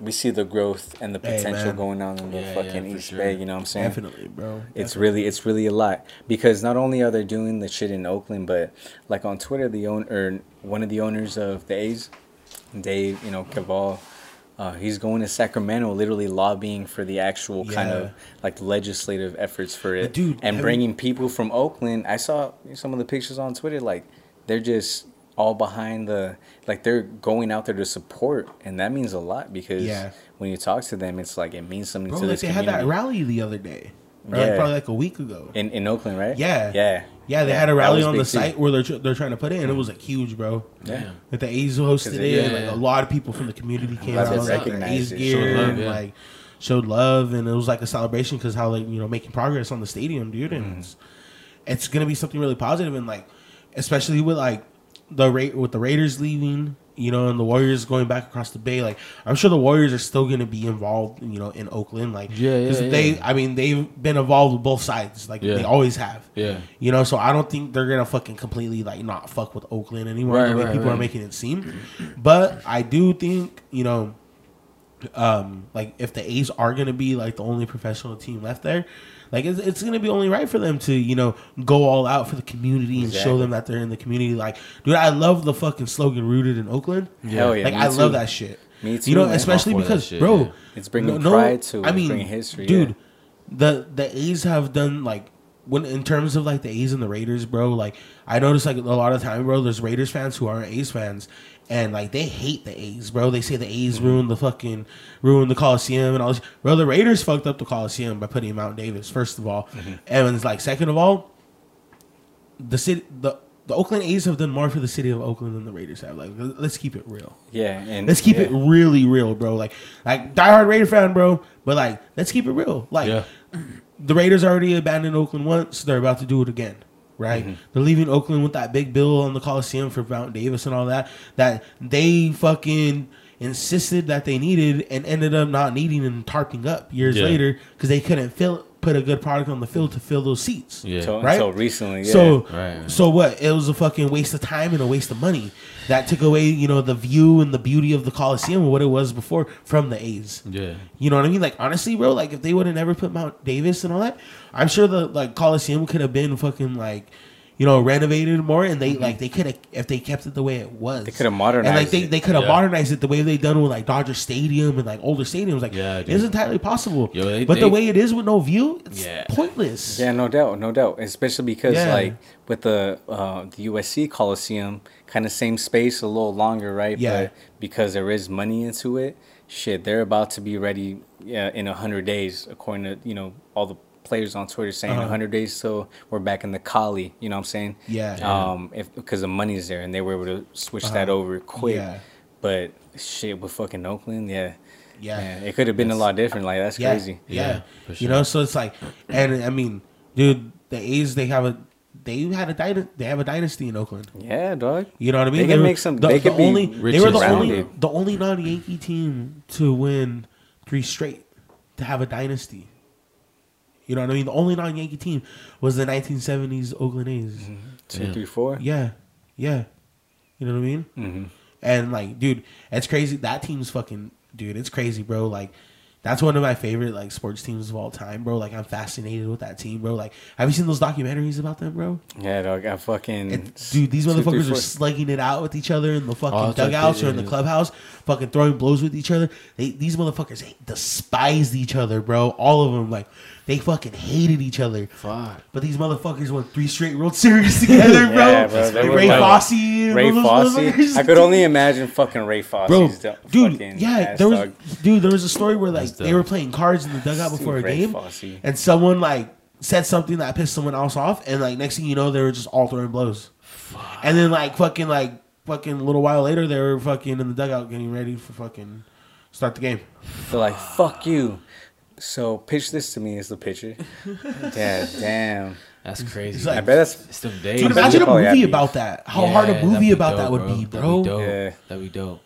we see the growth and the potential man. going on in the Yeah, fucking yeah, East sure. Bay. You know what I'm saying? definitely, bro. It's really, it's really a lot because not only are they doing the shit in Oakland, but like on Twitter, the owner, one of the owners of the A's, Dave, you know, Kaval, uh, he's going to Sacramento, literally lobbying for the actual kind of like legislative efforts for it, dude, and bringing people from Oakland. I saw some of the pictures on Twitter, like they're just all behind the, like they're going out there to support, and that means a lot because Yeah. when you talk to them, it's like it means something Bro, to like this they had that rally the other day, or Yeah. like probably like a week ago. in in Oakland, right? Yeah. yeah, Yeah, they had a rally on the big too. site where they're tr- they're trying to put it, and it was like huge, bro. Yeah. That the A's hosted it, yeah, like yeah. a lot of people from the community came out like, A's it, gear showed love, and yeah. like showed love, and it was like a celebration because how like you know making progress on the stadium, dude, and Mm-hmm. it's, it's gonna be something really positive, and like especially with like the rate with the Raiders leaving. You know, and the Warriors going back across the bay. Like, I'm sure the Warriors are still going to be involved. You know, in Oakland. Like, Yeah, yeah, yeah. they. I mean, they've been involved with both sides. Like, Yeah. they always have. Yeah. You know, so I don't think they're gonna fucking completely like not fuck with Oakland anymore. Right, the way right, people are making it seem. But I do think you know, um, like if the A's are gonna be like the only professional team left there, like it's, it's gonna be only right for them to you know go all out for the community and show them that they're in the community. Like, dude, I love the fucking slogan "Rooted in Oakland." Hell yeah, like I love that shit. Me too, You know, man. especially I'm all for that because, shit, bro, yeah. It's bringing pride to it's bringing history, dude. yeah. The the A's have done like when in terms of like the A's and the Raiders, bro. Like I noticed like a lot of time, bro. There's Raiders fans who aren't A's fans, and like they hate the A's, bro. They say the A's ruined the fucking ruined the Coliseum and all this. Bro, the Raiders fucked up the Coliseum by putting Mount Davis first of all, Mm-hmm. and it's like second of all, the city the. The Oakland A's have done more for the city of Oakland than the Raiders have. Like, let's keep it real. Yeah, and Let's keep yeah. it really real, bro. Like, like diehard Raider fan, bro. But like, let's keep it real. Like, Yeah. the Raiders already abandoned Oakland once. They're about to do it again, right? Mm-hmm. They're leaving Oakland with that big bill on the Coliseum for Mount Davis and all that. That they fucking insisted that they needed and ended up not needing and tarping up years Yeah. later because they couldn't fill put a good product on the field to fill those seats. Yeah. Until, Right? until recently, yeah. So, Right. so what? It was a fucking waste of time and a waste of money. That took away, you know, the view and the beauty of the Coliseum, what it was before from the A's. Yeah. You know what I mean? Like honestly, bro, like if they would have never put Mount Davis and all that, I'm sure the like Coliseum could have been fucking like, you know, renovated more, and they like they could have if they kept it the way it was. Mm-hmm. They coulda modernized, and like modernized they, it. they could have Yeah. modernized it the way they done with like Dodger Stadium and like older stadiums. Like Yeah, it's entirely possible. Yo, they- but the way it is with no view, it's Yeah. pointless. Yeah, no doubt, no doubt. Especially because Yeah. like with the uh, the USC Coliseum, kind of same space, a little longer, right? Yeah. But because there is money into it, shit, they're about to be ready yeah, in a hundred days, according to you know all the players on Twitter saying Uh-huh. hundred days. So we're back in the Cali. You know what I'm saying? Yeah. Um, if because the money's there and they were able to switch that Uh-huh. over quick. Yeah. But shit with fucking Oakland, yeah. Yeah. Man, it could have been a lot different. Like that's yeah, crazy. Yeah, Yeah, for you know, so it's like, and I mean, dude, the A's they have a they had a dynasty. They have a dynasty in Oakland. Yeah, dog. You know what I mean? They can were make some- The, they the could be only, rich They were and the only the only non Yankee team to win three straight to have a dynasty. You know what I mean? The only non Yankee team was the 1970s Oakland A's. Two, Yeah. three, four. Yeah, yeah. You know what I mean? Mm-hmm. And like, dude, it's crazy. That team's fucking, dude. It's crazy, bro. Like, that's one of my favorite like sports teams of all time, bro. Like, I'm fascinated with that team, bro. Like, have you seen those documentaries about them, bro? Yeah, dog. I fucking It, dude, these two, three, motherfuckers are slugging it out with each other in the fucking Oh, it's like dugouts or in the clubhouse, fucking throwing blows with each other. They, these motherfuckers they despised each other, bro. All of them, like, they fucking hated each other. Fuck. But these motherfuckers won three straight World <laughs> Series together, bro. Yeah, bro, they Ray like- Fosse, Ray all those Fosse. I could only imagine fucking Ray Fosse. bro, dude, yeah, there was, dog. dude, there was a story where like they were playing cards in the dugout before a Ray game, and someone like said something that pissed someone else off, and like next thing you know, they were just all throwing blows, Fuck. and then like fucking like fucking a little while later, they were fucking in the dugout getting ready for fucking start the game. They're like, fuck you. So pitch this to me as the pitcher. <laughs> yeah, damn. That's crazy. Like- I bet that's it's them days. Dude, imagine a movie about that. How Yeah, hard a movie about dope, that would be, That'd bro. be dope. Yeah. That'd be dope.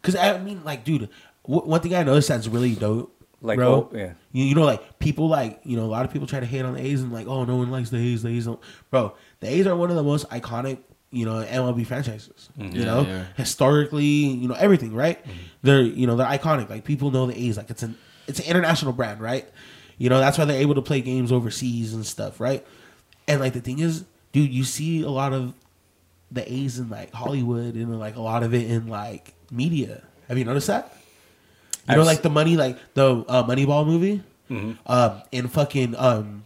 Because I mean, like, dude, w- one thing I noticed that's really dope, Like, bro. oh, yeah. You, you know, like people like you know a lot of people try to hate on the A's and like, oh, no one likes the A's. The A's don't. Bro, the A's are one of the most iconic, you know, MLB franchises. Mm-hmm. You know, yeah. historically, you know, everything, right? Mm-hmm. They're you know they're iconic. Like people know the A's. Like it's an it's an international brand, right? You know that's why they're able to play games overseas and stuff, right? And like the thing is, dude, you see a lot of the A's in like Hollywood and like a lot of it in like media. Have you noticed that? You know, I've like the money, like the uh, Moneyball movie, Mm-hmm. um, in fucking um,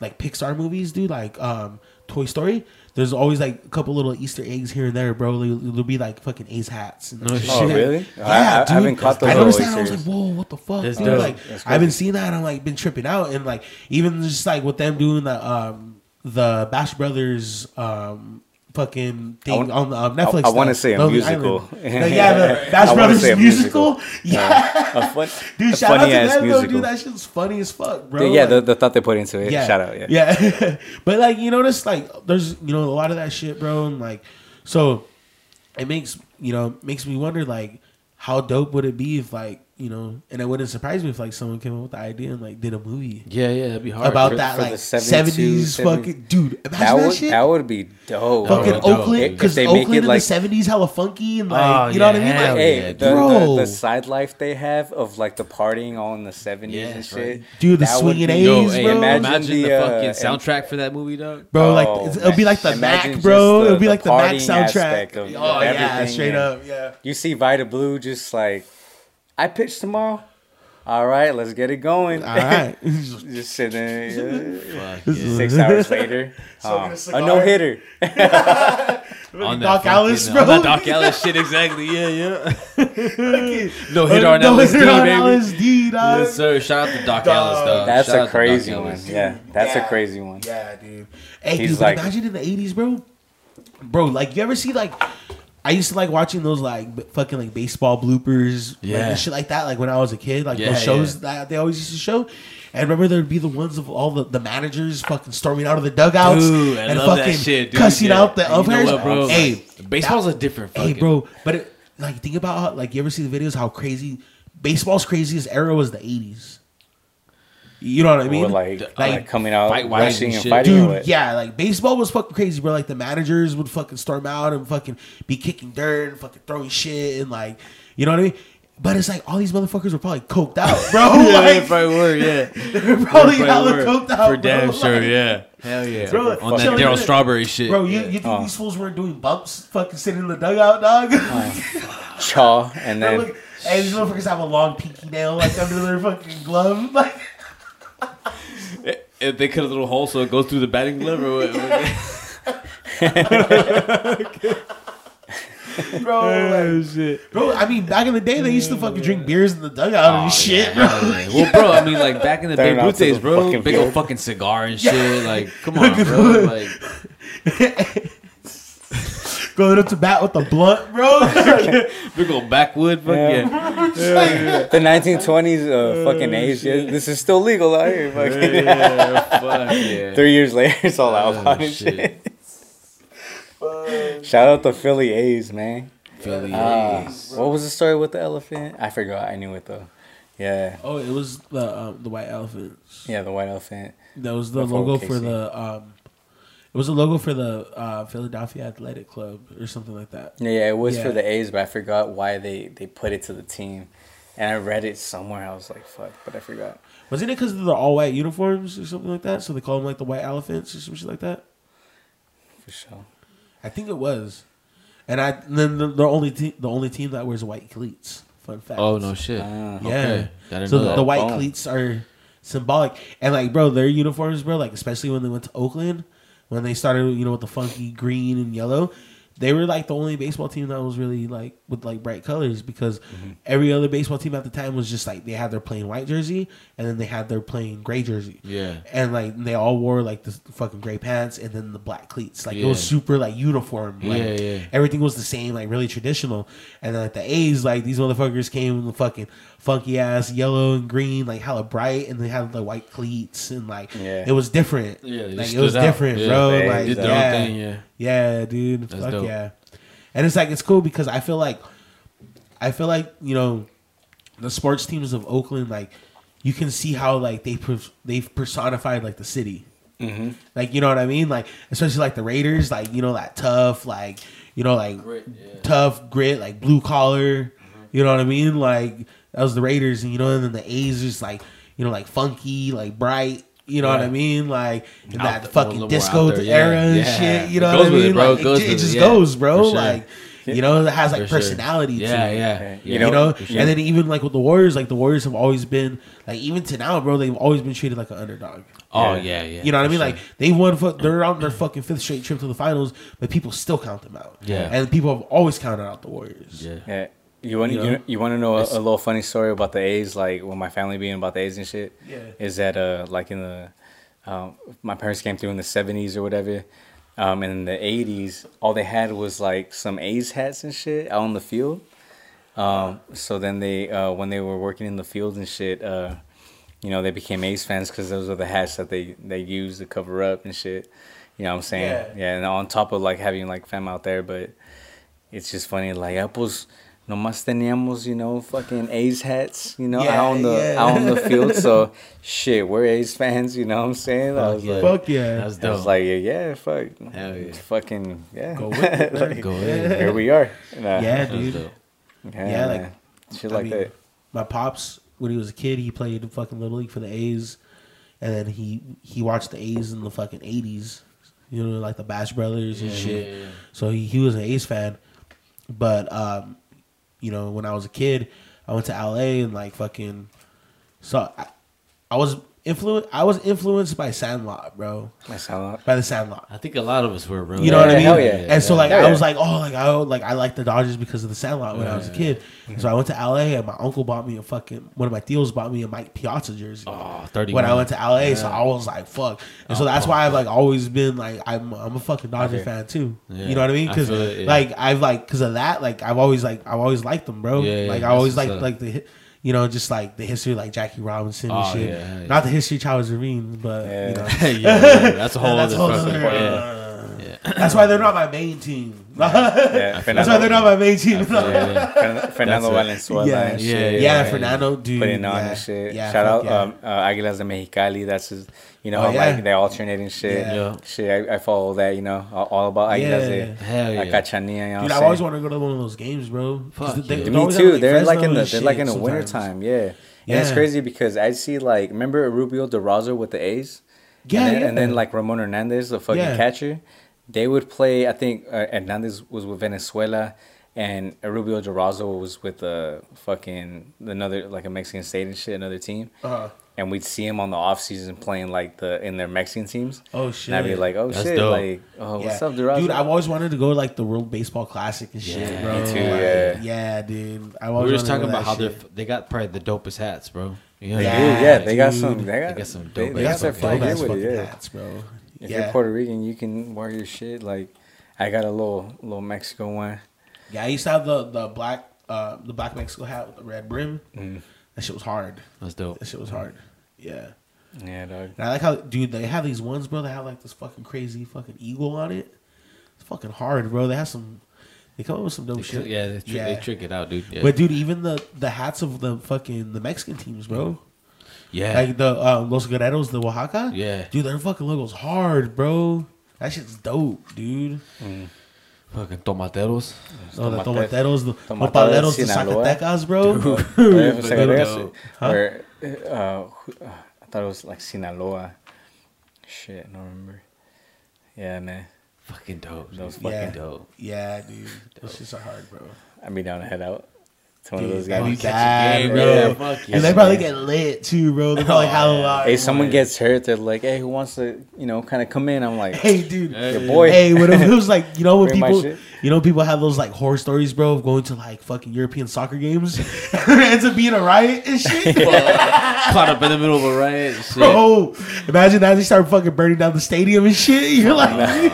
like Pixar movies, dude, like um, Toy Story. There's always like a couple little Easter eggs here and there, bro. There'll, there'll be like fucking ace hats. And Oh, shit. Oh, really? Yeah, I, I, dude. I haven't caught those I noticed that. I was like, whoa, what the fuck? That's dude? Like, I've been crazy. seen that. and I'm like, been tripping out, and like, even just like with them doing the um the Bash Brothers um fucking thing want- on um, Netflix. I wanna say a Lonely musical. Yeah, <laughs> the Bash I Brothers musical. musical. Yeah, a fun, <laughs> dude, shout out to ass them, though, musical. dude. That shit's funny as fuck, bro. Dude, yeah, Like- the, the thought they put into it. yeah. Shout out, yeah. Yeah. <laughs> but like you notice like there's you know a lot of that shit, bro, and like so it makes you know makes me wonder like how dope would it be if like you know and it wouldn't surprise me if like someone came up with the idea and like did a movie Yeah, yeah, that'd be hard. about for- that for like 70s fucking dude imagine That that, shit that would be dope. fucking be dope, Oakland because If make Oakland it in like- the 70s hella funky and like Oh, you know what I mean like, Hey, yeah, the, bro. the, the side life they have of like the partying all in the 70s Yeah, and shit. right. Dude, the that swinging be- A's, Yo, hey, bro. imagine, Imagine the, the, uh, fucking and- soundtrack for that movie, dog. Bro, like Oh, it's, it'll be like the Mac, bro. it'll be like the Mac soundtrack. oh yeah, straight up, yeah. You see Vida Blue just like, I pitch tomorrow. All right, let's get it going. All right. <laughs> just sitting there. yeah. Fuck yeah. Six <laughs> hours later, Smoking um, a a no hitter. On Dock that Ellis, bro. On that Dock Ellis shit, exactly. Yeah, yeah. <laughs> no hit on no LSD, hitter on baby. LSD, dog. Yes, sir. Shout out to Dock Dog. Ellis, dog. That's Shout a crazy one. Ellis. Yeah, that's Yeah. a crazy one. Yeah, dude. Hey, He's dude, but like- imagine in the eighties, bro. Bro, like you ever see like I used to like watching those like b- fucking like baseball bloopers, like, Yeah. and shit like that. Like when I was a kid, like Yeah, those shows yeah. that they always used to show. And remember, there'd be the ones of all the, the managers fucking storming out of the dugouts Dude, and fucking shit, dude. cussing Yeah. out the You know umpires. bro? Oh, hey, Baseball's that- a different Hey, bro, but it, like think about how like you ever see the videos how crazy baseball's craziest era was the eighties. You know what I mean? Or like, Like, like, coming out fight-wise rushing and and shit. fighting. Dude, what? yeah, like baseball was fucking crazy, bro. Like the managers would fucking storm out and fucking be kicking dirt and fucking throwing shit and like, you know what I mean? But it's like all these motherfuckers were probably coked out, bro. <laughs> yeah, like, probably were, yeah. <laughs> they were probably hella coked out, For damn bro. sure, Like, yeah. Hell yeah. Bro, On that chilling Darryl. Strawberry shit. Bro, you, you think Oh. these fools weren't doing bumps, fucking sitting in the dugout, dog? Uh, Chaw, and Bro, then look, hey, these motherfuckers have a long pinky nail like under their fucking glove, <laughs> like. If they cut a little hole so it goes through the batting glove or what? <laughs> Bro, oh, like, shit. bro, I mean, back in the day, they used to fucking drink beers in the dugout Oh, and shit, bro. Well, bro, I mean, like back in the Turn Babe Ruth days, bro, fucking big old fucking cigar and shit. Like, come <laughs> on, bro. Like, <laughs> Going up to bat with the blunt, bro. <laughs> big old backwood. Fuck yeah. the 1920s uh, fucking age. Yeah, this is still legal out here. Fucking. Yeah, fuck yeah. Three years later, it's all Oh, outlawed and shit. shit. Shout out the Philly A's, man. Philly Uh, A's. what was the story with the elephant? I forgot. I knew it though. Yeah, oh, it was the um, the white elephants. yeah, the white elephant. That was the Before logo for the um. It was a logo for the uh, Philadelphia Athletic Club or something like that. Yeah, yeah, it was Yeah. for the A's, but I forgot why they they put it to the team. And I read it somewhere. I was like, "Fuck," but I forgot. Wasn't it because of the all white uniforms or something like that? So they call them like the white elephants or some shit like that. For sure. I think it was. And I and then the, the only te- the only team that wears white cleats. Fun fact. Oh no shit. Ah. Yeah. Okay. So the, the white Boom. cleats are symbolic, and like, bro, their uniforms, bro, like especially when they went to Oakland, when they started, you know, with the funky green and yellow, they were like the only baseball team that was really like with like bright colors because Mm-hmm. every other baseball team at the time was just like they had their plain white jersey and then they had their plain gray jersey. Yeah. And like they all wore like the fucking gray pants and then the black cleats. Like it was super like uniform. Like, Yeah, yeah. Everything was the same, like really traditional. And then like the A's, like these motherfuckers came in the fucking funky ass yellow and green, like hella bright, and they had the white cleats and like Yeah. it was different. Yeah, like it was out. different, Yeah. bro. They like Did their yeah, own thing, yeah. yeah, dude. That's Fuck dope. yeah. And it's like it's cool because I feel like I feel like, you know, the sports teams of Oakland, like you can see how like they they've personified like the city. Mm-hmm. Like you know what I mean? Like especially like the Raiders, like you know that tough, like you know like tough grit, like blue collar. You know what I mean? Like that was the Raiders, and you know, and then the A's just like you know like funky, like bright. You know what I mean? Like in that the- fucking disco out there, yeah. era and Yeah. shit. You know what I with it, mean? bro. Like, It goes it, just yeah. goes, bro. Sure. Like you know, it has like For sure. personality. to Yeah, it. yeah, Yeah. yeah. You You know, sure. and then even like with the Warriors, like the Warriors have always been like even to now, bro. They've always been treated like an underdog. Oh Yeah. yeah, yeah. You know what I mean? sure. Like they won. fu- They're on their fucking fifth straight trip to the finals, but people still count them out. Yeah. and people have always counted out the Warriors. yeah. You want You know? you, want to know a, a little funny story about the A's? Like when my family being about the A's and shit. Yeah. Is that uh like in the um, my parents came through in the seventies or whatever. Um, and in the eighties, all they had was like some A's hats and shit out on the field. Um, so then they, uh, when they were working in the field and shit, uh, you know, they became A's fans because those are the hats that they they use to cover up and shit. You know what I'm saying? Yeah. yeah and on top of like having like fam out there, but it's just funny. Like, pues, nomás teníamos, you know, fucking A's hats, you know, Yeah, out on the yeah. out on the field. So, <laughs> shit, we're A's fans, you know what I'm saying? I Fuck was yeah. like, Fuck yeah. That's I was like, yeah, yeah, fuck, Hell yeah. It's fucking, yeah, Go with it. <laughs> Like, Go ahead. Here we are. Nah. yeah, dude. yeah, Yeah, like, man. shit I like mean, that. My pops, when he was a kid, he played fucking little league for the A's, and then he he watched the A's in the fucking eighties. You know, like the Bash Brothers and Yeah, shit. yeah, yeah. So he, he was an A's fan. But um, you know, when I was a kid, I went to LA and like fucking so I, I was influenced I was influenced by Sandlot, bro. That's how. By the Sandlot. I think a lot of us were, bro. You know what I mean? hell yeah. And so like Yeah, I was like, oh, like I like I liked the Dodgers because of the Sandlot when I was a kid. And so I went to LA and my uncle bought me a fucking one of my deals bought me a Mike Piazza jersey. Oh, 30 when I went to LA, so I was like, fuck. And so that's Oh, why I've like always been like I'm I'm a fucking Dodger Okay. fan too. Yeah, You know what I mean? I Because yeah. like I've like because of that, like I've always like I've always liked them, bro. Yeah, yeah, like I always what's liked like the. You know, just like the history, like Jackie Robinson and Oh, shit. yeah, yeah. Not the history of Chavez Ravine, but Yeah. you know, <laughs> yeah, that's a <laughs> whole that's other whole other- yeah. Yeah. That's why they're not my main team. Yeah, <laughs> That's why they're not my main team. Yeah. <laughs> Fern- Fernando Valenzuela Yeah. and Yeah, shit. yeah, like, Fernando, dude. Putting on yeah. and shit. Yeah, Shout out yeah. um, uh, Aguilas de Mexicali. That's his, you know, Oh, yeah. like they alternating shit. Yeah. Yeah. Shit, I, I follow that, you know, all, all about Aguilas Yeah. de Hell yeah. Cachanilla. You know Dude, I've always want to go to one of those games, bro. Fuck they- yeah. they Me too. have, they're like in the and they're like in the winter sometimes. time, yeah. And it's crazy because I see like remember Rubio Durazo with the A's, Yeah, and then, yeah. and then like Ramon Hernandez, the fucking Yeah. catcher. They would play. I think uh, Hernandez was with Venezuela, and Rubio Durazo was with uh, fucking another like a Mexican state and shit, another team. Uh-huh. And we'd see him on the off season playing like the in their Mexican teams. Oh shit! And I'd be like, oh That's shit, dope. like, oh, what's up, Durazo? Dude, I've always wanted to go like the World Baseball Classic and shit, Yeah, bro. me too, Like, yeah. yeah, dude. I We always were just talking about how they're that shit. they got probably the dopest hats, bro. You know They what I do, mean? yeah. They got some. They got, They got some They, dope they got some their Dope-ass here with it, fucking yeah. hats, bro. If yeah. you're Puerto Rican, you can wear your shit. Like, I got a little little Mexico one. yeah, I used to have the the black uh the black Mexico hat with the red brim. Mm. That shit was hard. That's dope. That shit was hard. Yeah. Yeah, dog. And I like how, dude, they have these ones, bro. They have like this fucking crazy fucking eagle on it. It's fucking hard, bro. They have some. They come up with some dope They shit. yeah, they, tri- they trick it out, dude. Yeah. But dude, even the the hats of the fucking the Mexican teams, bro. Yeah. Like the uh, Los Guerreros, the Oaxaca. Yeah. dude, their fucking logo's hard, bro. That shit's dope, dude. fucking tomateros. Oh, the Tomate- tomateros, the Tomatoes nopaleros, the Sinaloa. Zacatecas, bro. Yeah, But Zacatecas, dope. Or, uh, uh, I thought it was like Sinaloa. Shit, I don't remember. Yeah, man. Fucking dope. Those dude. yeah, Fucking dope. Yeah, dude, those shits are hard, bro. I'd be down to head out to one of those that'd guys. Catch a bad, game, bro. yeah, fuck And they probably get lit too, bro. They're oh, probably have a lot. Hey, someone gets hurt, they're like, "Hey, who wants to, you know, kind of come in?" I'm like, Hey, dude. "Your boy." Hey, what if it was like you know when <laughs> people, you know, people have those like horror stories, bro, of going to like fucking European soccer games, <laughs> ends up being a riot and shit. <laughs> Caught up in the middle of a riot. Shit. Bro, imagine that they start fucking burning down the stadium and shit. You're like,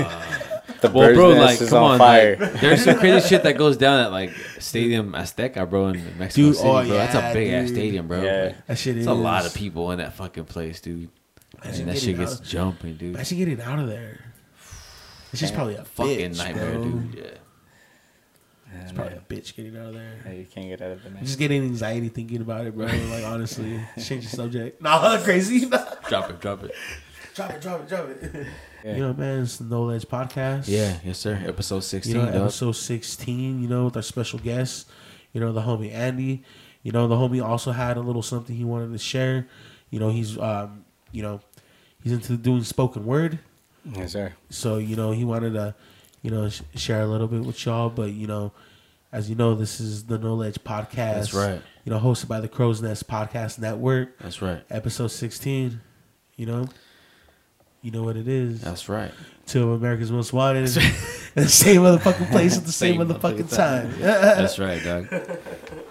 the Well, bird's bro, like, is come on, on, fire. like, there's some crazy shit that goes down at like Stadium Azteca, bro, in Mexico Dude, City, oh, bro. That's a big ass stadium, bro. Yeah. Like, that shit it's is a lot of people in that fucking place, dude. Imagine And that shit gets out- jumping, dude. Imagine getting out of there. It's just probably a Fucking bitch, nightmare, bro. dude. Yeah. It's probably a bitch getting out of there. Hey, you can't get out of it, I'm man. just getting anxiety thinking about it, bro. Like honestly, <laughs> change the subject. Nah, <laughs> crazy. Drop it, drop it. drop it, drop it, drop it. <laughs> Yeah. You know, man, it's the No Ledge podcast. Yeah, yes, sir. Episode You 16, know, episode 16, you know, with our special guest, you know, the homie Andy. You know, the homie also had a little something he wanted to share. You know, he's, um, you know, he's into doing spoken word. Yes, sir. So, you know, he wanted to, you know, sh- share a little bit with y'all. But, you know, as you know, this is the No Ledge podcast. That's right. You know, hosted by the Crow's Nest Podcast Network, That's right. episode 16. You know, you know what it is. That's right. Two of America's Most Wanted. in <laughs> the same motherfucking place at the <laughs> same, Same motherfucking motherfucking time. That's right, dog. <laughs>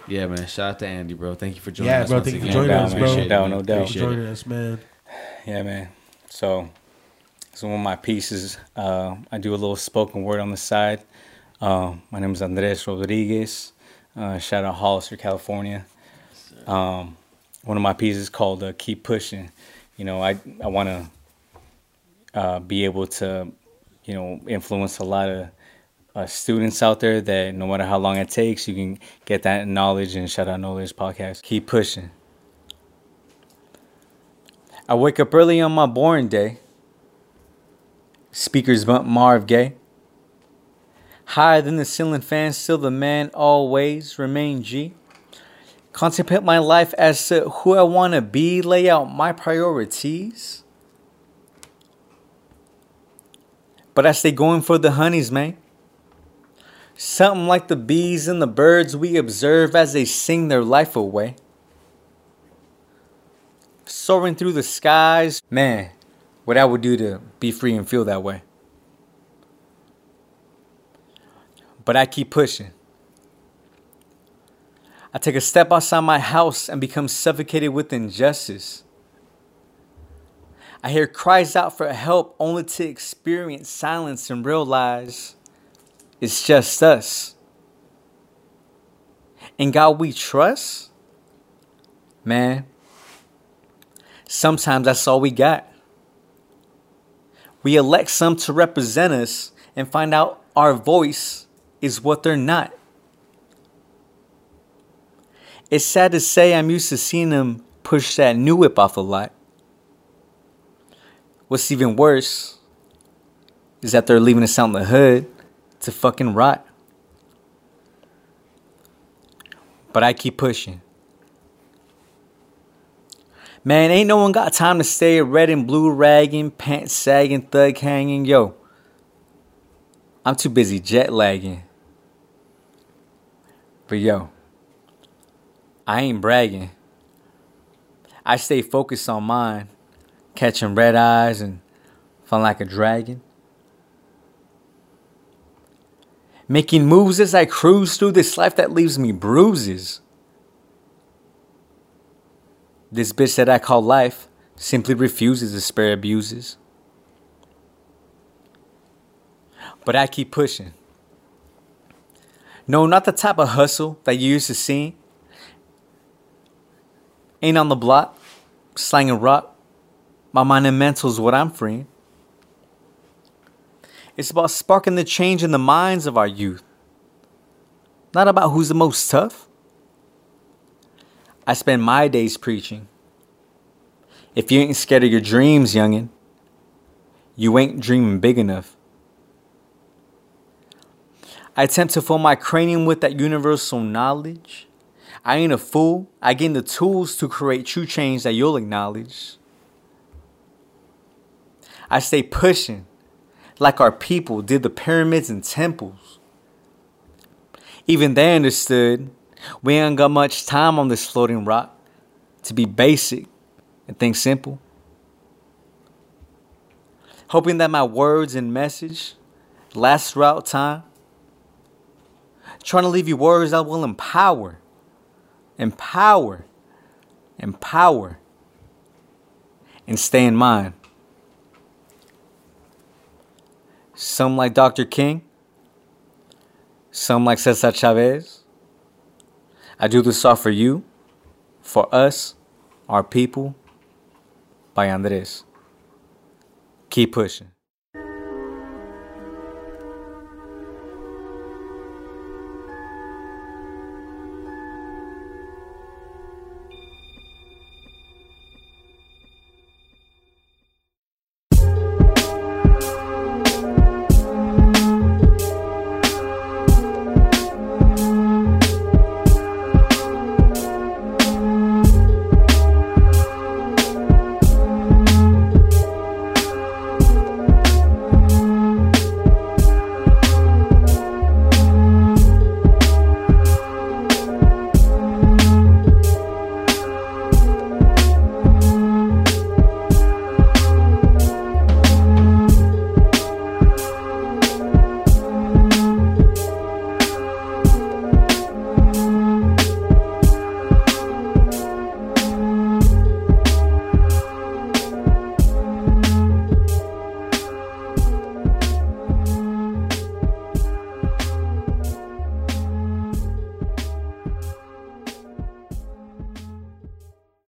Yeah, man. Shout out to Andy, bro. Thank you for joining Yeah, us. bro, thank you for again. joining us, bro. No doubt, no doubt. Thanks for Appreciate it. joining us, man. Yeah, man. So, some of my pieces, uh, I do a little spoken word on the side. Uh, my name is Andrés Rodríguez. Uh, shout out Hollister, California. Um, one of my pieces called uh, "Keep Pushing." You know, I I want to uh, be able to, you know, influence a lot of uh, students out there that no matter how long it takes, you can get that knowledge. And shout out Knowledge Podcast. Keep pushing. I wake up early on my boring day. Speakers bump Marv Gaye. Higher than the ceiling fan, still the man always remain G. Contemplate my life as to who I want to be, lay out my priorities. But I stay going for the honeys, man. Something like the bees and the birds we observe as they sing their life away soaring through the skies. Man, what I would do to be free and feel that way. But I keep pushing. I take a step outside my house and become suffocated with injustice. I hear cries out for help only to experience silence and realize it's just us. And God we trust? Man, Sometimes that's all we got. We elect some to represent us, and find out our voice is what they're not. It's sad to say I'm used to seeing them push that new whip off a lot. What's even worse is that they're leaving us out in the hood to fucking rot. But I keep pushing. Man, ain't no one got time to stay red and blue ragging, pants sagging, thug hanging. Yo, I'm too busy jet lagging. But yo, I ain't bragging. I stay focused on mine, catching red eyes and feeling like a dragon. Making moves as I cruise through this life that leaves me bruises. This bitch that I call life simply refuses to spare abuses. But I keep pushing. No, not the type of hustle that you used to see. Ain't on the block, slanging rock. My mind and mental is what I'm freeing. It's about sparking the change in the minds of our youth. Not about who's the most tough. I spend my days preaching. If you ain't scared of your dreams, youngin', you ain't dreaming big enough. I attempt to fill my cranium with that universal knowledge. I ain't a fool. I gain the tools to create true change that you'll acknowledge. I stay pushing like our people did the pyramids and temples. Even they understood we ain't got much time on this floating rock to be basic and think simple. Hoping that my words and message last throughout time. Trying to leave you words that will empower, empower, empower, and stay in mind. Some like Dr. King, some like Cesar Chavez. I do this all for you, for us, our people, by Andrés. Keep pushing.